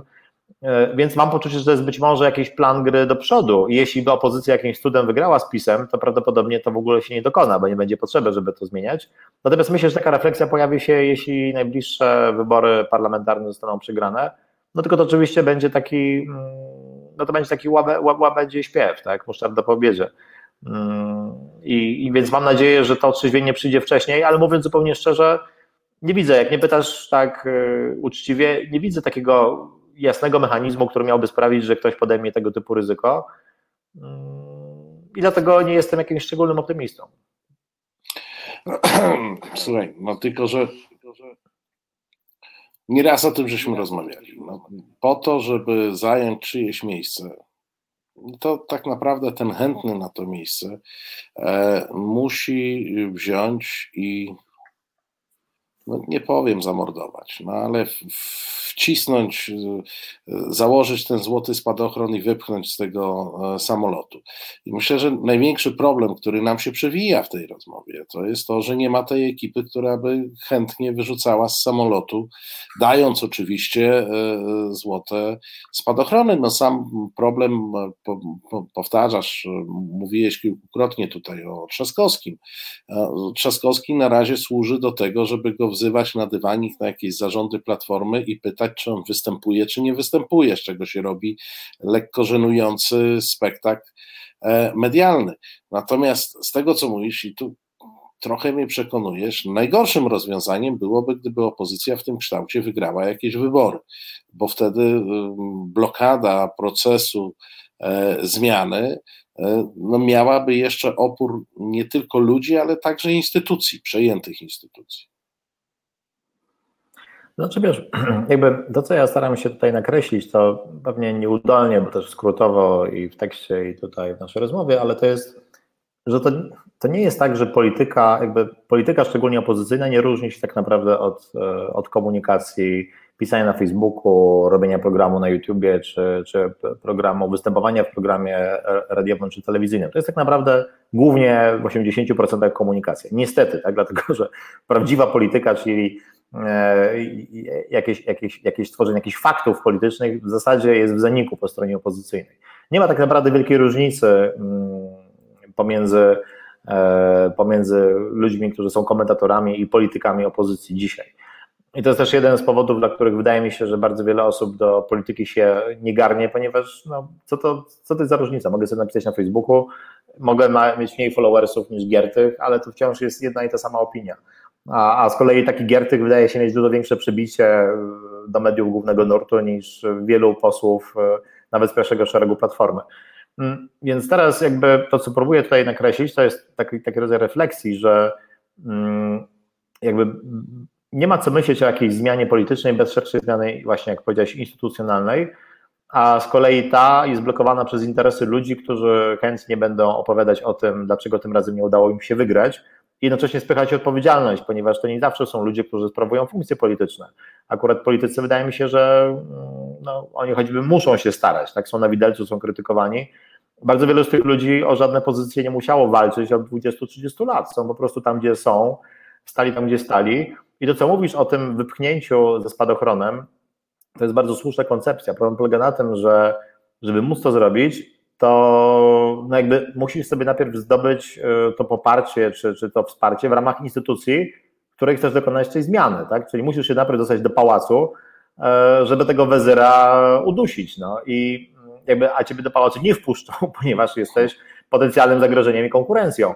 Speaker 6: E, więc mam poczucie, że to jest być może jakiś plan gry do przodu. I jeśli by opozycja jakimś cudem wygrała z PiSem, to prawdopodobnie to w ogóle się nie dokona, bo nie będzie potrzeby, żeby to zmieniać. Natomiast myślę, że taka refleksja pojawi się, jeśli najbliższe wybory parlamentarne zostaną przegrane. No tylko to oczywiście będzie taki mm, no to będzie taki łabę, łabędzie śpiew, tak, musztarda po obiedzie. Mm, I, I, więc mam nadzieję, że to otrzeźwienie przyjdzie wcześniej, ale mówiąc zupełnie szczerze, nie widzę, jak nie pytasz tak y, uczciwie, nie widzę takiego jasnego mechanizmu, który miałby sprawić, że ktoś podejmie tego typu ryzyko. Mm, I dlatego nie jestem jakimś szczególnym optymistą.
Speaker 2: Słuchaj, no tylko, że Nieraz o tym żeśmy rozmawiali. No, po to, żeby zająć czyjeś miejsce, to tak naprawdę ten chętny na to miejsce e, musi wziąć i no nie powiem zamordować, no ale wcisnąć, założyć ten złoty spadochron i wypchnąć z tego e, samolotu. I myślę, że największy problem, który nam się przewija w tej rozmowie, to jest to, że nie ma tej ekipy, która by chętnie wyrzucała z samolotu, dając oczywiście e, złote spadochrony. No sam problem, e, powtarzasz, mówiłeś kilkukrotnie tutaj o Trzaskowskim. Trzaskowski na razie służy do tego, żeby go na dywanik na jakieś zarządy Platformy i pytać, czy on występuje, czy nie występuje, z czego się robi lekko żenujący spektakl e, medialny. Natomiast z tego, co mówisz, i tu trochę mnie przekonujesz, najgorszym rozwiązaniem byłoby, gdyby opozycja w tym kształcie wygrała jakieś wybory, bo wtedy blokada procesu e, zmiany e, no miałaby jeszcze opór nie tylko ludzi, ale także instytucji, przejętych instytucji.
Speaker 6: Znaczy wiesz, jakby to, co ja staram się tutaj nakreślić, to pewnie nieudolnie, bo też skrótowo i w tekście, i tutaj w naszej rozmowie, ale to jest, że to, to nie jest tak, że polityka, jakby polityka szczególnie opozycyjna nie różni się tak naprawdę od, e, od komunikacji, pisania na Facebooku, robienia programu na YouTubie, czy, czy programu, występowania w programie radiowym czy telewizyjnym. To jest tak naprawdę głównie w 80% komunikacja. Niestety, tak, dlatego że prawdziwa polityka, czyli jakieś, jakieś, jakieś tworzenie jakichś faktów politycznych w zasadzie jest w zaniku po stronie opozycyjnej. Nie ma tak naprawdę wielkiej różnicy mm, pomiędzy, pomiędzy ludźmi, którzy są komentatorami i politykami opozycji dzisiaj. I to jest też jeden z powodów, dla których wydaje mi się, że bardzo wiele osób do polityki się nie garnie, ponieważ no, co, to, co to jest za różnica? Mogę sobie napisać na Facebooku, mogę mieć mniej followersów niż Giertych, ale to wciąż jest jedna i ta sama opinia. A, a z kolei taki Giertych wydaje się mieć dużo większe przybicie do mediów głównego nurtu niż wielu posłów, nawet z pierwszego szeregu Platformy. Mm, więc teraz jakby to, co próbuję tutaj nakreślić, to jest taki, taki rodzaj refleksji, że mm, jakby nie ma co myśleć o jakiejś zmianie politycznej bez szerszej zmiany, właśnie jak powiedziałeś, instytucjonalnej, a z kolei ta jest blokowana przez interesy ludzi, którzy chętnie będą opowiadać o tym, dlaczego tym razem nie udało im się wygrać, i jednocześnie spychać odpowiedzialność, ponieważ to nie zawsze są ludzie, którzy sprawują funkcje polityczne. Akurat politycy wydaje mi się, że mm, no, oni choćby muszą się starać, tak są na widelcu, są krytykowani. Bardzo wielu z tych ludzi o żadne pozycje nie musiało walczyć od 20-30 lat. Są po prostu tam, gdzie są, stali tam, gdzie stali i to, co mówisz o tym wypchnięciu ze spadochronem, to jest bardzo słuszna koncepcja. Problem polega na tym, że żeby móc to zrobić, to no jakby musisz sobie najpierw zdobyć e, to poparcie, czy, czy to wsparcie w ramach instytucji, w której chcesz dokonać tej zmiany, tak? Czyli musisz się najpierw dostać do pałacu, e, żeby tego wezyra udusić, no i jakby, a ciebie do pałacu nie wpuszczą, ponieważ jesteś potencjalnym zagrożeniem i konkurencją.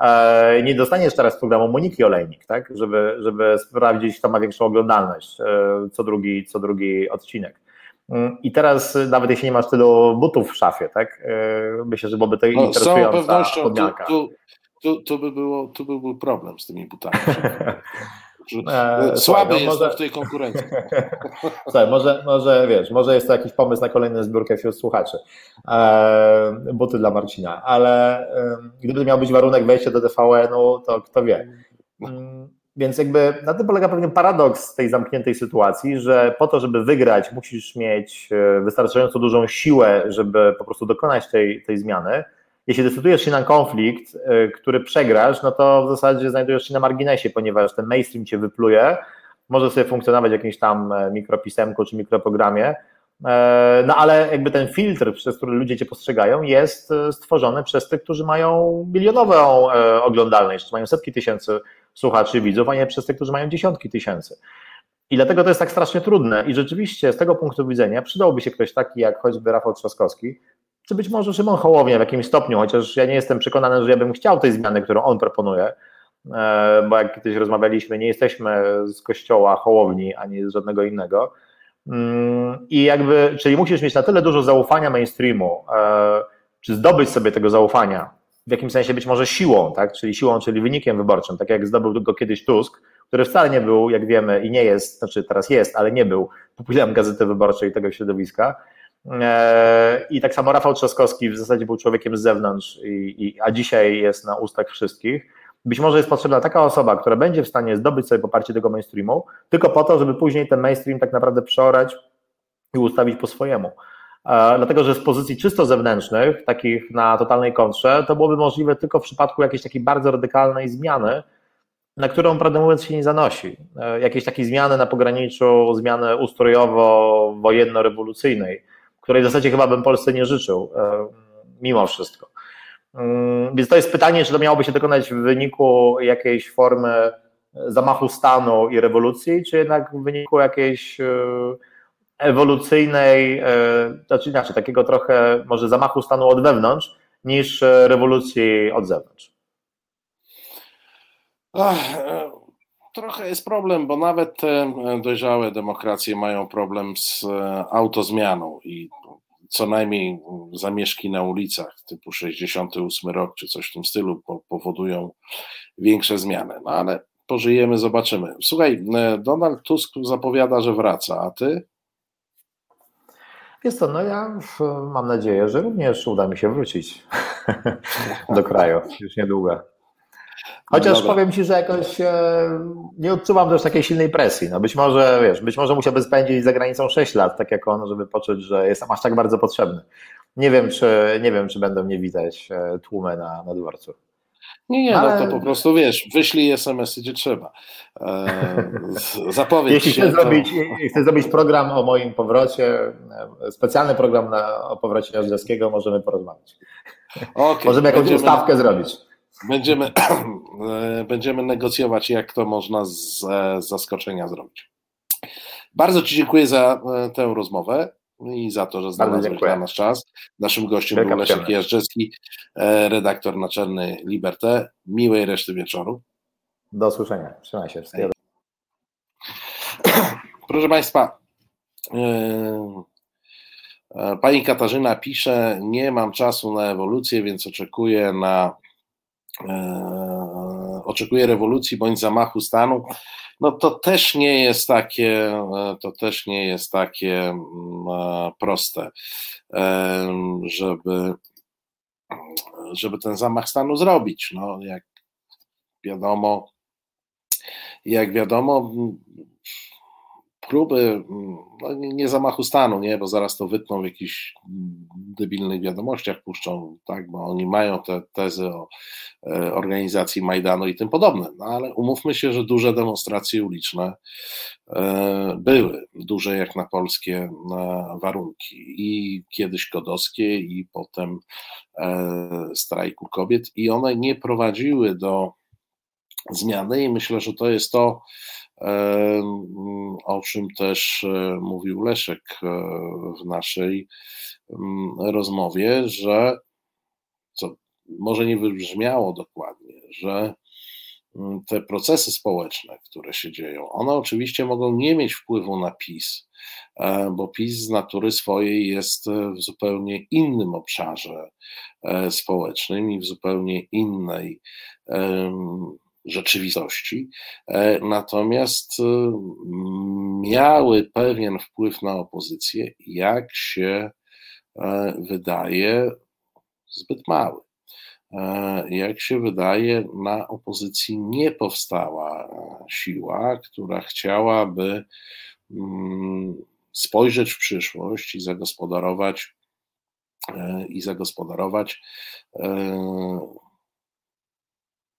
Speaker 6: E, nie dostaniesz teraz programu Moniki Olejnik, tak? żeby, żeby sprawdzić, kto ma większą oglądalność co drugi, co drugi odcinek. Mm, I teraz nawet jeśli nie masz tylu butów w szafie, tak? E, myślę, że byłoby to no, interesująca z całą pewnością
Speaker 2: podmianka. Tu, tu, tu, by było, tu by był problem z tymi butami. E, słaby no, jest może... w tej konkurencji.
Speaker 6: Słuchaj, może, może wiesz, może jest to jakiś pomysł na kolejną zbiórkę wśród słuchaczy. E, buty dla Marcina, ale e, gdyby miał być warunek wejścia do TVN-u, to kto wie. Więc jakby na tym polega pewien paradoks tej zamkniętej sytuacji, że po to, żeby wygrać, musisz mieć e, wystarczająco dużą siłę, żeby po prostu dokonać tej, tej zmiany. Jeśli decydujesz się na konflikt, y, który przegrasz, no to w zasadzie znajdujesz się na marginesie, ponieważ ten mainstream cię wypluje, może sobie funkcjonować w jakimś tam e, mikropisemku czy mikroprogramie, e, no ale jakby ten filtr, przez który ludzie cię postrzegają, jest e, stworzony przez tych, którzy mają milionową oglądalność, czy mają setki tysięcy słuchaczy, widzów, a nie przez tych, którzy mają dziesiątki tysięcy. I dlatego to jest tak strasznie trudne. I rzeczywiście z tego punktu widzenia przydałby się ktoś taki jak choćby Rafał Trzaskowski, czy być może Szymon Hołownia w jakimś stopniu, chociaż ja nie jestem przekonany, że ja bym chciał tej zmiany, którą on proponuje, e, bo jak kiedyś rozmawialiśmy, nie jesteśmy z kościoła Hołowni, ani z żadnego innego. Mm, I jakby, czyli musisz mieć na tyle dużo zaufania mainstreamu, e, czy zdobyć sobie tego zaufania, w jakimś sensie być może siłą, tak? czyli siłą, czyli wynikiem wyborczym, tak jak zdobył go kiedyś Tusk, który wcale nie był, jak wiemy, i nie jest, znaczy teraz jest, ale nie był pupilem Gazety Wyborczej tego środowiska, E, I tak samo Rafał Trzaskowski w zasadzie był człowiekiem z zewnątrz, i, i, a dzisiaj jest na ustach wszystkich. Być może jest potrzebna taka osoba, która będzie w stanie zdobyć sobie poparcie tego mainstreamu, tylko po to, żeby później ten mainstream tak naprawdę przeorać i ustawić po swojemu. E, dlatego, że z pozycji czysto zewnętrznych, takich na totalnej kontrze, to byłoby możliwe tylko w przypadku jakiejś takiej bardzo radykalnej zmiany, na którą, prawdę mówiąc, się nie zanosi. E, jakiejś takiej zmiany na pograniczu, zmiany ustrojowo-wojenno-rewolucyjnej której w zasadzie chyba bym Polsce nie życzył, e, mimo wszystko. Mm, więc to jest pytanie, czy to miałoby się dokonać w wyniku jakiejś formy zamachu stanu i rewolucji, czy jednak w wyniku jakiejś ewolucyjnej, e, znaczy inaczej, takiego trochę może zamachu stanu od wewnątrz, niż rewolucji od zewnątrz.
Speaker 2: Ach, trochę jest problem, bo nawet dojrzałe demokracje mają problem z e, autozmianą i co najmniej zamieszki na ulicach typu 68 rok czy coś w tym stylu powodują większe zmiany. No ale pożyjemy, zobaczymy. Słuchaj, e, Donald Tusk zapowiada, że wraca, a ty?
Speaker 6: Jest to, no ja mam nadzieję, że również uda mi się wrócić do kraju już niedługo. Chociaż no powiem Ci, że jakoś e, nie odczuwam też takiej silnej presji. No być może, wiesz, być może musiałby spędzić za granicą 6 lat, tak jak on, żeby poczuć, że jest aż tak bardzo potrzebny. Nie wiem, czy, nie wiem, czy będą mnie widać e, tłumy na, na dworcu.
Speaker 2: Nie, nie, Ale... no to po prostu wiesz, wyślij SMS-y gdzie trzeba. E, zapowiedź
Speaker 6: Jeśli
Speaker 2: to...
Speaker 6: zrobić, zrobić program o moim powrocie, e, specjalny program na, o powrocie Jazdowskiego, możemy porozmawiać. Okay, możemy jakąś będziemy, ustawkę zrobić.
Speaker 2: Będziemy, e, będziemy negocjować, jak to można z, z zaskoczenia zrobić. Bardzo Ci dziękuję za e, tę rozmowę i za to, że znalazłeś dla nas czas. Naszym gościem Wielka był Leszek Jażdżewski, e, redaktor naczelny Liberté. Miłej reszty wieczoru.
Speaker 6: Do usłyszenia. Trzymaj się. Wszystkiego.
Speaker 2: Proszę Państwa, e, pani Katarzyna pisze, nie mam czasu na ewolucję, więc oczekuję na oczekuję rewolucji bądź zamachu stanu no to też nie jest takie, e, to też nie jest takie mm, e, proste, żeby, żeby ten zamach stanu zrobić. No, jak wiadomo, jak wiadomo, próby, mm, no nie zamachu stanu, nie, bo zaraz to wytną w jakichś debilnych wiadomościach, puszczą, tak, bo oni mają te tezy o e, organizacji Majdanu i tym podobne, no ale umówmy się, że duże demonstracje uliczne e, były, duże jak na polskie warunki. I kiedyś kodowskie i potem e, strajku kobiet. I one nie prowadziły do zmiany i myślę, że to jest to, o czym też e, mówił Leszek e, w naszej rozmowie, że co może nie wybrzmiało dokładnie, że te procesy społeczne, które się dzieją, one oczywiście mogą nie mieć wpływu na PiS, e, bo PiS z natury swojej jest w zupełnie innym obszarze społecznym i w zupełnie innej rzeczywistości, e, natomiast e, miały pewien wpływ na opozycję, jak się e, wydaje, zbyt mały. Jak się wydaje, na opozycji nie powstała siła, która chciałaby mm, spojrzeć w przyszłość i zagospodarować i zagospodarować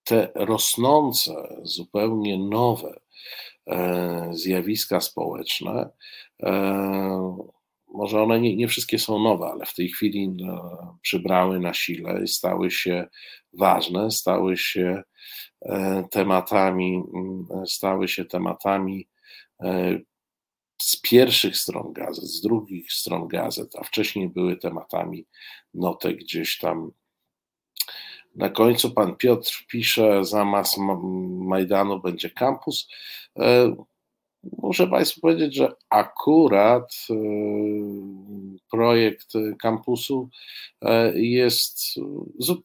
Speaker 2: te rosnące, zupełnie nowe e, zjawiska społeczne, e, może one nie, nie, wszystkie są nowe, ale w tej chwili no, przybrały na sile i stały się ważne, stały się e, tematami, stały się tematami z pierwszych stron gazet, z drugich stron gazet, a wcześniej były tematami notek gdzieś tam na końcu pan Piotr pisze, zamiast Majdanu będzie kampus. E, muszę Państwu powiedzieć, że akurat e, projekt kampusu e, jest,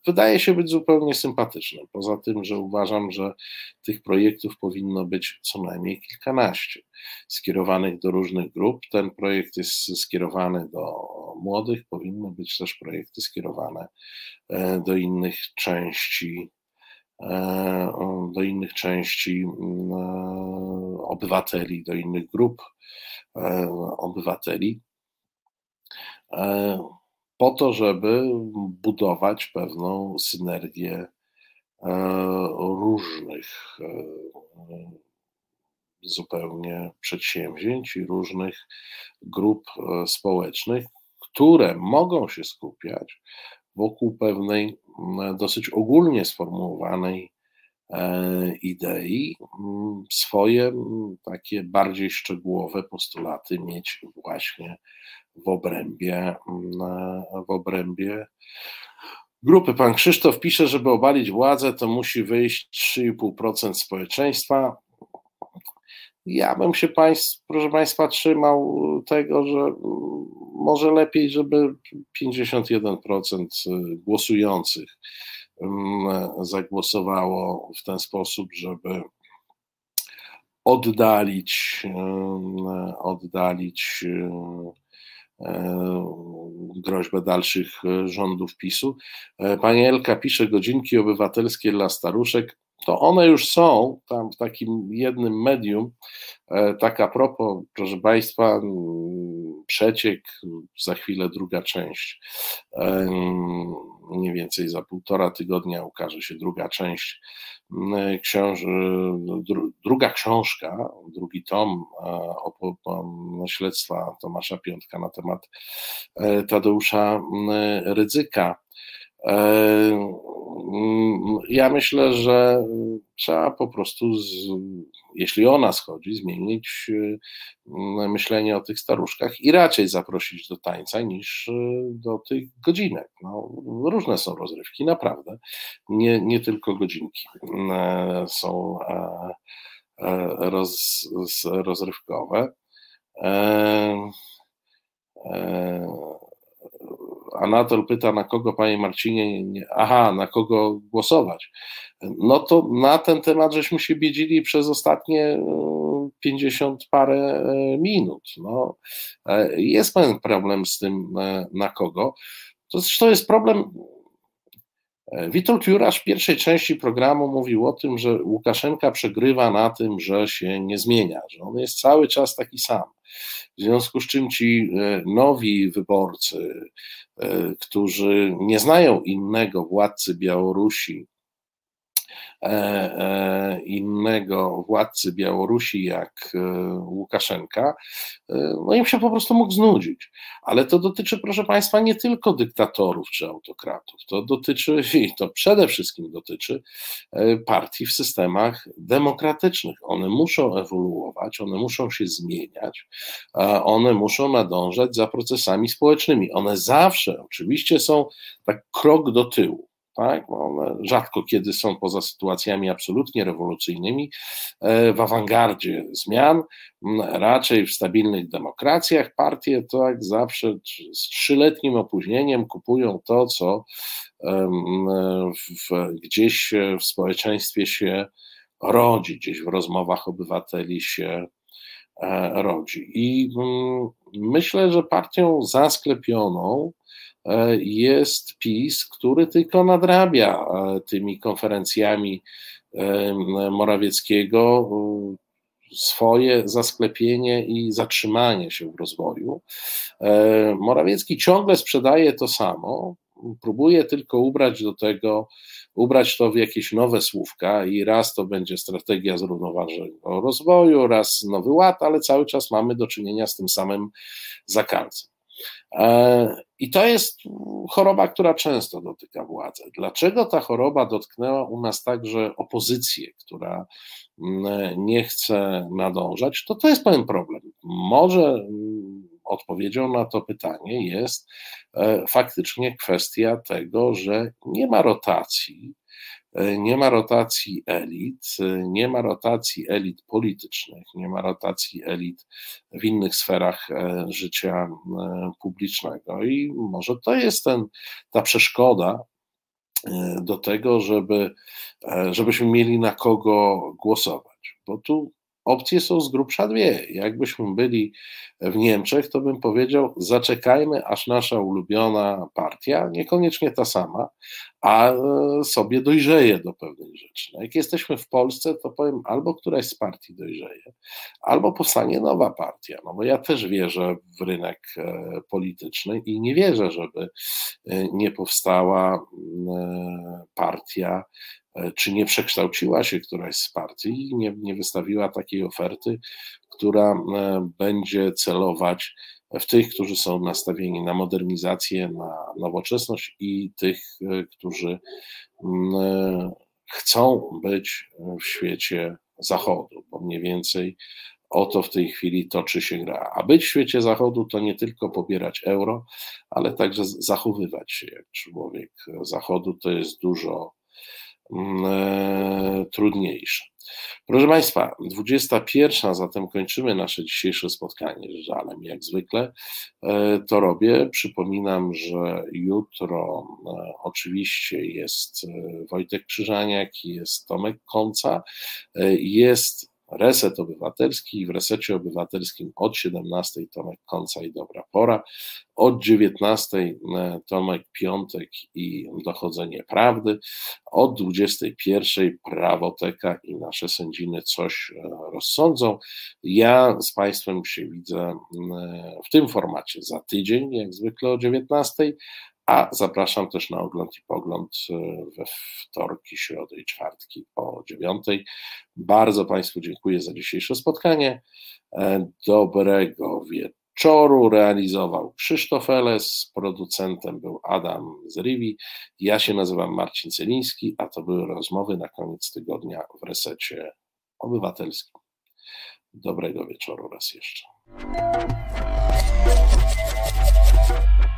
Speaker 2: wydaje się być zupełnie sympatyczny. Poza tym, że uważam, że tych projektów powinno być co najmniej kilkanaście, skierowanych do różnych grup. Ten projekt jest skierowany do młodych, powinny być też projekty skierowane e, do innych części e, do innych części mm, obywateli, do innych grup obywateli po to, żeby budować pewną synergię e, różnych e, zupełnie przedsięwzięć i różnych grup e, społecznych, które mogą się skupiać wokół pewnej dosyć ogólnie sformułowanej idei, swoje takie bardziej szczegółowe postulaty mieć właśnie w obrębie, mm, w obrębie grupy. Pan Krzysztof pisze, żeby obalić władzę, to musi wyjść 3,5% społeczeństwa. Ja bym się państw, proszę Państwa, trzymał tego, że mm, może lepiej, żeby 51% głosujących mm, zagłosowało w ten sposób, żeby oddalić, oddalić E, groźbę dalszych e, rządów PiSu. E, pani Elka pisze godzinki obywatelskie dla staruszek. To one już są tam w takim jednym medium. Tak a propos, proszę Państwa, przeciek, za chwilę druga część mniej więcej za półtora tygodnia ukaże się druga część książ druga książka, drugi tom śledztwa Tomasza Piątka na temat Tadeusza Rydzyka. Ja myślę, że trzeba po prostu, z, jeśli ona schodzi, zmienić myślenie o tych staruszkach i raczej zaprosić do tańca niż do tych godzinek. No, różne są rozrywki, naprawdę. Nie, nie tylko godzinki są roz, rozrywkowe. Anatol pyta, na kogo, panie Marcinie, nie, aha, na kogo głosować. No to na ten temat żeśmy się biedzili przez ostatnie 50 parę e, minut. No, e, jest pewien problem z tym, e, na kogo. To zresztą jest problem. Witold Jurasz w pierwszej części programu mówił o tym, że Łukaszenka przegrywa na tym, że się nie zmienia, że on jest cały czas taki sam. W związku z czym ci nowi wyborcy, E, którzy nie znają innego władcy Białorusi, e, e, innego władcy Białorusi jak Łukaszenka, no im się po prostu mógł znudzić. Ale to dotyczy, proszę Państwa, nie tylko dyktatorów czy autokratów. To dotyczy, i to przede wszystkim dotyczy partii w systemach demokratycznych. One muszą ewoluować, one muszą się zmieniać, one muszą nadążać za procesami społecznymi. One zawsze oczywiście są tak krok do tyłu tak? One rzadko kiedy są poza sytuacjami absolutnie rewolucyjnymi e, w awangardzie zmian. Raczej w stabilnych demokracjach partie to jak zawsze z trzyletnim opóźnieniem kupują to, co w, gdzieś w społeczeństwie się rodzi, gdzieś w rozmowach obywateli się e, rodzi. I myślę, że partią zasklepioną jest PiS, który tylko nadrabia e, tymi konferencjami e, Morawieckiego swoje zasklepienie i zatrzymanie się w rozwoju. Morawiecki ciągle sprzedaje to samo, próbuje tylko ubrać do tego, ubrać to w jakieś nowe słówka i raz to będzie strategia zrównoważonego rozwoju, raz nowy ład, ale cały czas mamy do czynienia z tym samym zakalcem. E, I to jest choroba, która często dotyka władzy. Dlaczego ta choroba dotknęła u nas także opozycję, która mm, nie chce nadążać? To to jest pewien problem. Może mm, odpowiedzią na to pytanie jest e, faktycznie kwestia tego, że nie ma rotacji nie ma rotacji elit, e, nie ma rotacji elit politycznych, nie ma rotacji elit w innych sferach e, życia publicznego. I może to jest ten, ta przeszkoda do tego, żeby, żebyśmy mieli na kogo głosować. Bo tu opcje są z grubsza dwie. Jakbyśmy byli w Niemczech, to bym powiedział, zaczekajmy, aż nasza ulubiona partia, niekoniecznie ta sama, a e, sobie dojrzeje do pewnych rzeczy. No jak jesteśmy w Polsce, to powiem, albo któraś z partii dojrzeje, albo powstanie nowa partia. No bo ja też wierzę w rynek e, polityczny i nie wierzę, żeby e, nie powstała partia czy nie przekształciła się któraś z partii i nie, nie wystawiła takiej oferty, która e, będzie celować w tych, którzy są nastawieni na modernizację, na nowoczesność i tych, e, którzy chcą być w świecie Zachodu, bo mniej więcej o to w tej chwili toczy się gra. A być w świecie Zachodu to nie tylko pobierać euro, ale także zachowywać się jak człowiek Zachodu. To jest dużo e, trudniejsze. Proszę Państwa, 21, zatem kończymy nasze dzisiejsze spotkanie z żalem, jak zwykle e, to robię. Przypominam, że jutro e, oczywiście jest Wojtek Krzyżaniak, jest Tomek Konca, jest Reset Obywatelski. W Resecie Obywatelskim od 17 Tomek Końca i Dobra Pora. Od 19 e, Tomek Piątek i Dochodzenie Prawdy. Od 21 Prawoteka i nasze sędziny coś e, rozsądzą. Ja z Państwem się widzę e, w tym formacie za tydzień, jak zwykle o 19, a zapraszam też na ogląd i pogląd e, we wtorki, środy i czwartki o dziewiątej. Bardzo Państwu dziękuję za dzisiejsze spotkanie. E, dobrego wieczoru. Realizował Krzysztof Eles, producentem był Adam z Rivi. Ja się nazywam Marcin Celiński, a to były rozmowy na koniec tygodnia w resecie obywatelskim. Dobrego wieczoru raz jeszcze.